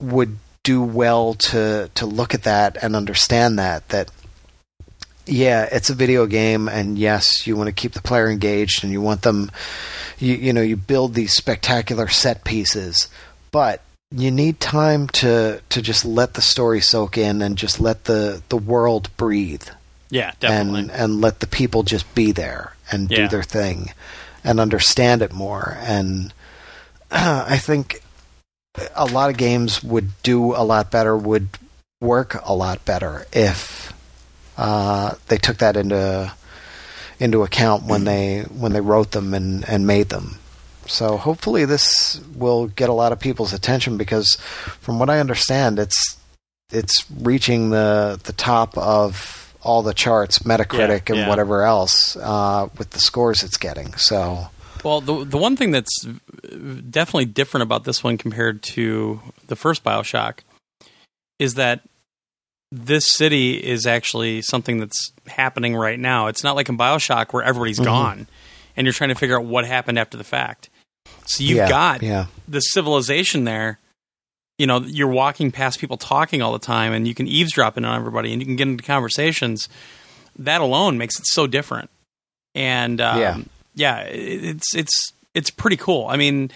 would do well to to look at that and understand that that yeah, it's a video game, and yes, you want to keep the player engaged, and you want them, you you know, you build these spectacular set pieces, but you need time to to just let the story soak in and just let the the world breathe. Yeah, definitely. and and let the people just be there and do their thing and understand it more. And I think a lot of games would do a lot better would work a lot better if uh, they took that into into account when they when they wrote them and, and made them. So hopefully this will get a lot of people's attention because from what I understand it's it's reaching the the top of all the charts, Metacritic Yeah, and yeah. whatever else uh, with the scores it's getting. So Well, the the one thing that's definitely different about this one compared to the first BioShock is that this city is actually something that's happening right now. It's not like in BioShock where everybody's Mhm. gone and you're trying to figure out what happened after the fact. So you've yeah, got yeah. the civilization there. You know, you're walking past people talking all the time, and you can eavesdrop in on everybody, and you can get into conversations. That alone makes it so different. And um, Yeah. yeah, it's it's it's pretty cool. I mean,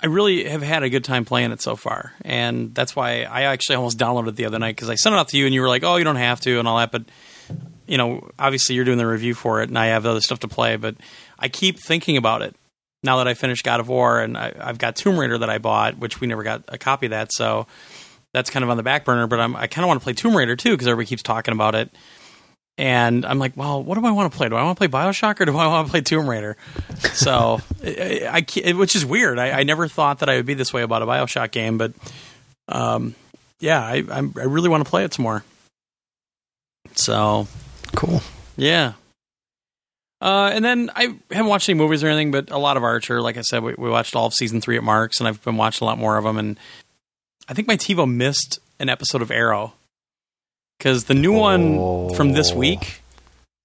I really have had a good time playing it so far, and that's why I actually almost downloaded it the other night because I sent it out to you, and you were like, "Oh, you don't have to," and all that. But you know, obviously, you're doing the review for it, and I have other stuff to play. But I keep thinking about it now that I finished God of War, and I, I've got Tomb Raider that I bought, which we never got a copy of that, so that's kind of on the back burner. But I'm, I kind of want to play Tomb Raider too because everybody keeps talking about it. And I'm like, well, what do I want to play? Do I want to play Bioshock or do I want to play Tomb Raider? So, I, I which is weird. I, I never thought that I would be this way about a Bioshock game, but um, yeah, I, I'm, I really want to play it some more. So, Cool. yeah. Uh, and then I haven't watched any movies or anything, but a lot of Archer. Like I said, we, we watched all of season three at Marks, and I've been watching a lot more of them. And I think my TiVo missed an episode of Arrow because the new one from this Oh. week,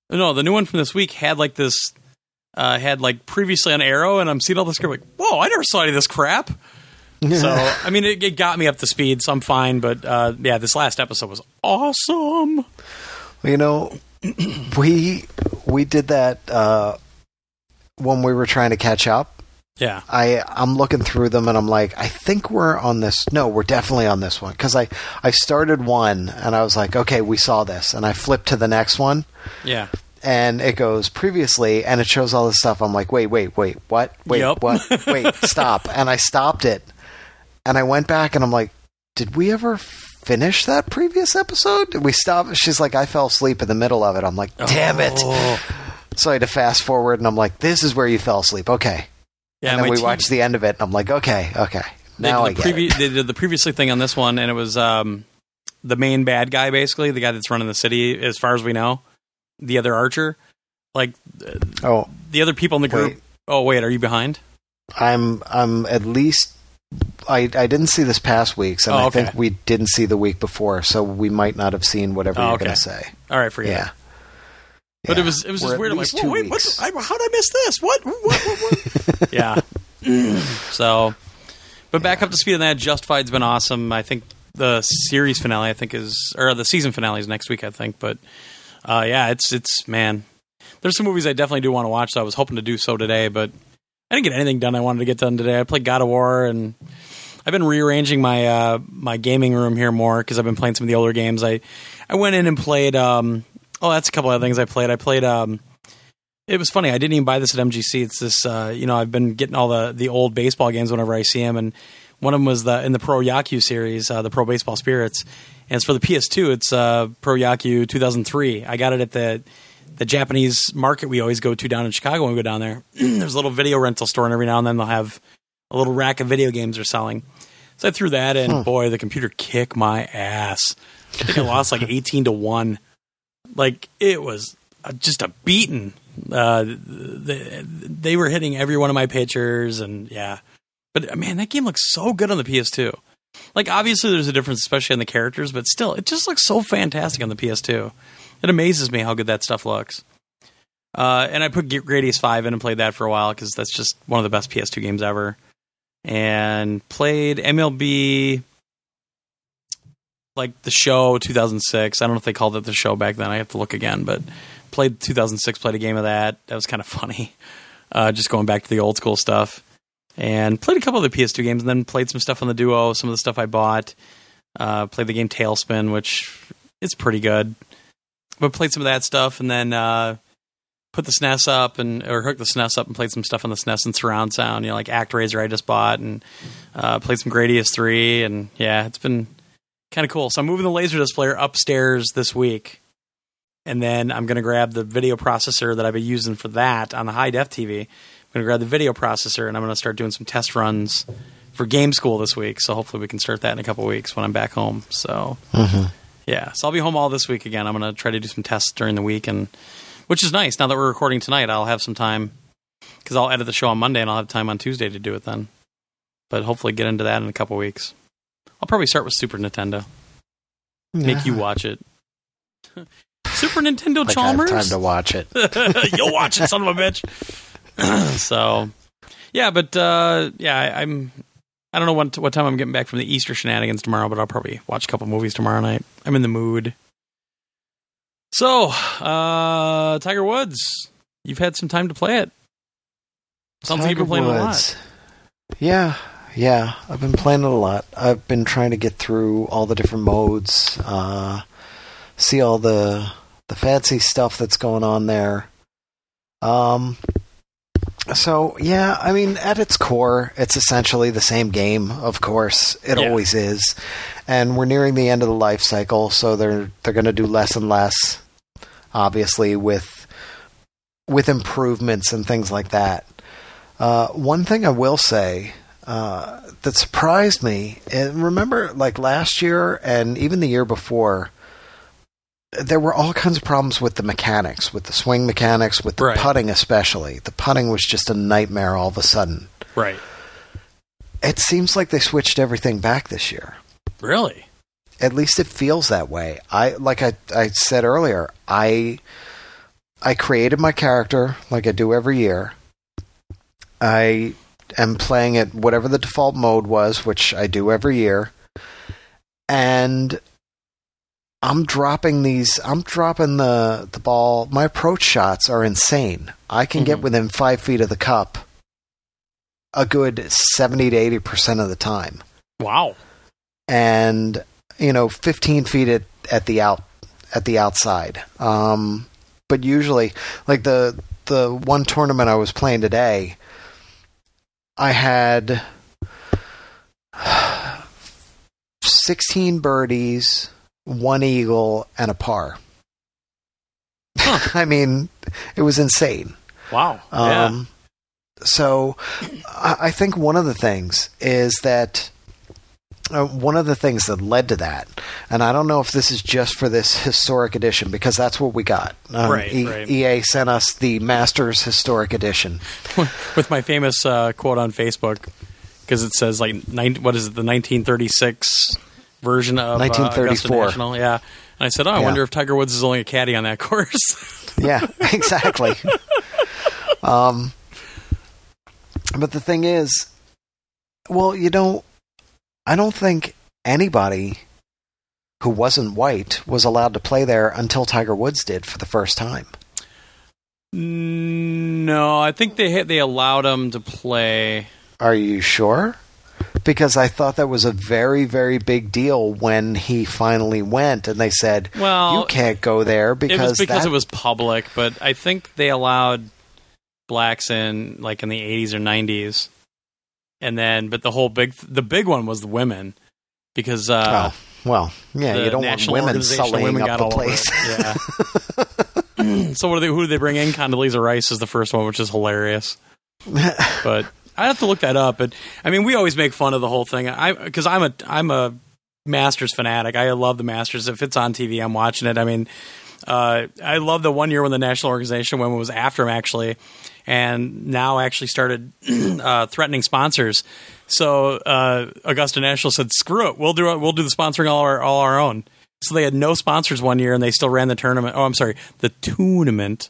no, the new one from this week had like this, uh, had like previously on Arrow, and I'm seeing all this crap like, whoa, I never saw any of this crap. So I mean, it, it got me up to speed, so I'm fine. But uh, yeah, this last episode was awesome. You know, we we did that uh, when we were trying to catch up. Yeah. I I'm looking through them and I'm like, I think we're on this. No, we're definitely on this one because I I started one and I was like, okay, we saw this, and I flipped to the next one Yeah. and it goes previously and it shows all this stuff. I'm like, wait, wait, wait, what? Wait, Yup. what? Wait, stop. And I stopped it and I went back and I'm like, did we ever finish that previous episode? Did we stop? She's like, I fell asleep in the middle of it. I'm like, damn it. Oh. So I had to fast forward and I'm like, this is where you fell asleep. Okay. Yeah, and then we TV watched the end of it and I'm like, okay, okay. They Now I did, the get previ- it. they did the previously thing on this one, and it was um, the main bad guy, basically the guy that's running the city, as far as we know. The other archer, like Oh, the other people in the group. Wait. Oh wait, are you behind? I'm I'm at least I I didn't see this past week's and Oh, I think we didn't see the week before, so we might not have seen whatever Oh, you're okay. going to say. All right, forget Yeah. it. But it was it was just weird. I'm like, wait, what? weeks. I, how'd I miss this? What? What? what, what? yeah. so, but back up to speed on that. Justified's been awesome. I think the series finale, I think, is or the season finale is next week, I think. But uh, yeah, it's it's man. There's some movies I definitely do want to watch. So I was hoping to do so today, but I didn't get anything done I wanted to get done today. I played God of War and I've been rearranging my uh, my gaming room here more because I've been playing some of the older games. I I went in and played. Um, oh, that's a couple of things I played. I played. Um, it was funny. I didn't even buy this at MGC. It's this. Uh, you know, I've been getting all the the old baseball games whenever I see them, and one of them was the in the Pro Yakyu series, uh, the Pro Baseball Spirits, and it's for the PS2. It's uh, Pro Yakyu 2003. I got it at the the Japanese market we always go to down in Chicago when we go down there. There's a little video rental store, and every now and then they'll have a little rack of video games they're selling. So I threw that in. Boy, the computer kicked my ass. I think I lost like 18 to 1. Like, it was just a beating. Uh, the, they were hitting every one of my pitchers, and yeah. But uh, man, that game looks so good on the PS2. Like, obviously, there's a difference, especially on the characters, but still, it just looks so fantastic on the PS2. It amazes me how good that stuff looks. Uh, and I put Gradius 5 in and played that for a while because that's just one of the best PS2 games ever. And played MLB, like the show 2006. I don't know if they called it the show back then. I have to look again, but played 2006, played a game of that. That was kind of funny. Uh, just going back to the old school stuff. And played a couple of the PS2 games and then played some stuff on the Duo, some of the stuff I bought. Uh, played the game Tailspin, which is pretty good. But played some of that stuff and then uh, put the SNES up and or hooked the SNES up and played some stuff on the SNES and surround sound, you know, like ActRaiser I just bought and uh, played some Gradius 3 and yeah, it's been kind of cool. So I'm moving the Laserdisc player upstairs this week. And then I'm going to grab the video processor that I've been using for that on the high def TV. I'm going to grab the video processor and I'm going to start doing some test runs for game school this week. So hopefully we can start that in a couple weeks when I'm back home. So mm-hmm. yeah, so I'll be home all this week again. I'm going to try to do some tests during the week, and which is nice. Now that we're recording tonight, I'll have some time because I'll edit the show on Monday, and I'll have time on Tuesday to do it then. But hopefully, get into that in a couple weeks. I'll probably start with Super Nintendo. Make you watch it. Super Nintendo Like I have Chalmers. time to watch it. You'll watch it, son of a bitch. so, yeah, but uh, yeah, I, I'm. I don't know what what time I'm getting back from the Easter shenanigans tomorrow, but I'll probably watch a couple movies tomorrow night. I'm in the mood. So, uh, Tiger Woods, you've had some time to play it. Sounds like you've been playing it a lot. Yeah, yeah. I've been playing it a lot. I've been trying to get through all the different modes, uh, see all the the fancy stuff that's going on there. Um. So yeah, I mean, at its core, it's essentially the same game. Of course, it Yeah. always is, and we're nearing the end of the life cycle, so they're they're going to do less and less, obviously with with improvements and things like that. Uh, one thing I will say uh, that surprised me, and remember, like last year and even the year before, there were all kinds of problems with the mechanics, with the swing mechanics, with the Right. putting especially. The putting was just a nightmare all of a sudden. Right. It seems like they switched everything back this year. Really? At least it feels that way. I like I, I said earlier, I I created my character like I do every year. I am playing it whatever the default mode was, which I do every year. And I'm dropping these I'm dropping the the ball. My approach shots are insane. I can get Mhm. within 5 feet of the cup a good 70 to 80 percent of the time, Wow. and you know, 15 feet at, at the out at the outside. Um, but usually, like the the one tournament I was playing today, I had 16 birdies, one eagle, and a par. I mean, it was insane. Wow. yeah. Um, So, I I think one of the things is that uh, one of the things that led to that, and I don't know if this is just for this historic edition because that's what we got. Um, Right, right. EA sent us the Masters Historic Edition. With my famous uh, quote on Facebook, because it says like nine, what is it, the 1936 version of uh, 1934. National? Yeah. And I said, oh, I Yeah. wonder if Tiger Woods is only a caddy on that course. Yeah, exactly. um, but the thing is, well, you don't. I don't think anybody who wasn't white was allowed to play there until Tiger Woods did for the first time. no, I think they they allowed him to play. Are you sure? Because I thought that was a very, very big deal when he finally went, and they said, Well, "You can't go there because it was because that- it was public, but I think they allowed blacks in like in the 80s or 90s. And then, but the whole big, the big one was the women because uh, Oh, well, yeah, you don't want women sullying Women up the place. Yeah. so what do they? Who do they bring in? Condoleezza Rice is the first one, which is hilarious. But I have to look that up. But I mean, we always make fun of the whole thing. I because I'm a I'm a Masters fanatic. I love the Masters. If it's on TV, I'm watching it. I mean, uh, I love the one year when the National Organization women was after him actually, and now actually started uh, threatening sponsors. So uh, Augusta National said, "Screw it, we'll do it. We'll do the sponsoring all our all our own." So they had no sponsors one year, and they still ran the tournament. Oh, I'm sorry, the tournament,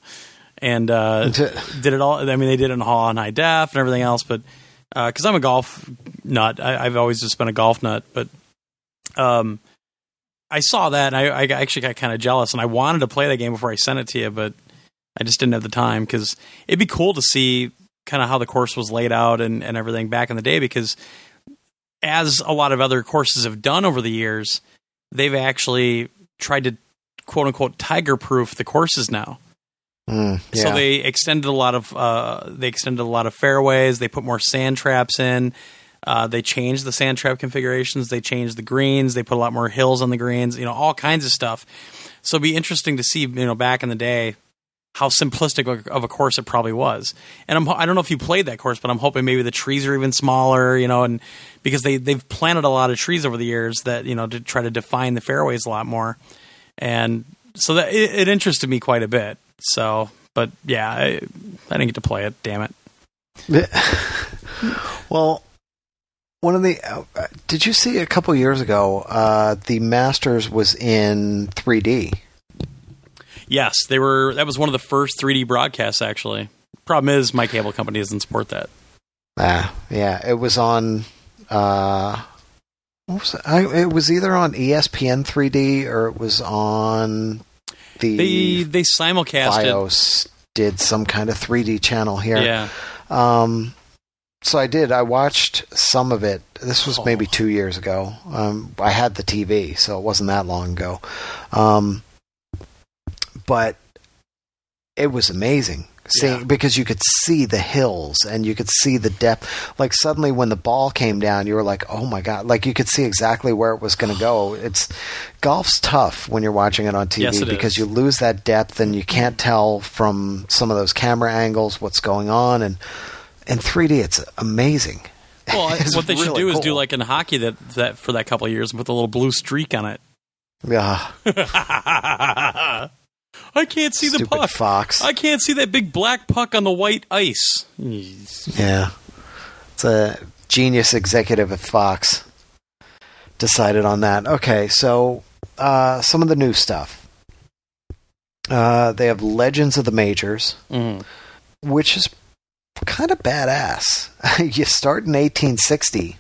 and uh, did it all. I mean, they did it in Hall on high def and everything else. But because I'm a golf nut, I, I've always just been a golf nut. But um, I saw that, and I, I actually got kind of jealous, and I wanted to play that game before I sent it to you, but I just didn't have the time because it'd be cool to see kind of how the course was laid out and, and everything back in the day. Because as a lot of other courses have done over the years, they've actually tried to quote unquote tiger proof the courses now. Mm, yeah. So they extended a lot of uh, they extended a lot of fairways. They put more sand traps in. Uh, they changed the sand trap configurations. They changed the greens. They put a lot more hills on the greens. You know, all kinds of stuff. So it'd be interesting to see. You know, back in the day, how simplistic of- a course it probably was. And I'm, I don't know if you played that course, but I'm hoping maybe the trees are even smaller. You know, and because they they've planted a lot of trees over the years that you know to try to define the fairways a lot more. And so that it, it interested me quite a bit. So, but yeah, I, I didn't get to play it. Damn it. well, one of the uh, did you see a couple years ago? Uh, the Masters was in 3D. Yes, they were. That was one of the first 3D broadcasts. Actually, problem is my cable company doesn't support that. Ah, yeah, it was on. Uh, what was it? I, it was either on ESPN 3D or it was on the They they simulcasted. FiOS. Did some kind of 3D channel here. Yeah, Um, so I did. I watched some of it. This was Oh. maybe two years ago. Um, I had the TV, so it wasn't that long ago. Um, but it was amazing seeing Yeah. because you could see the hills and you could see the depth. Like suddenly, when the ball came down, you were like, "Oh my god!" Like you could see exactly where it was going to go. It's golf's tough when you're watching it on TV Yes, it because is. you lose that depth and you can't tell from some of those camera angles what's going on and in 3D it's amazing. well, It's what they should really do is do like in hockey that that for that couple of years and put the little blue streak on it. Yeah, I can't see the puck. fox. I can't see that big black puck on the white ice. yeah, it's a genius executive at Fox decided on that. Okay, so uh, some of the new stuff. Uh, they have Legends of the Majors, Mm. which is kind of badass. you start in 1860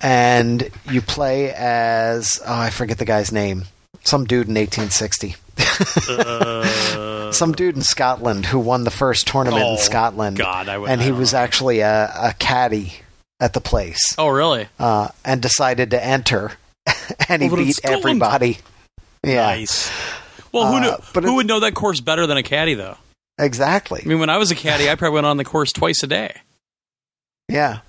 and you play as oh, I forget the guy's name. Some dude in 1860. some dude in Scotland who won the first tournament Oh, in Scotland. God, I would- and I he was know. actually a, a caddy at the place, Oh, really? uh, and decided to enter, and he Over in beat everybody. Yeah, Nice. Well, who, knew, Uh, but who it- would know that course better than a caddy, though? exactly. I mean, when I was a caddy, I probably went on the course twice a day. Yeah.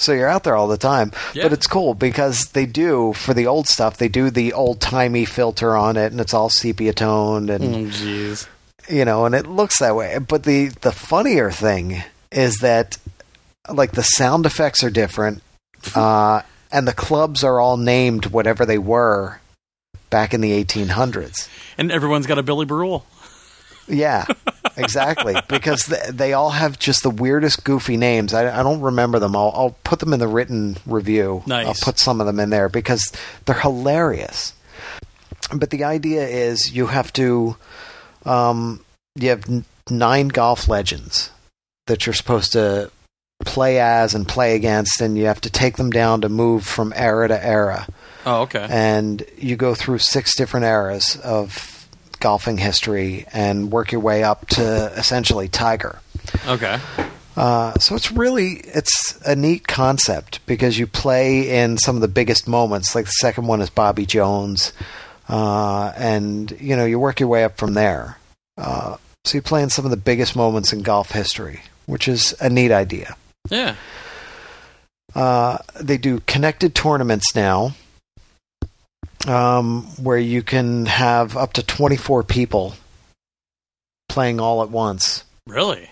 So you're out there all the time. Yeah. But it's cool because they do, for the old stuff, they do the old timey filter on it and it's all sepia toned and, jeez. you know, and it looks that way. But the, the funnier thing is that, like, the sound effects are different uh, and the clubs are all named whatever they were back in the 1800s. And everyone's got a Billy Brule. Yeah, exactly. because th- they all have just the weirdest, goofy names. I, I don't remember them. I'll, I'll put them in the written review. Nice. I'll put some of them in there because they're hilarious. But the idea is you have to, um, you have n- nine golf legends that you're supposed to play as and play against, and you have to take them down to move from era to era Oh, okay. and you go through six different eras of golfing history and work your way up to essentially Tiger. Okay. Uh, so it's really it's a neat concept because you play in some of the biggest moments. Like the second one is Bobby Jones, uh, and you know you work your way up from there. Uh, so you play in some of the biggest moments in golf history, which is a neat idea. Yeah. Uh, they do connected tournaments now, um, where you can have up to 24 people playing all at once, Really?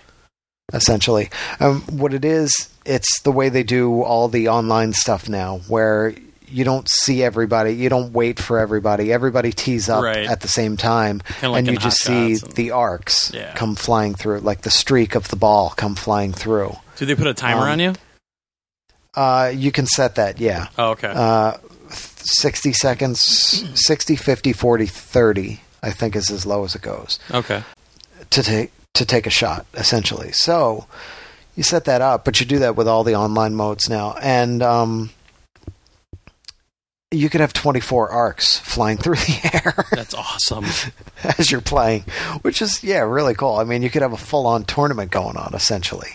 essentially. Um, what it is, it's the way they do all the online stuff now, where you don't see everybody, you don't wait for everybody. Everybody tees up Right. at the same time, like and you just see and- the arcs Yeah. come flying through, like the streak of the ball come flying through. Do they put a timer Um, on you? Uh, you can set that, yeah. Oh, okay. Uh, 60 seconds, 60, 50, 40, 30, I think is as low as it goes okay. to take to take a shot essentially. So you set that up, but you do that with all the online modes now and um, you could have 24 arcs flying through the air That's awesome. as you're playing, which is yeah, really cool. I mean, you could have a full-on tournament going on essentially.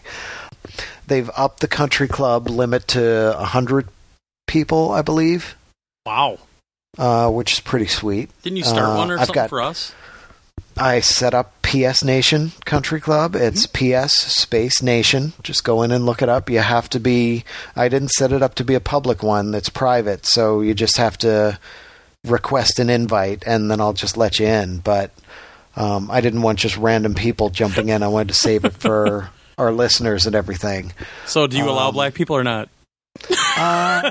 They've upped the country club limit to 100 people, I believe, Wow. uh, which is pretty sweet. Didn't you start Uh, one or I've something got- for us? I set up PS Nation Country Club. It's PS Space Nation. Just go in and look it up. You have to be. I didn't set it up to be a public one. That's private, so you just have to request an invite, and then I'll just let you in. But um, I didn't want just random people jumping in. I wanted to save it for our listeners and everything. So, do you allow um, black people or not? Uh,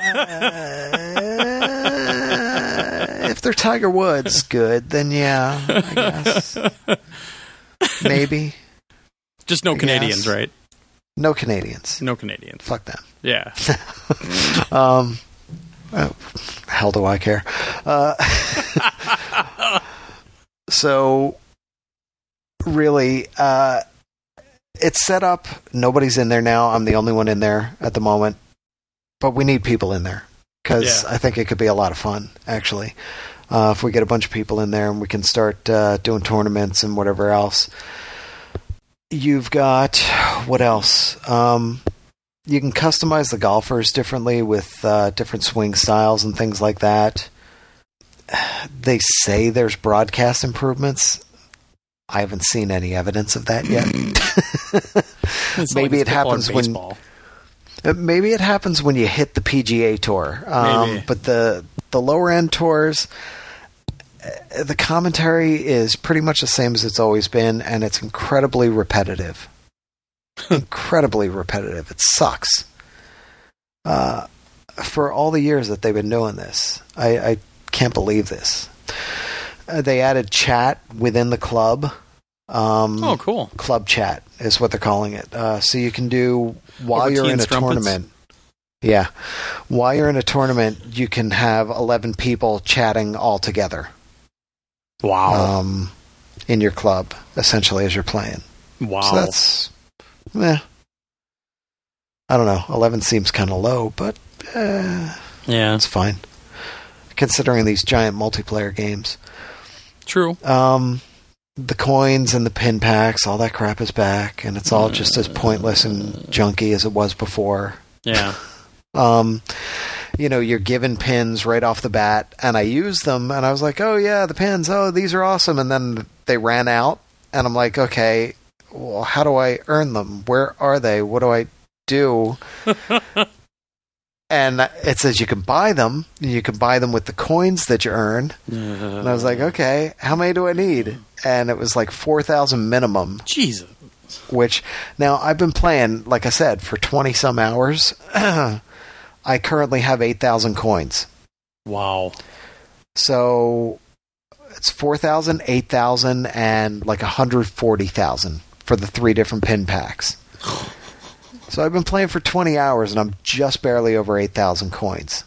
if they're Tiger Woods, good. Then yeah, I guess maybe Just no I Canadians, guess. right? no Canadians. No Canadians. Fuck them. Yeah. Um, oh, hell do I care? Uh, so, really, uh, it's set up. Nobody's in there now. I'm the only one in there at the moment, but we need people in there because Yeah. I think it could be a lot of fun. Actually, uh, if we get a bunch of people in there and we can start uh, doing tournaments and whatever else. You've got what else? Um, you can customize the golfers differently with uh, different swing styles and things like that. They say there's broadcast improvements. I haven't seen any evidence of that yet. Maybe like it happens when- baseball. Maybe it happens when you hit the PGA tour, um, but the the lower end tours, uh, the commentary is pretty much the same as it's always been, and it's incredibly repetitive. incredibly repetitive. It sucks. Uh, for all the years that they've been doing this, I, I can't believe this. Uh, they added chat within the club. Um, Oh, cool. club chat is what they're calling it. Uh, so you can do while Over you're in a strumpets? tournament. Yeah, while you're in a tournament, you can have eleven people chatting all together Wow. um, in your club, essentially as you're playing. wow. So that's, eh. I don't know. Eleven seems kind of low, but uh, yeah. it's fine considering these giant multiplayer games. True. Um, the coins and the pin packs, all that crap is back, and it's all just as pointless and junky as it was before. Yeah. Um, you know, you're given pins right off the bat, and I used them, and I was like, oh yeah, the pins, oh these are awesome, and then they ran out, and I'm like, okay, well, how do I earn them? Where are they? What do I do? and it says you can buy them. You can buy them with the coins that you earn. Uh-huh. And I was like, okay, how many do I need? And it was like 4,000 minimum, Jesus. which now I've been playing, like I said, for 20 some hours. I currently have 8,000 coins. Wow. So it's 4,000, 8,000, and like 140,000 for the three different pin packs. So I've been playing for 20 hours and I'm just barely over 8,000 coins.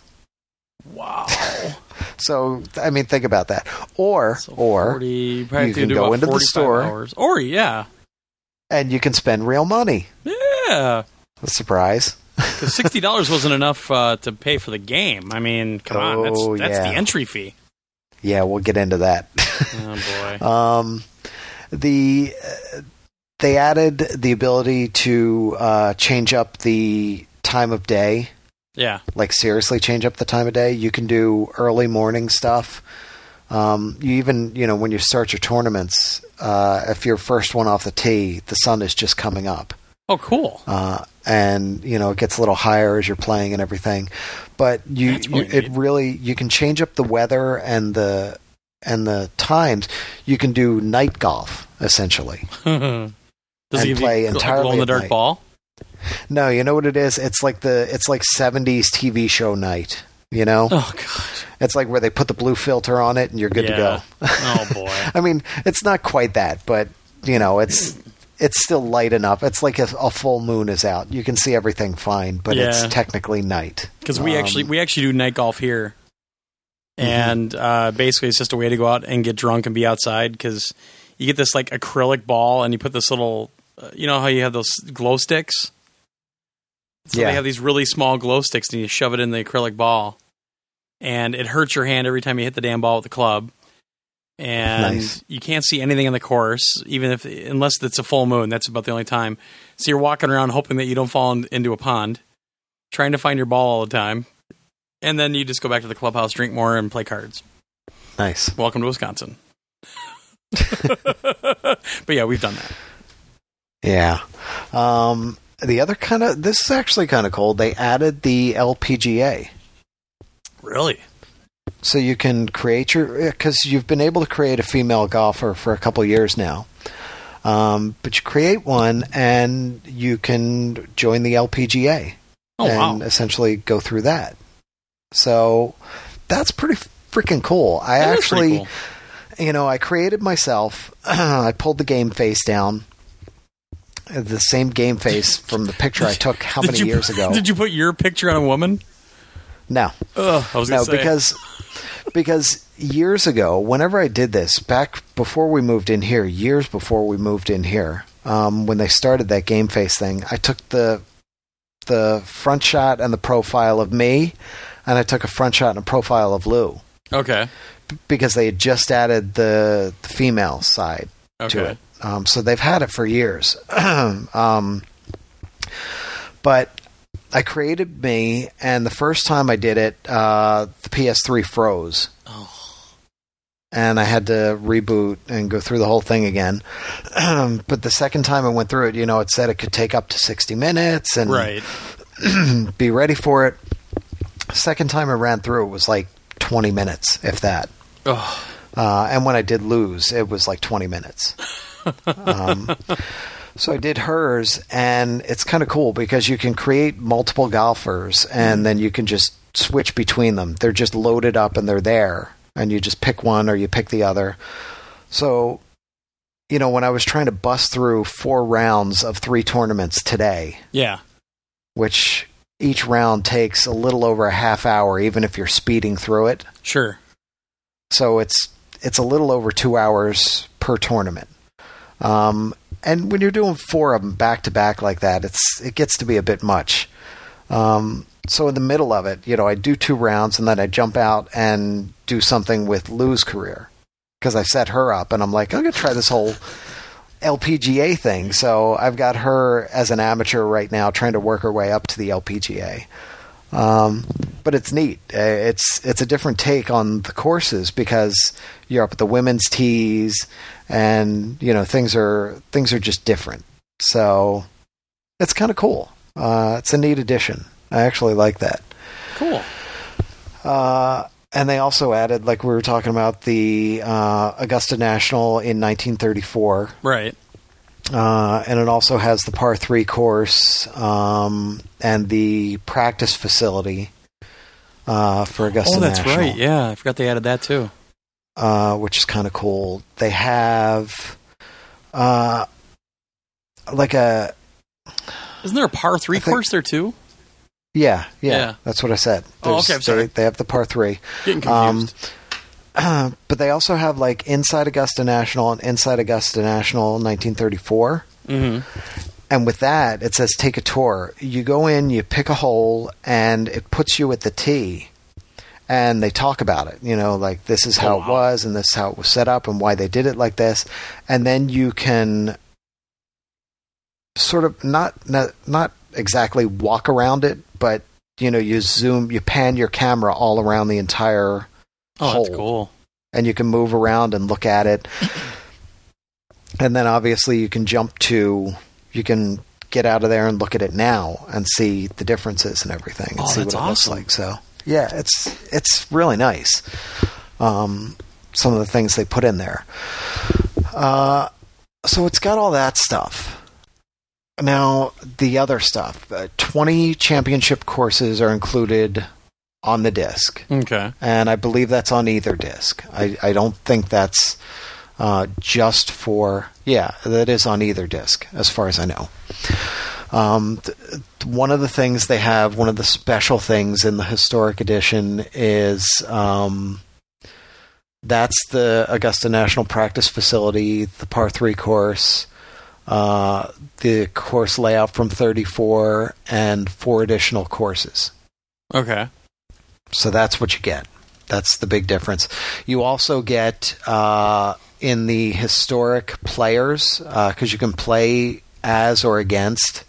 Wow. So I mean, think about that. Or So or 40, probably you can go into the store Hours. Or, yeah. and you can spend real money. Yeah. A surprise. Because $60 wasn't enough uh, to pay for the game. I mean, come on. That's, Oh, that's yeah. the entry fee. Yeah, we'll get into that. Oh, boy. um, the uh, they added the ability to uh, change up the time of day. yeah. Like seriously, change up the time of day. You can do early morning stuff. Um, you even, you know, when you start your tournaments, uh, if you're first one off the tee, the sun is just coming up. Oh, cool. uh, and you know it gets a little higher as you're playing and everything. But you, you it really you can change up the weather and the and the times. You can do night golf essentially. Does And play entirely glow in the dark ball? No, you know what it is? It's like the it's like 70s TV show night. You know, Oh, god. it's like where they put the blue filter on it and you're good yeah. to go. oh, boy. I mean, it's not quite that, but you know, it's it's still light enough. It's like a, a full moon is out. You can see everything fine, but it's technically night. Because we Um, actually we actually do night golf here, Mm-hmm. and uh, basically it's just a way to go out and get drunk and be outside. Because you get this like acrylic ball, and you put this little, uh, you know how you have those glow sticks. So Yeah. they have these really small glow sticks, and you shove it in the acrylic ball, and it hurts your hand every time you hit the damn ball with the club. And Nice. you can't see anything in the course, even if unless it's a full moon. That's about the only time. So you're walking around hoping that you don't fall in, into a pond, trying to find your ball all the time, and then you just go back to the clubhouse, drink more, and play cards. Nice. Welcome to Wisconsin. but yeah, we've done that. Yeah. Um, the other kind of this is actually kind of cool. They added the LPGA, Really? so you can create your because you've been able to create a female golfer for a couple years now. Um, but you create one and you can join the LPGA Oh and wow! essentially go through that. So that's pretty freaking cool. I That actually, cool. You know, I created myself. I pulled the game face down. The same game face from the picture I took how many you years ago? Did you put your picture on a woman? no, Ugh, I was no, say. because because years ago, whenever I did this, back before we moved in here, years before we moved in here, um, when they started that game face thing, I took the the front shot and the profile of me, and I took a front shot and a profile of Lou okay, because they had just added the, the female side to it. Um, so they've had it for years. um, but I created me, and the first time I did it, uh, the PS3 froze. Oh. And I had to reboot and go through the whole thing again. but the second time I went through it, you know, it said it could take up to 60 minutes and right. be ready for it. Second time I ran through, it was like 20 minutes, if that. Uh, and when I did lose, it was like 20 minutes. um, so I did hers, and it's kind of cool because you can create multiple golfers, and then you can just switch between them. They're just loaded up and they're there, and you just pick one or you pick the other. So, you know, when I was trying to bust through four rounds of three tournaments today, yeah. which each round takes a little over a half hour, even if you're speeding through it. Sure. So it's it's a little over two hours per tournament. Um, and when you're doing four of them back to back like that, it's it gets to be a bit much. Um, so in the middle of it, you know, I do two rounds and then I jump out and do something with Lou's career because I set her up, and I'm like, I'm gonna try this whole LPGA thing. So I've got her as an amateur right now, trying to work her way up to the LPGA. Um, but it's neat. Uh, It's it's a different take on the courses because you're up at the women's tees, and you know things are things are just different. So it's kind of cool. Uh, it's a neat addition. I actually like that. Cool. Uh, and they also added, like we were talking about, the uh, Augusta National in 1934. Right. Uh, and it also has the par three course um, and the practice facility uh, for Augusta oh, that's National, right. Yeah, I forgot they added that too. uh, which is kind of cool. They have uh, like a Isn't there a par three think- course there too? Yeah, yeah, Yeah. that's what I said. Oh, okay, I'm sorry. They, they have the par three. Getting Um, confused. but they also have like inside Augusta National and inside Augusta National 1934. hmm And with that, it says take a tour. You go in, you pick a hole, and it puts you at the tee. And they talk about it, you know, like this is how Oh, it was, and this is how it was set up, and why they did it like this. And then you can sort of not not, not exactly walk around it, but you know, you zoom, you pan your camera all around the entire Oh, hole that's cool. and you can move around and look at it. and then obviously you can jump to you can get out of there and look at it now and see the differences and everything and Oh, see that's what it looks awesome. like. So yeah, it's it's really nice. Um, some of the things they put in there. Uh, so it's got all that stuff. Now the other stuff, uh, twenty championship courses are included on the disc Okay. and I believe that's on either disc. I, I don't think that's uh, just for yeah, that is on either disc as far as I know. Um, th- one of the things they have, one of the special things in the historic edition is um, that's the Augusta National Practice Facility, the par three course. Uh, the course layout from 34 and four additional courses. Okay. So that's what you get. That's the big difference. You also get uh, in the historic players because you can play as or against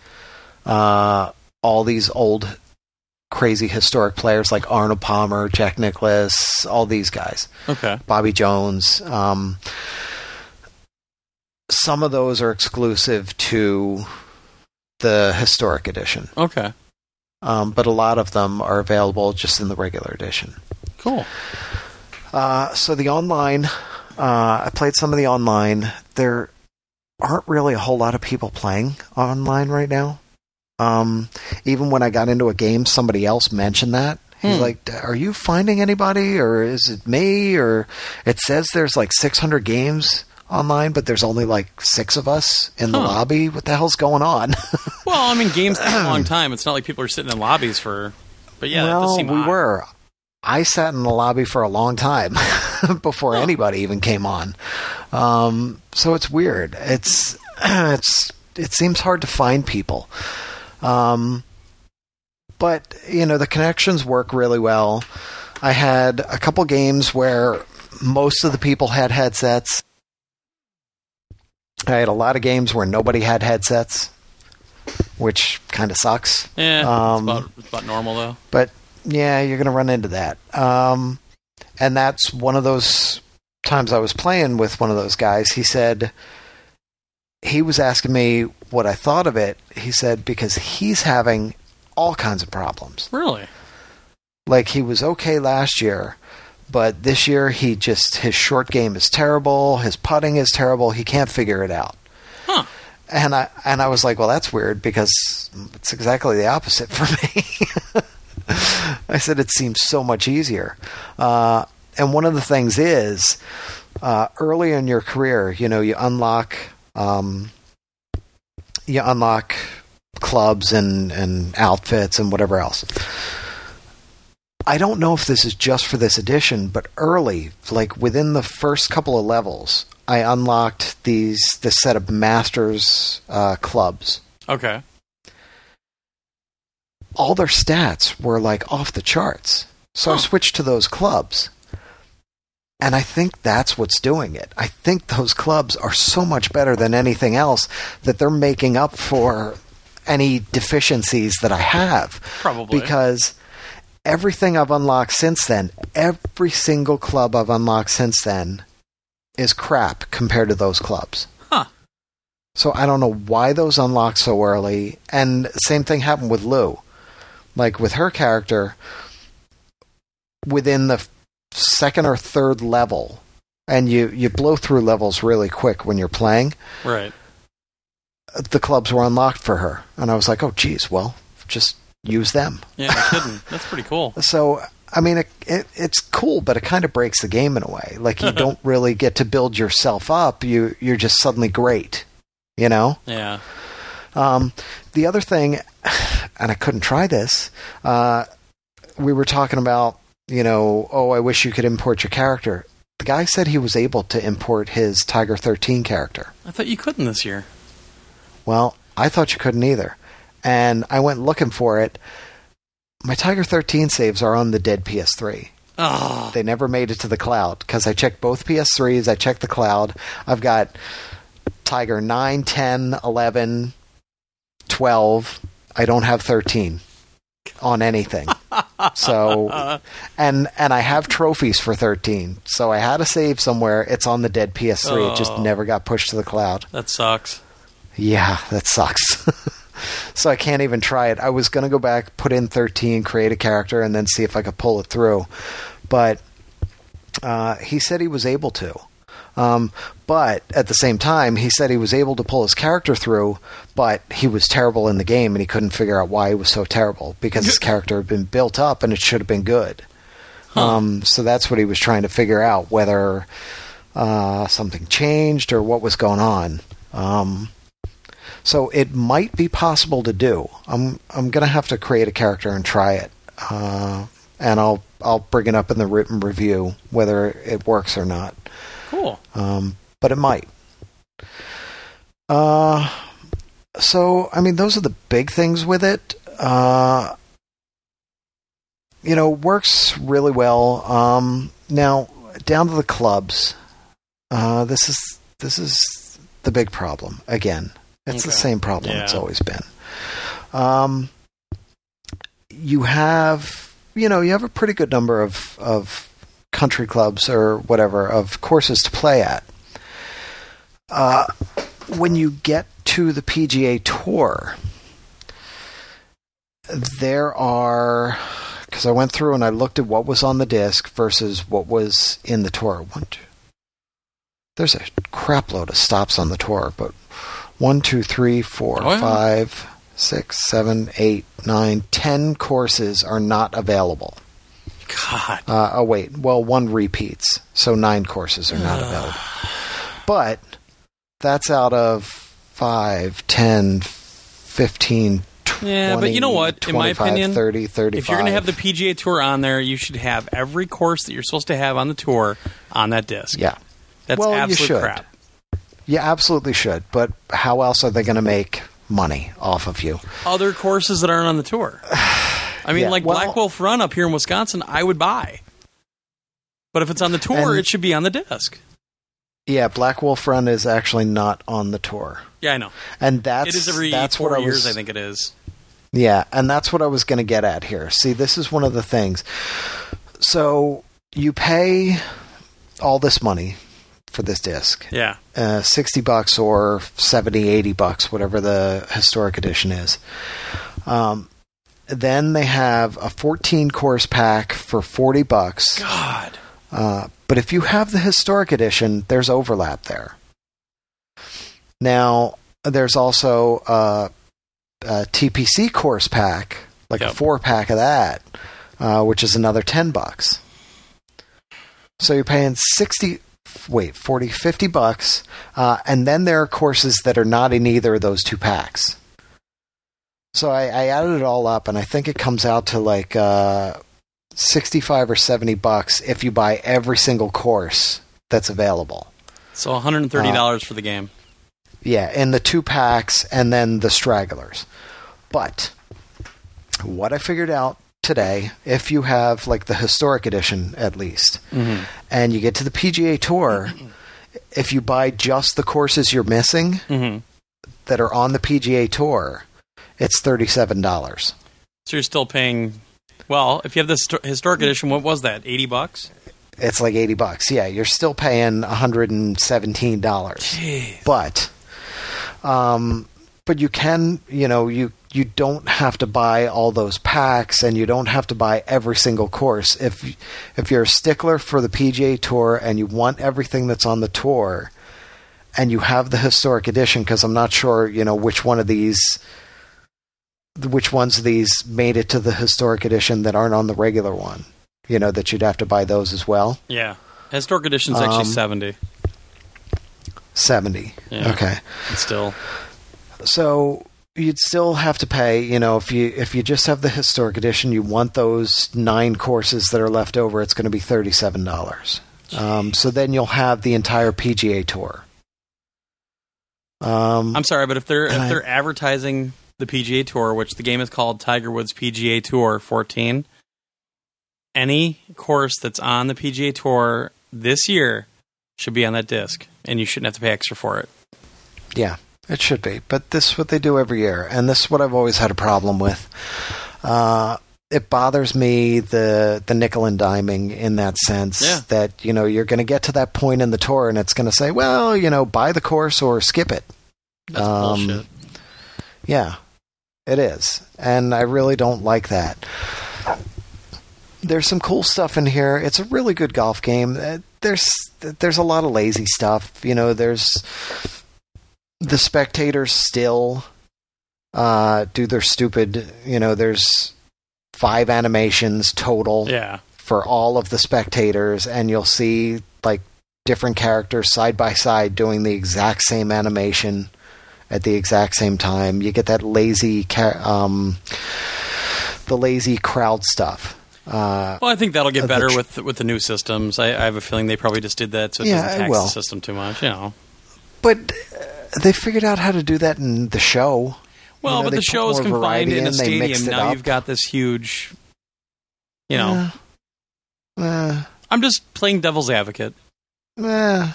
uh, all these old crazy historic players like Arnold Palmer, Jack Nicklaus, all these guys, Okay. Bobby Jones. Um, some of those are exclusive to the historic edition, Okay. um, but a lot of them are available just in the regular edition. Cool. Uh, so the online, uh, I played some of the online. There aren't really a whole lot of people playing online right now. Um, even when I got into a game, somebody else mentioned that. He's Hmm. like, "Are you finding anybody, or is it me?" Or it says there's like 600 games online, but there's only like six of us in the Huh. lobby. What the hell's going on? Well, I mean, games take a long time. It's not like people are sitting in lobbies for. But yeah, well, we odd. were. I sat in the lobby for a long time before Huh. anybody even came on. Um, so it's weird. It's it's it seems hard to find people. Um, but you know the connections work really well. I had a couple games where most of the people had headsets. I had a lot of games where nobody had headsets, which kind of sucks. Yeah, Um, it's, about, it's about normal though. But yeah, you're going to run into that. Um, and that's one of those times I was playing with one of those guys. He said, he was asking me what I thought of it. He said, because he's having all kinds of problems. Really? Like he was okay last year, but this year he just, his short game is terrible. His putting is terrible. He can't figure it out. Huh. And I and I was like, well, that's weird because it's exactly the opposite for me. I said it seems so much easier. Uh, and one of the things is, uh, early in your career, you know, you unlock um, you unlock clubs and and outfits and whatever else. I don't know if this is just for this edition, but early, like within the first couple of levels, I unlocked these this set of masters uh, clubs. Okay. All their stats were like off the charts, so I switched to those clubs. And I think that's what's doing it. I think those clubs are so much better than anything else that they're making up for any deficiencies that I have. Probably. Because everything I've unlocked since then, every single club I've unlocked since then is crap compared to those clubs. Huh. So I don't know why those unlocked so early. And same thing happened with Lou. Like with her character, within the second or third level, and you, you blow through levels really quick when you're playing, Right. the clubs were unlocked for her. And I was like, oh, geez, well, just use them. Yeah, no kidding. That's pretty cool. So, I mean, it, it, it's cool, but it kind of breaks the game in a way. Like, you don't really get to build yourself up. You, you're just suddenly great, you know? Yeah. Um, the other thing, and I couldn't try this, uh, we were talking about, you know, oh, I wish you could import your character. The guy said he was able to import his Tiger 13 character. I thought you couldn't this year. Well, I thought you couldn't either. And I went looking for it. My Tiger 13 saves are on the dead PS3. Oh, ah. They never made it to the cloud because I checked both PS3s, I checked the cloud. I've got Tiger 9, 10, 11, 12. I don't have 13 on anything. So and and I have trophies for 13. So I had a save somewhere. It's on the dead PS3. It just Oh. never got pushed to the cloud. that sucks. Yeah, that sucks. so I can't even try it. I was going to go back, put in 13, create a character, and then see if I could pull it through. But uh, he said he was able to. Um, but at the same time, he said he was able to pull his character through, but he was terrible in the game and he couldn't figure out why he was so terrible because his character had been built up and it should have been good. Um, so that's what he was trying to figure out whether uh, something changed or what was going on. Um, so it might be possible to do. I'm I'm gonna have to create a character and try it, uh, and I'll I'll bring it up in the written review whether it works or not. Cool. Um, but it might. Uh, so I mean, those are the big things with it. Uh, you know, works really well. Um, now down to the clubs. Uh, this is this is the big problem again. It's the same problem it's always been. Um, you have you know you have a pretty good number of of country clubs or whatever of courses to play at. Uh, when you get to the PGA Tour, there are because I went through and I looked at what was on the disc versus what was in the tour. One, two, there's a crap load of stops on the tour, but one, two, three, four, Oh, yeah. five, six, seven, eight, nine, ten courses are not available. God. Uh, oh wait, well one repeats, so nine courses are not available. But that's out of five, ten, fifteen, twenty. Yeah, but you know what? In my opinion, 30, 35. If you're going to have the PGA Tour on there, you should have every course that you're supposed to have on the tour on that disc. yeah, That's Well, you absolute should. crap. You absolutely should. But how else are they going to make money off of you? Other courses that aren't on the tour. I mean, Yeah, like well- Blackwolf Run up here in Wisconsin, I would buy. But if it's on the tour, And- it should be on the disc. Yeah, Blackwolf Run is actually not on the tour, Yeah, I know. and that's it is every that's four what I years, was, I think it is. Yeah, and that's what I was going to get at here. See, this is one of the things. So you pay all this money for this disc, Yeah. uh, 60 bucks or 70, 80 bucks, whatever the historic edition is. Um, then they have a 14 course pack for 40 bucks. God. Uh, but if you have the historic edition, there's overlap there. Now, there's also a, a TPC course pack, like a four pack of that, uh, which is another 10 bucks. So you're paying 60, wait, 40, 50 bucks. Uh, and then there are courses that are not in either of those two packs. So I, I added it all up, and I think it comes out to like uh, 65 or 70 bucks if you buy every single course that's available. So $130 for the game. Yeah, in the two packs and then the stragglers. But what I figured out today, if you have like the historic edition at least, Mm-hmm. and you get to the PGA Tour, if you buy just the courses you're missing hmm that are on the PGA Tour, it's thirty-seven dollars. So you're still paying. Well, if you have this historic edition, what was that? Eighty bucks. It's like eighty bucks. Yeah, you're still paying one hundred and seventeen dollars. but um, but you can you know you you don't have to buy all those packs and you don't have to buy every single course if if you're a stickler for the PGA Tour and you want everything that's on the tour and you have the historic edition because I'm not sure you know which one of these which ones of these made it to the historic edition that aren't on the regular one you know that you'd have to buy those as well Yeah, historic edition's actually Um, seventy. 70 Yeah. okay It's still. so you'd still have to pay you know if you if you just have the historic edition you want those nine courses that are left over it's going to be $37 um, so then you'll have the entire pga tour. Um, I'm sorry, but if they're if I- they're advertising the PGA Tour, which the game is called Tiger Woods PGA Tour 14, any course that's on the PGA Tour this year should be on that disc, and you shouldn't have to pay extra for it. yeah it should be but this is what they do every year and this is what i've always had a problem with uh, it bothers me the the nickel and diming in that sense Yeah. that you know you're going to get to that point in the tour and it's going to say well you know buy the course or skip it That's Um, bullshit. Yeah, it is. And I really don't like that. There's some cool stuff in here. It's a really good golf game. Uh, There's there's a lot of lazy stuff. You know, there's the spectators still uh, do their stupid, you know, there's five animations total Yeah, for all of the spectators, and you'll see like different characters side by side doing the exact same animation at the exact same time. You get that lazy, ca- um, the lazy crowd stuff. Uh, well, I think that'll get better tr- with with the new systems. I, I have a feeling they probably just did that so it Yeah, doesn't tax the system too much. You know. but uh, they figured out how to do that in the show. Well, know, but the show is confined in a in, mixed stadium. Now up. you've got this huge. You know, Uh, uh, I'm just playing devil's advocate. uh,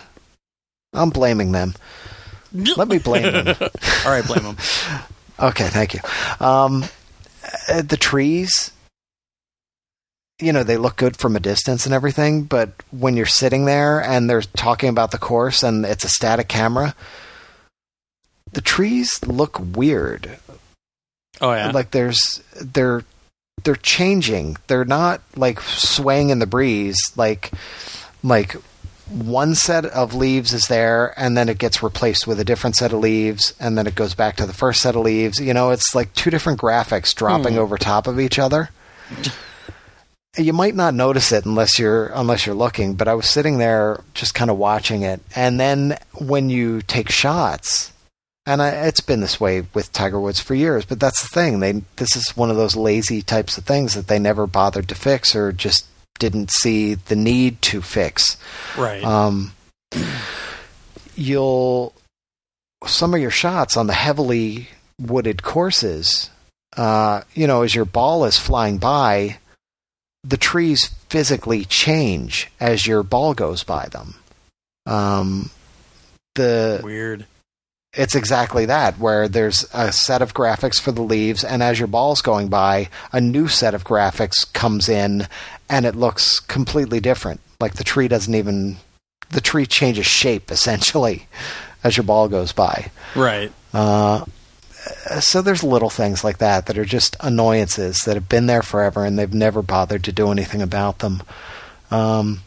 I'm blaming them. Let me blame them. All right, blame them. Okay, thank you. Um, uh, the trees, you know, they look good from a distance and everything, but when you're sitting there and they're talking about the course and it's a static camera, the trees look weird. Oh yeah. Like there's they're they're changing. They're not like swaying in the breeze. Like like one set of leaves is there and then it gets replaced with a different set of leaves and then it goes back to the first set of leaves. You know, it's like two different graphics dropping Hmm. over top of each other. You might not notice it unless you're unless you're looking, but I was sitting there just kind of watching it. And then when you take shots, and I, it's been this way with Tiger Woods for years, but that's the thing. They this is one of those lazy types of things that they never bothered to fix or just didn't see the need to fix. right. Um, you'll some of your shots on the heavily wooded courses. Uh, you know, as your ball is flying by, the trees physically change as your ball goes by them. Um, the Weird. It's exactly that where there's a set of graphics for the leaves and as your ball's going by a new set of graphics comes in and it looks completely different. Like the tree doesn't even the tree changes shape essentially as your ball goes by. Right. uh, so there's little things like that that are just annoyances that have been there forever and they've never bothered to do anything about them. Um,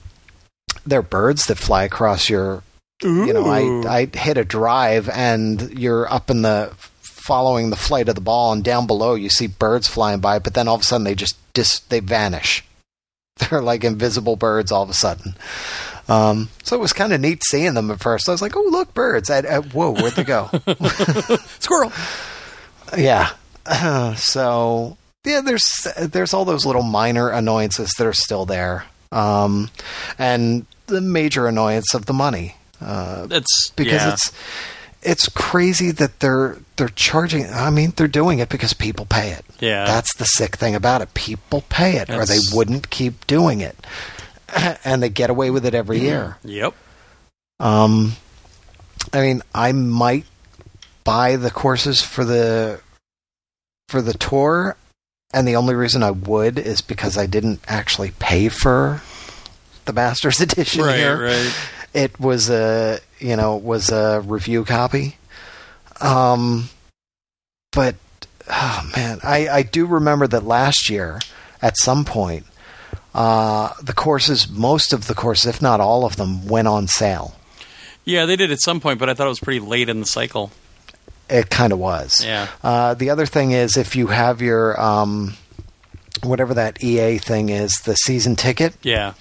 there are birds that fly across your you know, I I hit a drive and you're up in the following the flight of the ball and down below you see birds flying by, but then all of a sudden they just dis they vanish. They're like invisible birds all of a sudden. Um, so it was kind of neat seeing them at first. I was like, "Oh, look, birds!" I, I, whoa, where'd they go? squirrel. yeah. so yeah, there's there's all those little minor annoyances that are still there, um, and the major annoyance of the money. Uh, It's because yeah. it's it's crazy that they're they're charging. I mean, they're doing it because people pay it. Yeah. That's the sick thing about it. People pay it, or they wouldn't keep doing it, and they get away with it every Mm-hmm. year. Yep. Um, I mean, I might buy the courses for the for the tour, and the only reason I would is because I didn't actually pay for the Masters edition Right. here. Right. It was a you know was a review copy, um, but oh man, I I do remember that last year at some point. Uh, the courses, most of the courses, if not all of them, went on sale. Yeah, they did at some point, but I thought it was pretty late in the cycle. It kind of was. Yeah. Uh, the other thing is if you have your um, whatever that EA thing is, the season ticket. Yeah.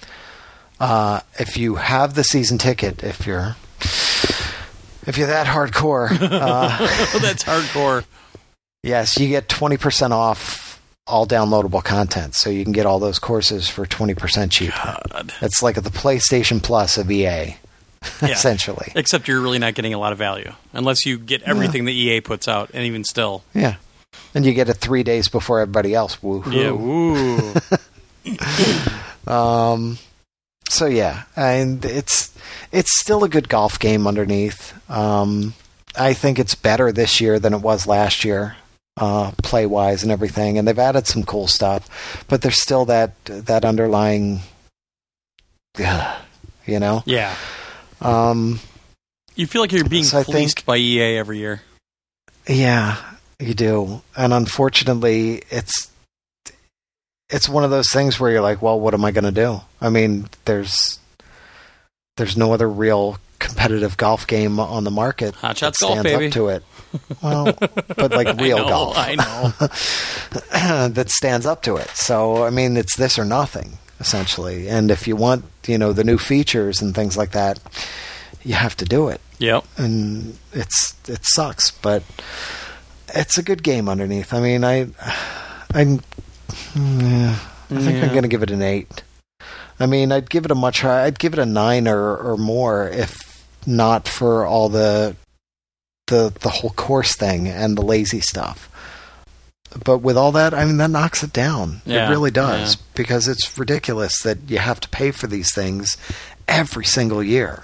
Uh, if you have the season ticket, if you're if you're that hardcore, uh, Oh, that's hardcore. yes, you get twenty percent off all downloadable content. So you can get all those courses for twenty percent cheaper. God. It's like the PlayStation Plus of EA, Yeah. essentially. Except you're really not getting a lot of value unless you get everything that EA puts out, and even still. Yeah. And you get it three days before everybody else. Woohoo. Yeah. Woo. Um, so yeah, and it's it's still a good golf game underneath. Um, I think it's better this year than it was last year, uh, play wise and everything. And they've added some cool stuff, but there's still that that underlying, you know. yeah. Um, You feel like you're being So fleeced think- by EA every year. Yeah, you do. And unfortunately, it's it's one of those things where you're like, well, what am I going to do? I mean, there's there's no other real competitive golf game on the market Hot that Golf, stands baby. up to it. Well, but like real I know, golf I know. that stands up to it. So, I mean, it's this or nothing essentially. And if you want, you know, the new features and things like that, you have to do it Yep. and it's it sucks, but it's a good game underneath. I mean, I I'm yeah, I think I'm going to give it an eight. I mean, I'd give it a much higher. I'd give it a nine or or more if not for all the the the whole course thing and the lazy stuff. But with all that, I mean, that knocks it down. Yeah, it really does yeah. because it's ridiculous that you have to pay for these things every single year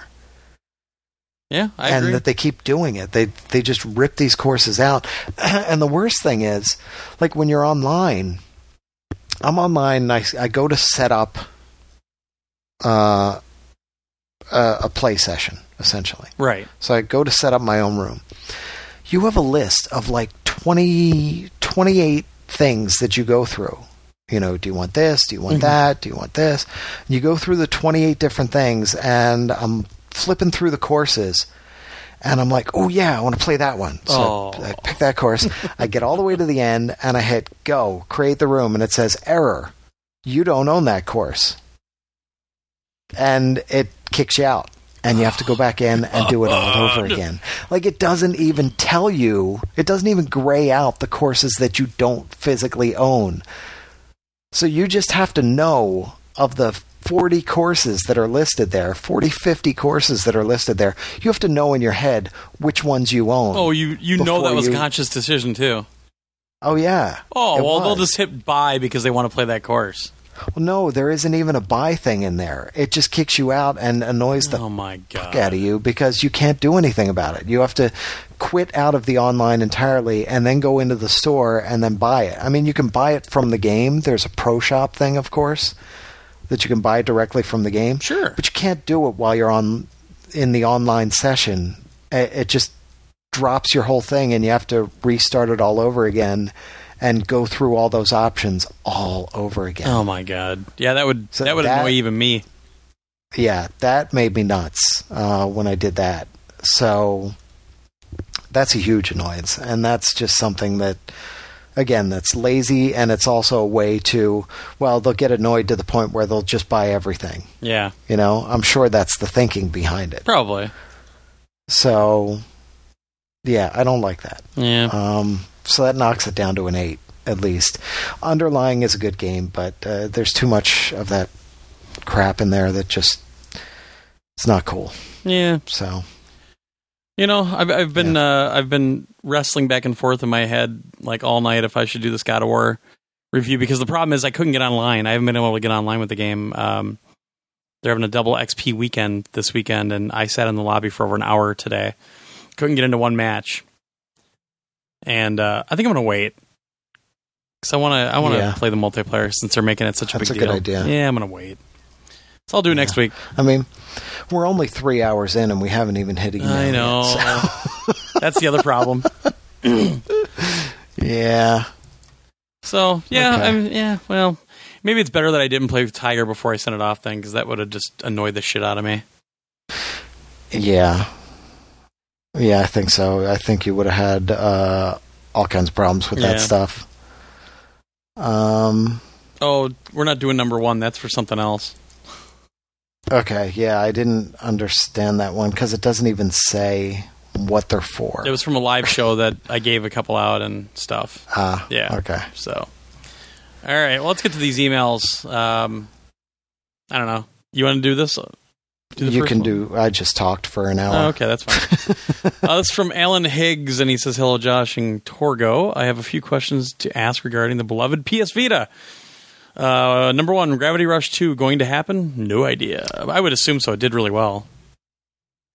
Yeah, I and agree. that they keep doing it. They they just rip these courses out. and the worst thing is, like when you're online, I'm online. And I I go to set up uh, a, a play session essentially. right. So I go to set up my own room. You have a list of like 20, 28 things that you go through. You know, do you want this? Do you want Mhm. that? Do you want this? You go through the 28 different things, and I'm flipping through the courses, and I'm like, oh, yeah, I want to play that one. So Oh. I pick that course. I get all the way to the end, and I hit go, create the room, and it says error. You don't own that course. And it kicks you out. And you have to go back in and do it all oh, over again. Like it doesn't even tell you, it doesn't even gray out the courses that you don't physically own. So you just have to know of the 40 courses that are listed there, 40, 50 courses that are listed there. You have to know in your head which ones you own. Oh, you you know that was you- a conscious decision too. Oh, yeah. Oh, well, they'll just hit buy because they want to play that course. Well, no, there isn't even a buy thing in there. It just kicks you out and annoys the oh my god. fuck out of you because you can't do anything about it. You have to quit out of the online entirely and then go into the store and then buy it. I mean, you can buy it from the game. There's a pro shop thing, of course, that you can buy directly from the game. Sure. But you can't do it while you're on in the online session. It, it just drops your whole thing and you have to restart it all over again and go through all those options all over again. Oh my god. Yeah, that would So that would that- annoy even me. yeah, that made me nuts uh, when I did that. So that's a huge annoyance, and that's just something that, again, that's lazy, and it's also a way to, well, they'll get annoyed to the point where they'll just buy everything. Yeah, You know, I'm sure that's the thinking behind it. probably. So, yeah, I don't like that. Yeah. Um, so that knocks it down to an eight at least. Underlying is a good game, but uh, there's too much of that crap in there that just it's not cool. Yeah. So. You know, I've, I've been uh, I've been wrestling back and forth in my head like all night if I should do this God of War review because the problem is I couldn't get online. I haven't been able to get online with the game. Um, they're having a double XP weekend this weekend, and I sat in the lobby for over an hour today. Couldn't get into one match, and uh, I think I'm gonna wait because I want to I want to Yeah. play the multiplayer since they're making it such a That's big a good deal. idea. Yeah, I'm gonna wait. So I'll do it next week. I mean, we're only three hours in, and we haven't even hit email. I yet, know. so- That's the other problem. yeah. So yeah, Okay. I'm, yeah. Well, maybe it's better that I didn't play with Tiger before I sent it off then, because that would have just annoyed the shit out of me. Yeah. Yeah, I think so. I think you would have had uh, all kinds of problems with Yeah. that stuff. Um. Oh, we're not doing number one. That's for something else. Okay. Yeah, I didn't understand that one because it doesn't even say what they're for. It was from a live show that I gave a couple out and stuff. Ah. Yeah. Okay. So, all right. Well, let's get to these emails. Um, I don't know. You want to do this? Do you can one? do. I just talked for an hour. Oh, okay, that's fine. uh, this is from Alan Higgs, and he says, Hello, Josh and Torgo. I have a few questions to ask regarding the beloved PS Vita. Uh, number one, Gravity Rush 2 going to happen? No idea. I would assume so. It did really well.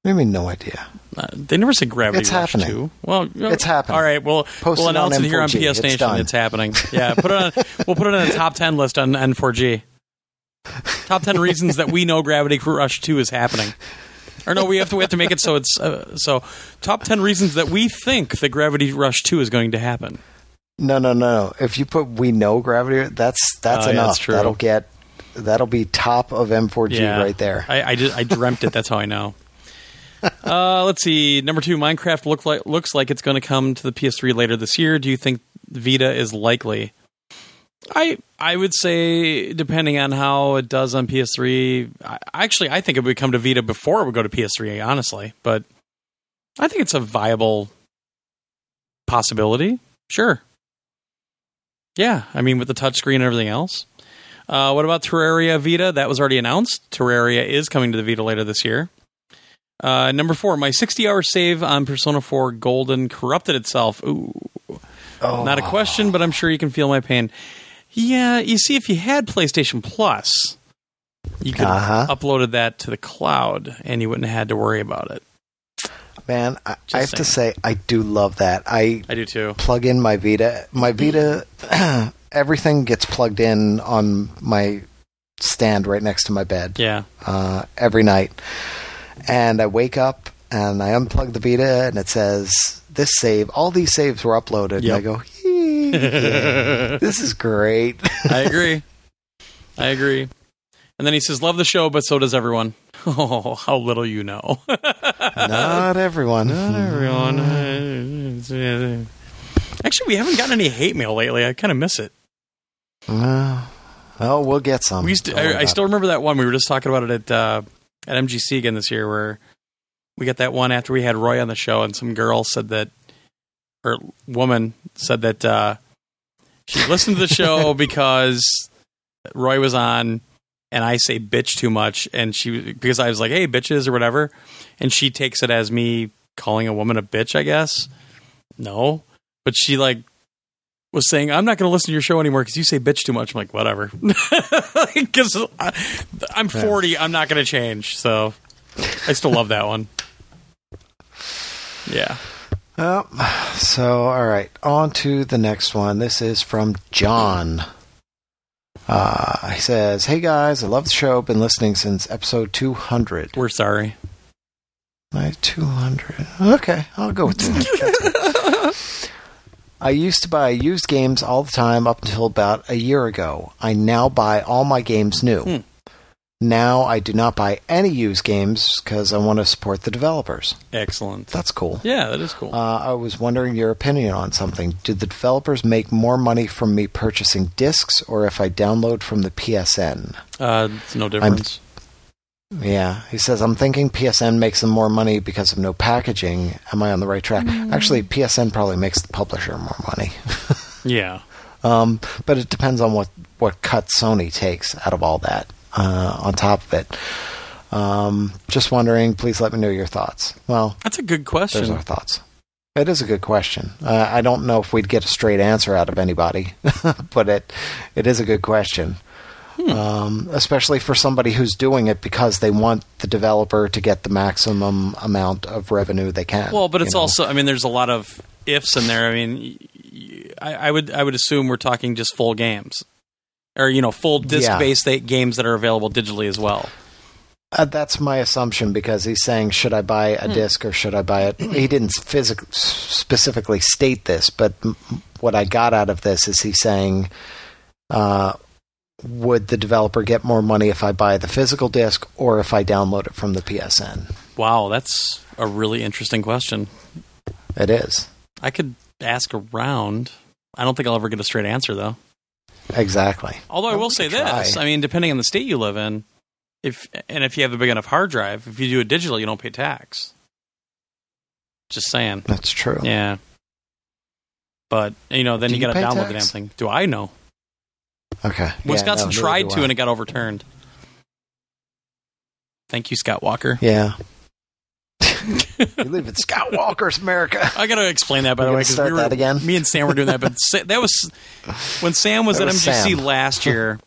I mean, no idea. Uh, they never said Gravity It's Rush happening. 2. Well, It's happening. All right, well, Post we'll it announce it here on N4G. PS It's Nation. done. It's happening. Yeah, put it on. we'll put it on the top 10 list on N4G. Top 10 reasons that we know Gravity Rush 2 is happening. Or no, we have to we have to make it so it's uh, so top 10 reasons that we think that Gravity Rush 2 is going to happen. No, no, no. If you put "we know gravity," that's that's Oh, yeah, enough. that's true. That'll get. That'll be top of N4G Yeah. right there. I I, just, I dreamt it. That's how I know. Uh, let's see. Number two, Minecraft look like, looks like it's going to come to the PS3 later this year. Do you think Vita is likely? I I would say depending on how it does on PS3. I, actually, I think it would come to Vita before it would go to PS3. Honestly, but I think it's a viable possibility. Sure. Yeah, I mean with the touchscreen and everything else. Uh, what about Terraria Vita? That was already announced. Terraria is coming to the Vita later this year. Uh, number four, my 60 hour save on Persona 4 Golden corrupted itself. Ooh, Oh, not a question, but I'm sure you can feel my pain. Yeah, you see, if you had PlayStation Plus, you could Uh-huh. have uploaded that to the cloud and you wouldn't have had to worry about it. Man, I, I have to say, I do love that. I I do too. plug in my Vita. My Vita, everything gets plugged in on my stand right next to my bed Yeah. uh, every night. And I wake up and I unplug the Vita, and it says this save. All these saves were uploaded. Yep. And I go, "Yee, this is great. I agree. I agree. And then he says, Love the show, but so does everyone. Oh, how little you know. Not everyone. Not everyone. Actually, we haven't gotten any hate mail lately. I kind of miss it. Uh, oh, we'll get some. We used to, I, I still remember that one. We were just talking about it at uh, at MGC again this year, where we got that one after we had Roy on the show, and some girl said that, or woman said that uh, she listened to the show because Roy was on, and I say bitch too much, and she because I was like, hey bitches or whatever, and she takes it as me calling a woman a bitch. I guess no, but she like was saying, I'm not going to listen to your show anymore because you say bitch too much. I'm like, whatever. Because I'm 40, I'm not going to change. So I still love that one. Yeah. Well, so, all right, on to the next one. This is from John. Uh, he says, Hey guys, I love the show. Been listening since episode 200. We're sorry. My 200. Okay, I'll go with 200. I used to buy used games all the time up until about a year ago. I now buy all my games new. Hmm. Now I do not buy any used games because I want to support the developers. Excellent. That's cool. Yeah, that is cool. Uh, I was wondering your opinion on something. Do the developers make more money from me purchasing discs or if I download from the PSN? Uh, it's no difference. Yeah, he says, I'm thinking PSN makes them more money because of no packaging. Am I on the right track? Actually, PSN probably makes the publisher more money. yeah. Um, but it depends on what, what cut Sony takes out of all that uh, on top of it. Um, just wondering. Please let me know your thoughts. Well, That's a good question. our thoughts. It is a good question. Uh, I don't know if we'd get a straight answer out of anybody, but it it is a good question. Hmm. Um, especially for somebody who's doing it because they want the developer to get the maximum amount of revenue they can. Well, but it's know? also, I mean, there's a lot of ifs in there. I mean, y- y- I, I would I would assume we're talking just full games, or you know, full disc-based th- games that are available digitally as well. Uh, that's my assumption because he's saying, should I buy Hmm. a disc or should I buy it? He didn't physic- specifically state this, but m- what I got out of this is he's saying, uh, would the developer get more money if I buy the physical disc or if I download it from the PSN? Wow, that's a really interesting question. It is. I could ask around. I don't think I'll ever get a straight answer though. Exactly. Although I will say try. this: I mean, depending on the state you live in, if and if you have a big enough hard drive, if you do it digital, you don't pay tax. Just saying. That's true. Yeah. But you know, then Do you, you got to download the damn thing. Do I know? Okay. Wisconsin Yeah, no, tried to, I. and it got overturned. Thank you, Scott Walker. Yeah. you live in Scott Walker's America. I got to explain that by the way start we were that again? me and Sam were doing that, but Sa- that was when Sam was That at was MGC Sam. last year.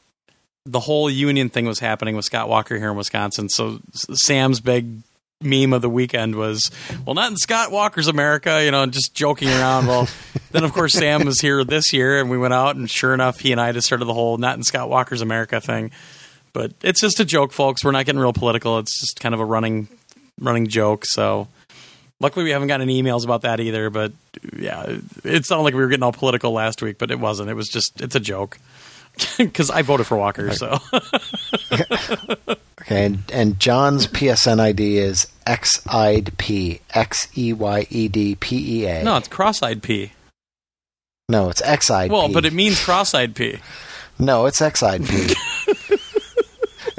The whole union thing was happening with Scott Walker here in Wisconsin. So Sam's big meme of the weekend was, "Well, not in Scott Walker's America," you know, just joking around. Well, then of course Sam was here this year, and we went out, and sure enough, he and I just started the whole "not in Scott Walker's America" thing. But it's just a joke, folks. We're not getting real political. It's just kind of a running running joke. So luckily, we haven't gotten any emails about that either. But yeah, it sounded like we were getting all political last week, but it wasn't. It was just it's a joke because I voted for Walker. So Okay, and, and John's PSN ID is XIDP. X E Y E D P E A. no, it's cross-eyed P. No, it's XIDP. Well, but it means cross-eyed P. No, it's XIDP.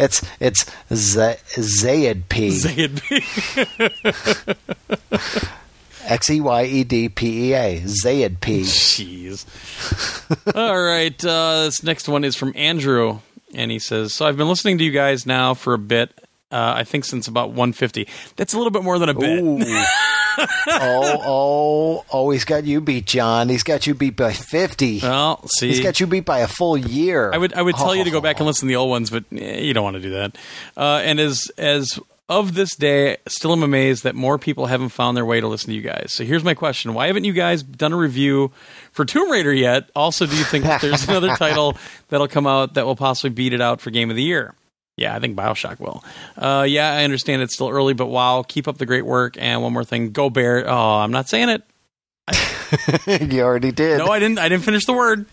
it's it's Z- Zayed P. Zayed P. X E Y E D P E A. Zayed P. Jeez. All right. Uh, this next one is from Andrew, and he says, "So I've been listening to you guys now for a bit. Uh, I think since about 150. That's a little bit more than a bit. Oh, oh, oh, he's got you beat, John. He's got you beat by 50. Well, see, he's got you beat by a full year. I would I would tell you to go back and listen to the old ones, but eh, you don't want to do that. Uh, and as as of this day, still am amazed that more people haven't found their way to listen to you guys. So here's my question: Why haven't you guys done a review for Tomb Raider yet? Also, do you think that there's another title that'll come out that will possibly beat it out for Game of the Year? Yeah, I think Bioshock will. Uh, yeah, I understand it's still early, but wow, keep up the great work. And one more thing, go Bear. Oh, I'm not saying it. you already did. No, I didn't. I didn't finish the word.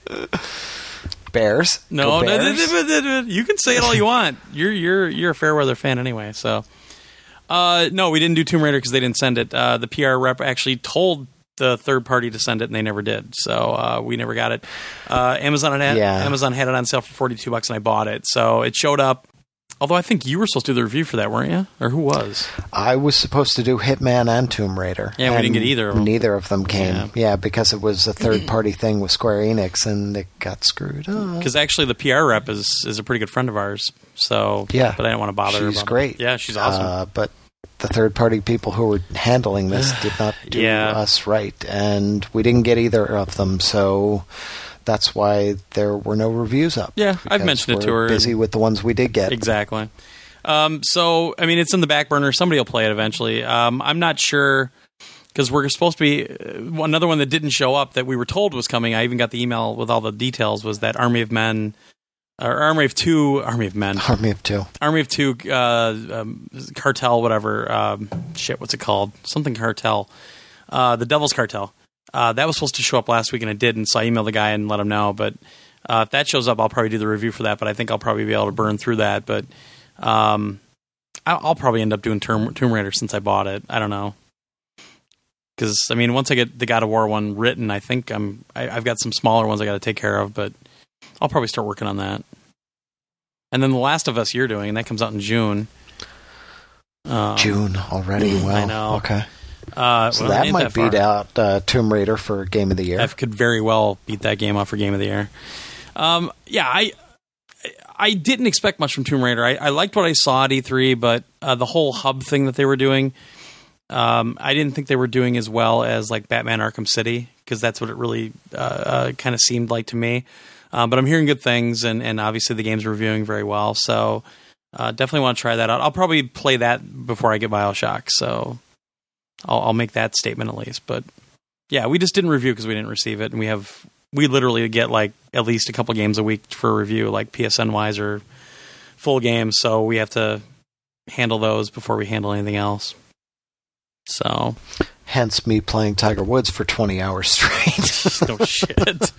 Bears. No, Bears. you can say it all you want. You're you're you're a fair weather fan anyway. So, uh, no, we didn't do Tomb Raider because they didn't send it. Uh, the PR rep actually told the third party to send it, and they never did. So uh, we never got it. Uh, Amazon had Yeah. Amazon had it on sale for forty two bucks, and I bought it. So it showed up. Although I think you were supposed to do the review for that, weren't you? Or who was? I was supposed to do Hitman and Tomb Raider. Yeah, we didn't get either of them. Neither of them came. Yeah. Yeah, because it was a third party thing with Square Enix and it got screwed up. Because actually, the PR rep is is a pretty good friend of ours. So Yeah. but I didn't want to bother. her She's about it. great. Yeah, she's awesome. Uh, but the third party people who were handling this did not do Yeah. us right. And we didn't get either of them. So that's why there were no reviews up. Yeah, I've mentioned it to we're her. Busy with the ones we did get. Exactly. Um, so, I mean, it's in the back burner. Somebody will play it eventually. Um, I'm not sure because we're supposed to be uh, another one that didn't show up that we were told was coming. I even got the email with all the details. Was that Army of Men or Army of Two? Army of Men. Army of Two. Army of Two. Uh, um, cartel. Whatever. Um, shit. What's it called? Something cartel. Uh, the Devil's Cartel. Uh, that was supposed to show up last week and it didn't. So I emailed the guy and let him know. But uh, if that shows up, I'll probably do the review for that. But I think I'll probably be able to burn through that. But um, I'll, I'll probably end up doing Tomb, Tomb Raider since I bought it. I don't know. Because I mean, once I get the God of War one written, I think I'm I, I've got some smaller ones I got to take care of, but I'll probably start working on that. And then The Last of Us you're doing, and that comes out in June. Um, June already. Well, I know. Okay. Uh, So that might far. beat out uh, Tomb Raider for Game of the Year. That could very well beat that game off for Game of the Year. Um, yeah, I I didn't expect much from Tomb Raider. I, I liked what I saw at E3, but uh, the whole hub thing that they were doing, um, I didn't think they were doing as well as like Batman Arkham City because that's what it really uh, uh, kind of seemed like to me. Uh, but I'm hearing good things, and, and obviously the game's reviewing very well. So uh, definitely want to try that out. I'll probably play that before I get Bioshock. So I'll, I'll make that statement at least. But yeah, we just didn't review because we didn't receive it, and we have we literally get like at least a couple games a week for review, like PSN wise or full games. So we have to handle those before we handle anything else. So Hence me playing Tiger Woods for 20 hours straight. no shit.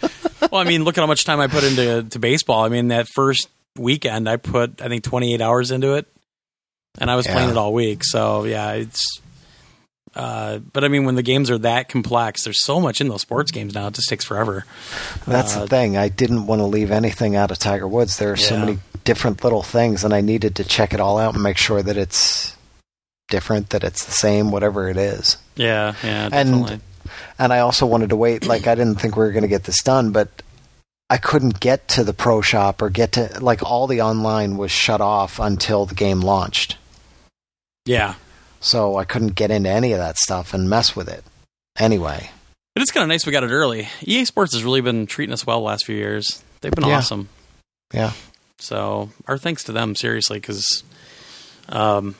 well, I mean, look at how much time I put into to baseball. I mean, that first weekend, I put I think 28 hours into it, and I was playing it all week. So yeah, it's. Uh, but I mean, when the games are that complex, there's so much in those sports games now. It just takes forever. That's Uh, the thing. I didn't want to leave anything out of Tiger Woods. There are so many different little things, and I needed to check it all out and make sure that it's different, that it's the same, whatever it is. Yeah, yeah, And- And I also wanted to wait. Like, I didn't think we were going to get this done, but I couldn't get to the pro shop or get to, like, all the online was shut off until the game launched. yeah, So I couldn't get into any of that stuff and mess with it. Anyway, but it's kind of nice we got it early. EA Sports has really been treating us well the last few years. They've been Yeah. awesome. yeah. So our thanks to them, seriously, because um,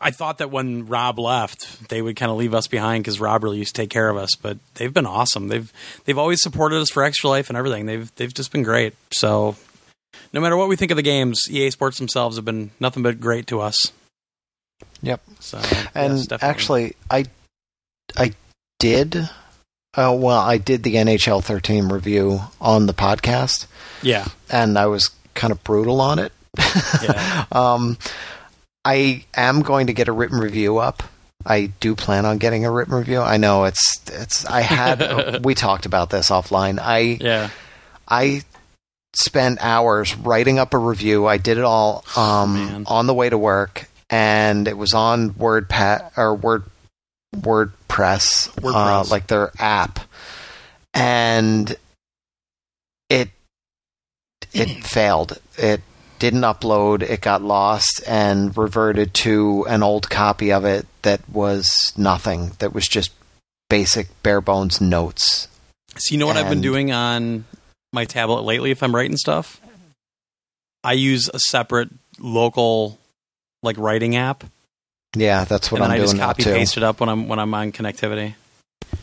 I thought that when Rob left, they would kind of leave us behind because Rob really used to take care of us. But they've been awesome. They've they've always supported us for Extra Life and everything. They've they've just been great. So no matter what we think of the games, EA Sports themselves have been nothing but great to us. Yep. So And yes, actually, I I did. Uh, well, I did the NHL 13 review on the podcast, yeah, and I was kind of brutal on it. yeah, Um, I am going to get a written review up. I do plan on getting a written review. I know it's it's. I had we talked about this offline. I yeah. I spent hours writing up a review. I did it all um, man. on the way to work, and it was on WordPad or Word WordPress, Uh, like their app, and it it failed. It didn't upload. It got lost and reverted to an old copy of it that was nothing. That was just basic bare bones notes. So you know what I've been doing on my tablet lately if I'm writing stuff? I use a separate local like writing app Yeah, that's what and then I'm I doing just copy paste it up when I'm when I'm on connectivity.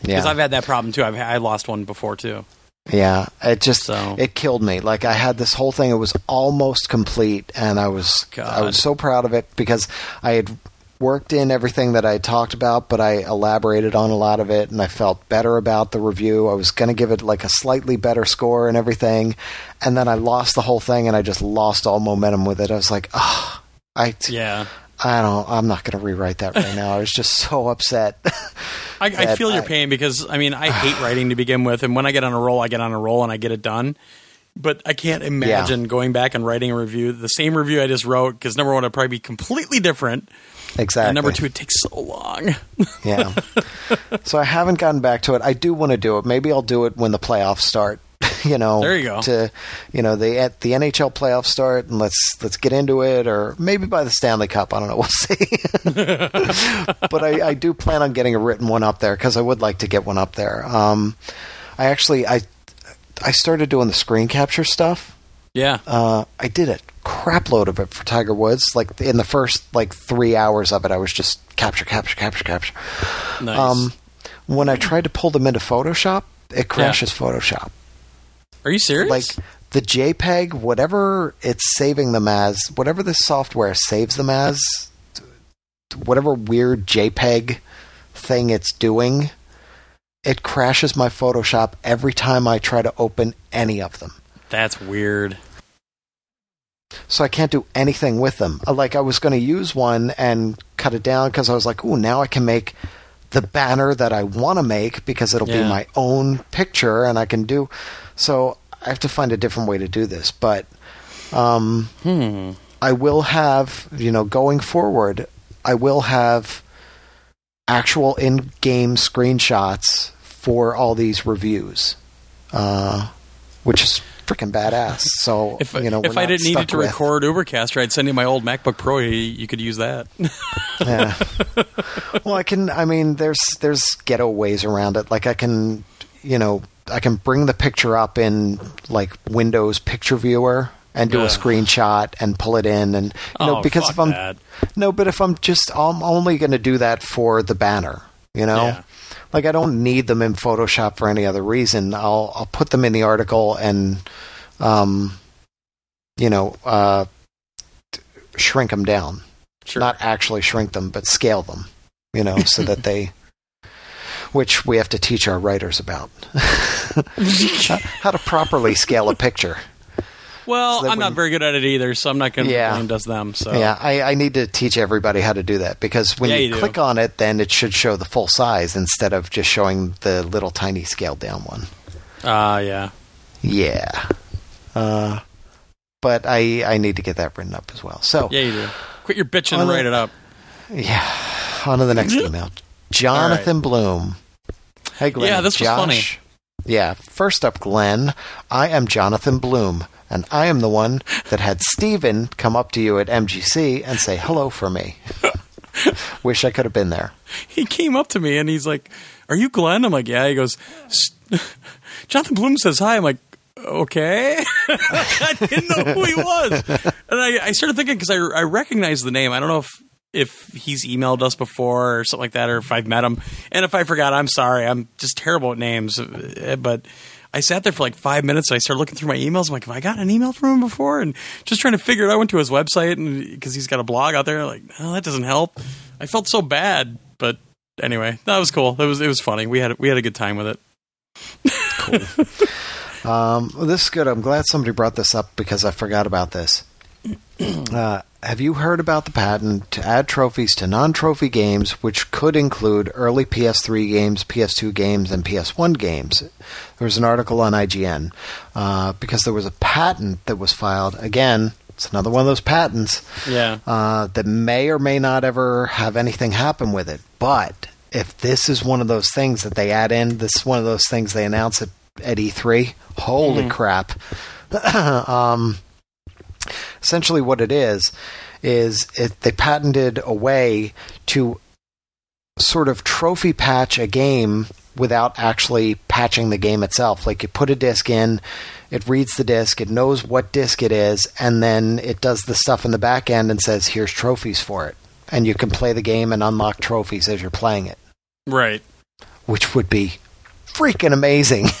Yeah, because I've had that problem too. I've I lost one before too. yeah. It just So it killed me. Like I had this whole thing; it was almost complete, and I was God. I was so proud of it because I had worked in everything that I had talked about, but I elaborated on a lot of it, and I felt better about the review. I was going to give it like a slightly better score and everything, and then I lost the whole thing, and I just lost all momentum with it. I was like, ah, I yeah. I don't. I'm not going to rewrite that right now. I was just so upset. I, I feel your I- pain because I mean I hate writing to begin with, and when I get on a roll, I get on a roll and I get it done. But I can't imagine going back and writing a review, the same review I just wrote, because number one, it'd probably be completely different, exactly. and number two, it takes so long. Yeah. so I haven't gotten back to it. I do want to do it. Maybe I'll do it when the playoffs start. you know, There you go. To you know, the at the NHL playoffs start, and let's let's get into it, or maybe by the Stanley Cup. I don't know. We'll see. but I, I do plan on getting a written one up there because I would like to get one up there. Um, I actually I I started doing the screen capture stuff. yeah, Uh, I did a crap load of it for Tiger Woods. Like in the first like three hours of it, I was just capture, capture, capture, capture. nice. Um, when I tried to pull them into Photoshop, it crashes Photoshop. Are you serious? Like the JPEG, whatever it's saving them as, whatever the software saves them as, whatever weird JPEG thing it's doing, it crashes my Photoshop every time I try to open any of them. that's weird. so I can't do anything with them. Uh, Like I was going to use one and cut it down because I was like, "Ooh, now I can make the banner that I want to make because it'll Yeah. be my own picture and I can do." So I have to find a different way to do this, but um, Hmm. I will have, you know, going forward, I will have actual in-game screenshots for all these reviews, uh, which is freaking badass. So If, you know, if I didn't need it to with- record Ubercaster, I'd send you my old MacBook Pro. You, you could use that. yeah. well, I can. I mean, there's there's ghetto ways around it. Like I can, you know, I can bring the picture up in like Windows Picture Viewer and do a screenshot and pull it in, and you know, Oh, because if I'm that. no, but if I'm just, I'm only going to do that for the banner. You know, Yeah. like I don't need them in Photoshop for any other reason. I'll I'll put them in the article and, um, you know, uh, shrink them down Sure. not actually shrink them, but scale them, you know, so that they, which we have to teach our writers about how, to properly scale a picture. well, so I'm not very good at it either, so I'm not going to Yeah. blame does them. So Yeah, I, I need to teach everybody how to do that because when Yeah, you, you click on it, then it should show the full size instead of just showing the little tiny scaled down one. Ah, yeah. Yeah. Uh, but I, I need to get that written up as well. So, Yeah, you do. Quit your bitching and the- write it up. Yeah. On to the next email. Jonathan Bloom. Hey, Glenn. Yeah, this was Josh. funny. Yeah. First up, Glenn. I am Jonathan Bloom, and I am the one that had Steven come up to you at MGC and say hello for me. Wish I could have been there. He came up to me and he's like, "Are you Glenn?" I'm like, "Yeah." He goes, "Jonathan Bloom says hi." I'm like, "Okay." I didn't know who he was, and I, I started thinking because I I recognize the name. I don't know if if he's emailed us before or something like that, or if I've met him. And if I forgot, I'm sorry. I'm just terrible at names, Uh, but. I sat there for like five minutes. And I started looking through my emails. I'm like, have I gotten an email from him before? And just trying to figure it out. I went to his website and because he's got a blog out there. Like, oh, that doesn't help. I felt so bad, but anyway, that was cool. It was it was funny. We had we had a good time with it. Um, this is good. I'm glad somebody brought this up because I forgot about this. Uh, have you heard about the patent to add trophies to non trophy games, which could include early PS3 games, PS2 games, and PS1 games? There was an article on IGN uh, because there was a patent that was filed. Again, it's another one of those patents Yeah. uh, that may or may not ever have anything happen with it. But if this is one of those things that they add in, this is one of those things they announce at, at E3. Holy crap! um, essentially, what it is is it, they patented a way to sort of trophy patch a game without actually patching the game itself. Like you put a disc in, it reads the disc, it knows what disc it is, and then it does the stuff in the back end and says, here's trophies for it. And you can play the game and unlock trophies as you're playing it, Right. which would be freaking amazing.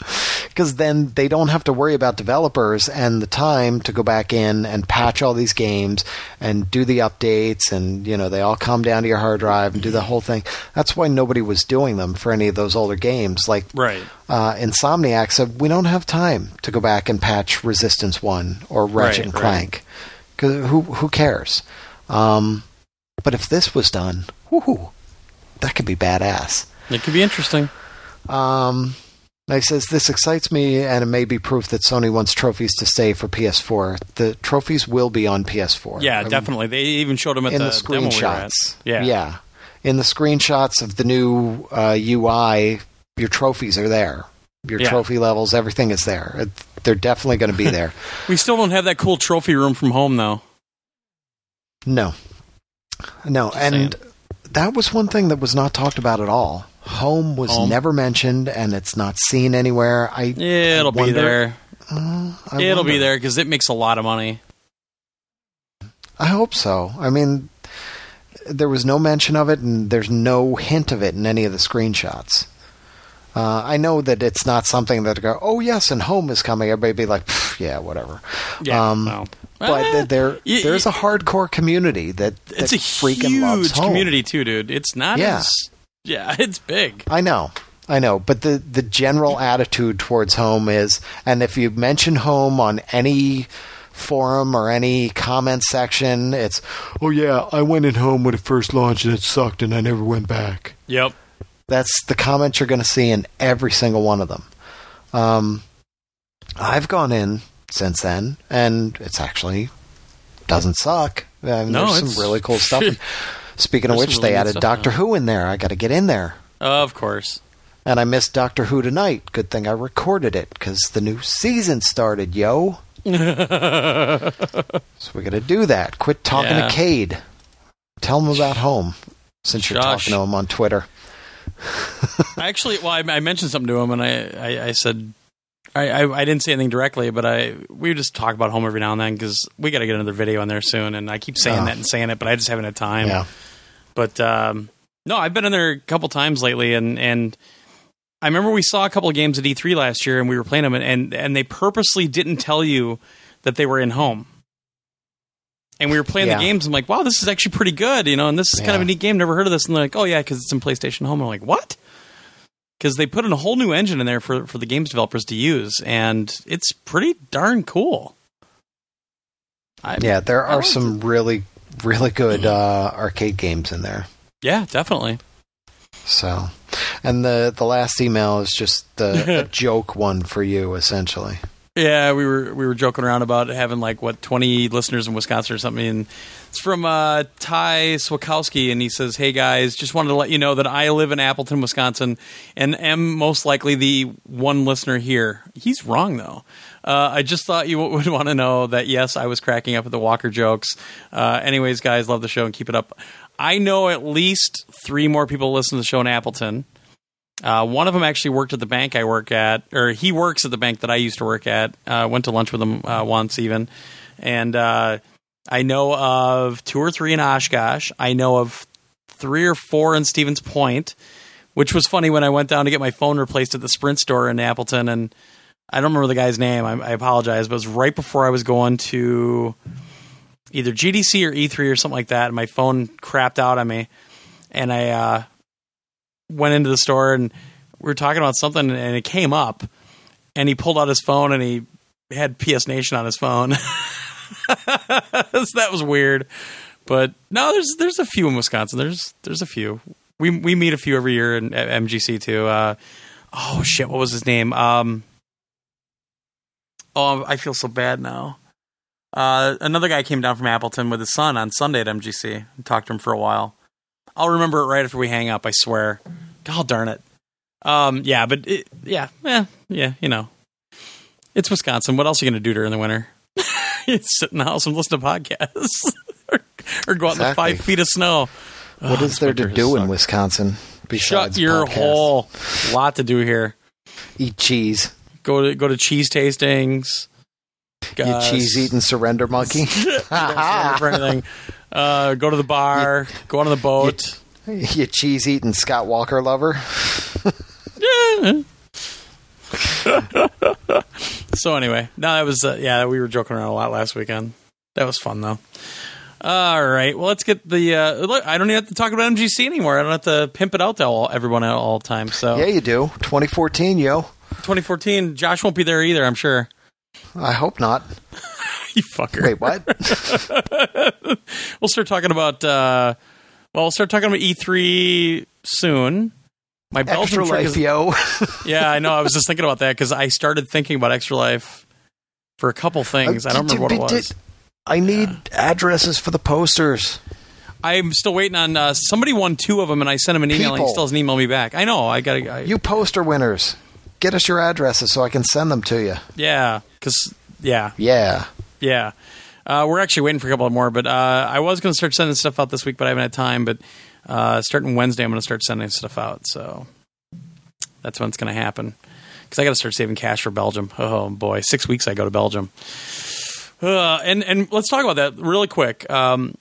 Because then they don't have to worry about developers and the time to go back in and patch all these games and do the updates and you know they all come down to your hard drive and do the whole thing. That's why nobody was doing them for any of those older games. Like Right. uh, Insomniac said, we don't have time to go back and patch Resistance One or Ratchet Right, and right. Who who cares? Um, but if this was done, whoo, that could be badass. It could be interesting. Um, now he says this excites me, and it may be proof that Sony wants trophies to stay for PS4. The trophies will be on PS4. Yeah, I mean, definitely. They even showed them at in the, the, demo we screenshots. Yeah. yeah. In the screenshots of the new uh, UI, your trophies are there. Your Yeah. trophy levels, everything is there. It, they're definitely going to be there. We still don't have that cool trophy room from home though. no, no, Just and saying. that was one thing that was not talked about at all. Home was Home. never mentioned, and it's not seen anywhere. I Yeah, it'll be wonder- there. uh, it'll be there because it makes a lot of money. I hope so. I mean, there was no mention of it, and there's no hint of it in any of the screenshots. Uh, I know that it's not something that go, oh yes, and home is coming. Everybody be like, yeah, whatever. Yeah. Um, well. But Eh, there, y- there's a hardcore community that, it's a freaking loves huge community too, dude. It's not Yeah. as yeah, it's big. I know, I know, but the the general attitude towards home is, and if you mention home on any forum or any comment section, it's, oh yeah, I went in home when it first launched and it sucked and I never went back. Yep. That's the comment you're going to see in every single one of them. Um, I've gone in since then, and it's actually doesn't suck. I mean, No, there's it's- some really cool stuff. Speaking of which, some they added Doctor now. Who in there. I got to get in there. Of course. And I missed Doctor Who tonight. Good thing I recorded it because the new season started, yo. so we're gonna do that. Quit talking Yeah. to Cade. Tell him about home, since you're Josh. talking to him on Twitter. I actually, well, I, I mentioned something to him, and I, I, I said, I, I, I didn't say anything directly, but I we just talk about home every now and then because we got to get another video in there soon, and I keep saying Oh. that and saying it, but I just haven't had time. Yeah. But um, no, I've been in there a couple times lately, and and I remember we saw a couple of games at E3 last year, and we were playing them, and and, and they purposely didn't tell you that they were in home. And we were playing Yeah. the games. I'm like, wow, this is actually pretty good, you know. And this is kind of a neat game. Never heard of this. And they're like, oh yeah, because it's in PlayStation Home. I'm like, what? Because they put in a whole new engine in there for for the games developers to use, and it's pretty darn cool. I, Yeah, there are liked some really, really good uh, arcade games in there. yeah, definitely. So, and the the last email is just the joke one for you, essentially. Yeah, we were we were joking around about having like what twenty listeners in Wisconsin or something. And it's from uh, Ty Swakowski, and he says, "Hey guys, just wanted to let you know that I live in Appleton, Wisconsin, and am most likely the one listener here." He's wrong though. Uh, I just thought you would want to know that yes, I was cracking up at the Walker jokes. Uh, anyways, guys, love the show and keep it up. I know at least three more people listen to the show in Appleton. Uh, one of them actually worked at the bank I work at, or he works at the bank that I used to work at. Uh, went to lunch with him uh, once even, and uh, I know of two or three in Oshkosh. I know of three or four in Stevens Point, which was funny when I went down to get my phone replaced at the Sprint store in Appleton, and I don't remember the guy's name. I, I apologize, but it was right before I was going to either GDC or E3 or something like that, and my phone crapped out on me, and I. Uh, went into the store and we were talking about something and it came up and he pulled out his phone and he had PS Nation on his phone. so that was weird. But no, there's there's a few in Wisconsin. There's there's a few. We we meet a few every year in at MGC too. Uh, oh shit, what was his name? Um, oh, I feel so bad now. Uh, another guy came down from Appleton with his son on Sunday at MGC and talked to him for a while. I'll remember it right after we hang up. I swear. God darn it. Um, yeah, but it, yeah, yeah, yeah. You know, it's Wisconsin. What else are you going to do during the winter? you sit in the house and listen to podcasts, or, or go out in the five feet of snow. What Oh, is there to do in. Wisconsin Shut besides your podcasts? hole. Lot to do here. Eat cheese. Go to go to cheese tastings. You Uh, cheese eating surrender monkey. For anything. Uh, go to the bar. Go on the boat. you cheese eating Scott Walker lover. Yeah. so anyway, no, that was uh, yeah. We were joking around a lot last weekend. That was fun though. All right, well, let's get the. Uh, look, I don't even have to talk about MGC anymore. I don't have to pimp it out to all, everyone at all times. So Yeah, you do. 2014, yo. 2014, Josh won't be there either. I'm sure. I hope not. you fucker. Wait, what? We'll start talking about. Uh, well, we'll start talking about E3 soon. My Belgian Extra life, is- yo. Yeah, I know. I was just thinking about that because I started thinking about Extra Life for a couple things. I don't remember what it was. did- I need addresses for the posters. I'm still waiting on uh, somebody won two of them, and I sent him an email, and he still hasn't emailed me back. I know. I got to. You poster winners. Get us your addresses so I can send them to you. Yeah, because yeah, Yeah. yeah. Uh, we're actually waiting for a couple more, but uh, I was going to start sending stuff out this week, but I haven't had time. But uh, starting Wednesday, I'm going to start sending stuff out. So that's when it's going to happen. Because I got to start saving cash for Belgium. Oh boy, six weeks I go to Belgium. Uh, and and let's talk about that really quick. Um,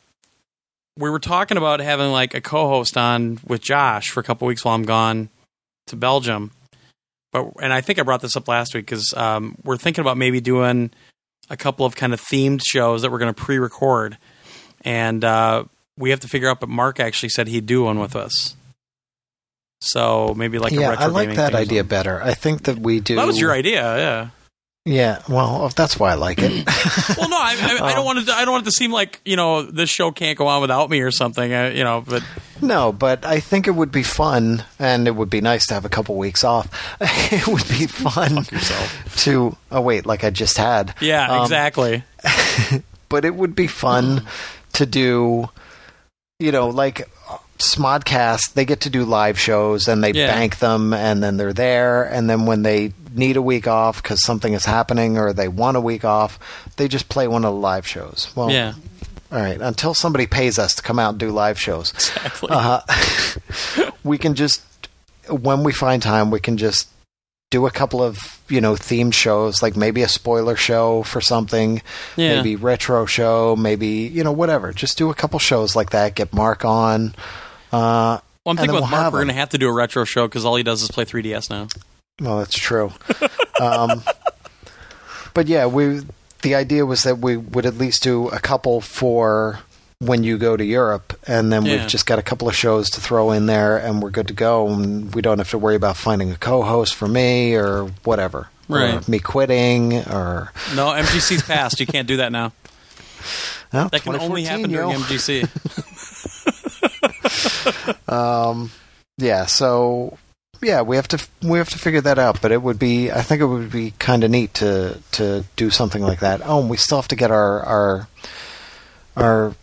we were talking about having like a co-host on with Josh for a couple weeks while I'm gone to Belgium. But and I think I brought this up last week because um, we're thinking about maybe doing a couple of kind of themed shows that we're going to pre-record, and uh, we have to figure out. But Mark actually said he'd do one with us, so maybe like a yeah, retro I like that idea better. I think that we do. That was your idea, yeah. Yeah, well, that's why I like it. Well, no, I, I, I don't want it. To, I don't want it to seem like you know this show can't go on without me or something. Uh, you know, but no, but I think it would be fun, and it would be nice to have a couple weeks off. it would be fun to. Oh wait, like I just had. yeah, Um, exactly. but it would be fun to do you know like Smodcast, they get to do live shows and they Yeah. bank them and then they're there. And then when they need a week off because something is happening or they want a week off, they just play one of the live shows. Well, Yeah. all right. Until somebody pays us to come out and do live shows, Exactly. uh, we can just, when we find time, we can just do a couple of, you know, themed shows, like maybe a spoiler show for something, Yeah. maybe retro show, maybe, you know, whatever. Just do a couple shows like that, get Mark on. Uh, Well, I'm thinking with we'll Mark, we're going to have to do a retro show because all he does is play 3DS now. Well, that's true. um, but yeah, we the idea was that we would at least do a couple for when you go to Europe, and then Yeah. we've just got a couple of shows to throw in there, and we're good to go. And we don't have to worry about finding a co-host for me or whatever, Right. Or me quitting or No, MGC's passed. You can't do that now. well, That can only 2014, happen during yo. MGC. Um, yeah, so yeah, we have to we have to figure that out. But it would be, I think it would be kind of neat to to do something like that. Oh, and we still have to get our our our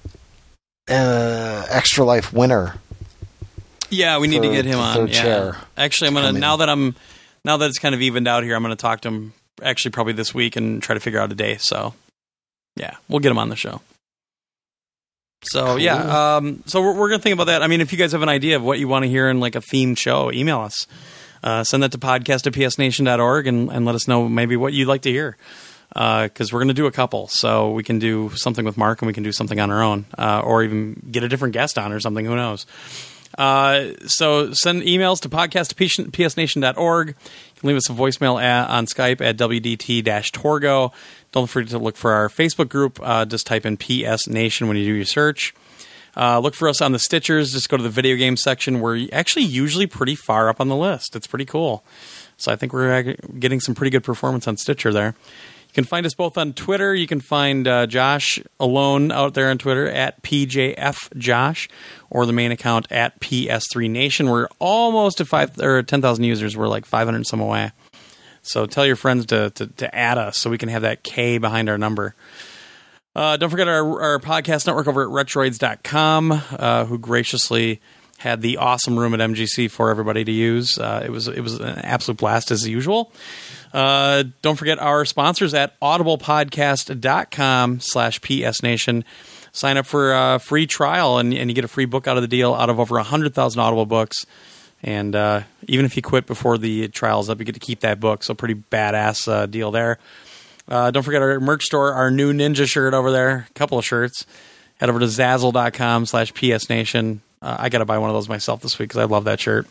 uh, extra life winner. Yeah, we need to get him on. yeah. chair Actually, I'm gonna now that I'm now that it's kind of evened out here, I'm gonna talk to him actually probably this week and try to figure out a day. So, yeah, we'll get him on the show. So Cool. yeah, um, so we're, we're gonna think about that. I mean, if you guys have an idea of what you want to hear in like a themed show, email us. Uh, send that to podcast at psnation.org and, and let us know maybe what you'd like to hear. Because we're going to do a couple. So we can do something with Mark and we can do something on our own. Uh, or even get a different guest on or something. Who knows? Uh, so send emails to podcast at psnation.org. You can leave us a voicemail at, on Skype at WDT-Torgo. Don't forget to look for our Facebook group. Uh, just type in PS Nation when you do your search. Uh, look for us on the Stitchers. Just go to the video game section. We're actually usually pretty far up on the list. It's pretty cool. So I think we're getting some pretty good performance on Stitcher there. You can find us both on Twitter. You can find uh, Josh alone out there on Twitter at PJFJosh or the main account at PS3Nation. We're almost at five or ten thousand users. We're like five hundred some away. So tell your friends to, to to add us so we can have that K behind our number. Uh, don't forget our, our podcast network over at retroids.com, uh, who graciously had the awesome room at MGC for everybody to use. Uh, it was it was an absolute blast as usual. Uh, don't forget our sponsors at audiblepodcast.com slash psnation. Sign up for a free trial and, and you get a free book out of the deal out of over 100,000 Audible books. And uh, even if you quit before the trial's up, you get to keep that book. So pretty badass uh, deal there. Uh, don't forget our merch store, our new Ninja shirt over there, a couple of shirts. Head over to zazzle.com slash psnation. Uh, I got to buy one of those myself this week because I love that shirt.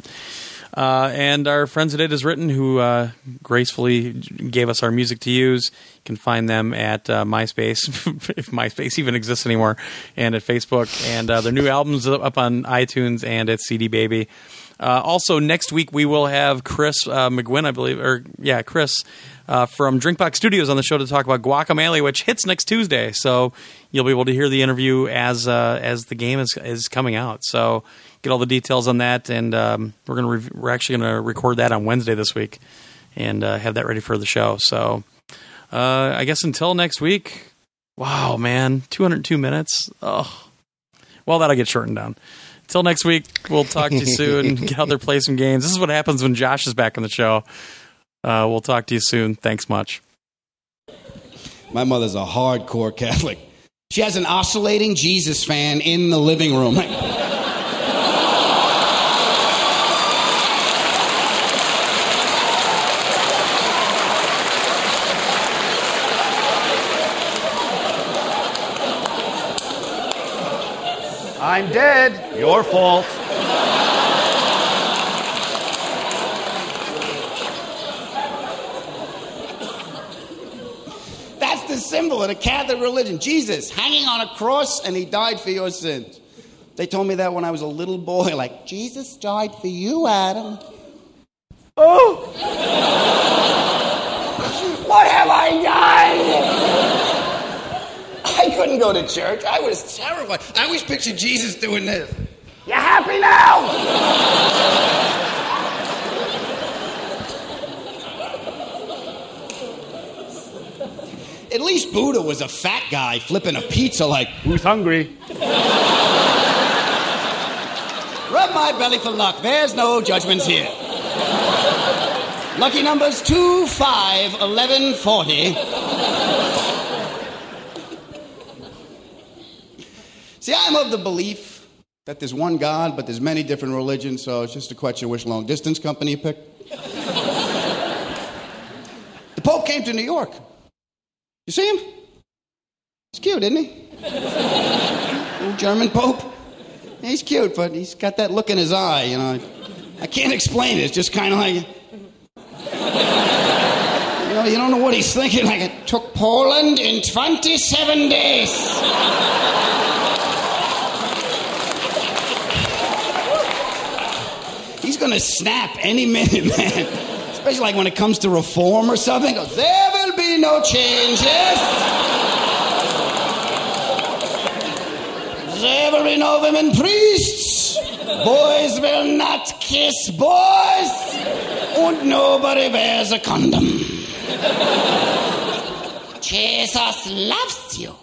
Uh, and our friends at It Is Written, who uh, gracefully gave us our music to use. You can find them at uh, MySpace, if MySpace even exists anymore, and at Facebook. And uh, their new album's up on iTunes and at CD Baby. Uh, also, next week we will have Chris uh, McQuinn, I believe, or yeah, Chris uh, from Drinkbox Studios on the show to talk about Guacamelee, which hits next Tuesday. So you'll be able to hear the interview as uh, as the game is is coming out. So get all the details on that, and um, we're gonna rev- we're actually gonna record that on Wednesday this week, and uh, have that ready for the show. So uh, I guess until next week. Wow, man, 202 minutes. Oh, well, that'll get shortened down. Till next week, we'll talk to you soon. Get out there, play some games. This is what happens when Josh is back on the show. Uh, we'll talk to you soon. Thanks much. My mother's a hardcore Catholic. She has an oscillating Jesus fan in the living room. I'm dead. Your fault. That's the symbol of the Catholic religion. Jesus hanging on a cross and he died for your sins. They told me that when I was a little boy, like, Jesus died for you, Adam. Oh! what have I done? I couldn't go to church. I was terrified. I always pictured Jesus doing this. You happy now? At least Buddha was a fat guy flipping a pizza like, Who's hungry? Rub my belly for luck. There's no judgments here. Lucky numbers 2, 5, 11, 40. See, I'm of the belief that there's one God, but there's many different religions, so it's just a question of which long distance company you pick. the Pope came to New York. You see him? He's cute, isn't he? German Pope. He's cute, but he's got that look in his eye, you know. I can't explain it. It's just kind of like. You know, you don't know what he's thinking. Like, it took Poland in 27 days. He's going to snap any minute, man. Especially like when it comes to reform or something. Goes, there will be no changes. There will be no women priests. Boys will not kiss boys. And nobody wears a condom. Jesus loves you.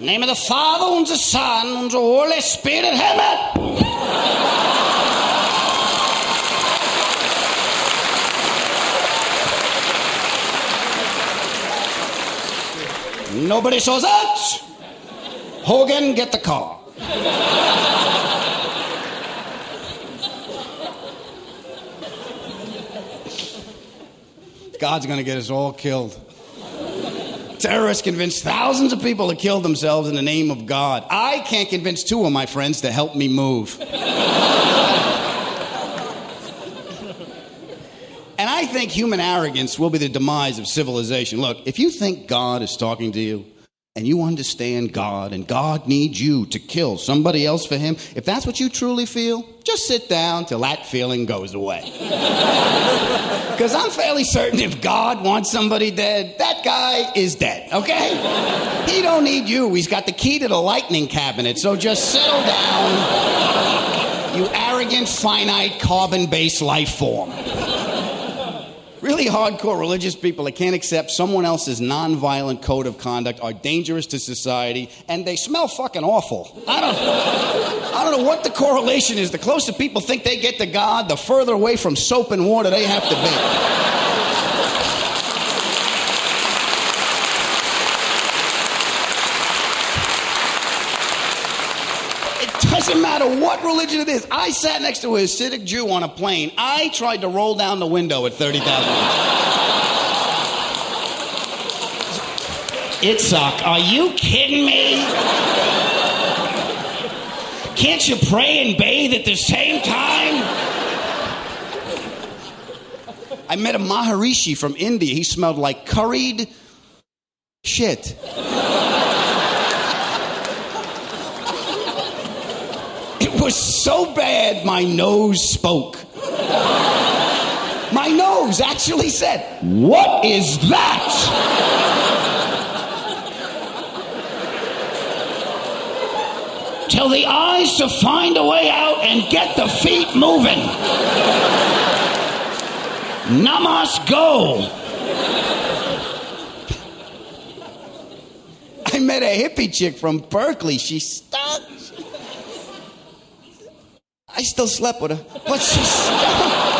Name of the Father and the Son and the Holy Spirit. Amen. Nobody saw that. Hogan, get the car. God's going to get us all killed. Terrorists convinced thousands of people to kill themselves in the name of God. I can't convince two of my friends to help me move. and I think human arrogance will be the demise of civilization. Look, if you think God is talking to you, and you understand God, and God needs you to kill somebody else for Him, if that's what you truly feel, just sit down till that feeling goes away. Because I'm fairly certain if God wants somebody dead, that guy is dead, okay? He don't need you. He's got the key to the lightning cabinet, so just settle down, you arrogant, finite, carbon-based life form. Really hardcore religious people that can't accept someone else's nonviolent code of conduct are dangerous to society, and they smell fucking awful. I don't, I don't know what the correlation is. The closer people think they get to God, the further away from soap and water they have to be. It doesn't matter what religion it is. I sat next to a Hasidic Jew on a plane. I tried to roll down the window at 30,000. It sucked. Are you kidding me? Can't you pray and bathe at the same time? I met a Maharishi from India. He smelled like curried shit. It was so bad, my nose spoke. My nose actually said, What is that? Tell the eyes to find a way out and get the feet moving. Namas go. I met a hippie chick from Berkeley. She stunk. I still slept with her, but she stunk.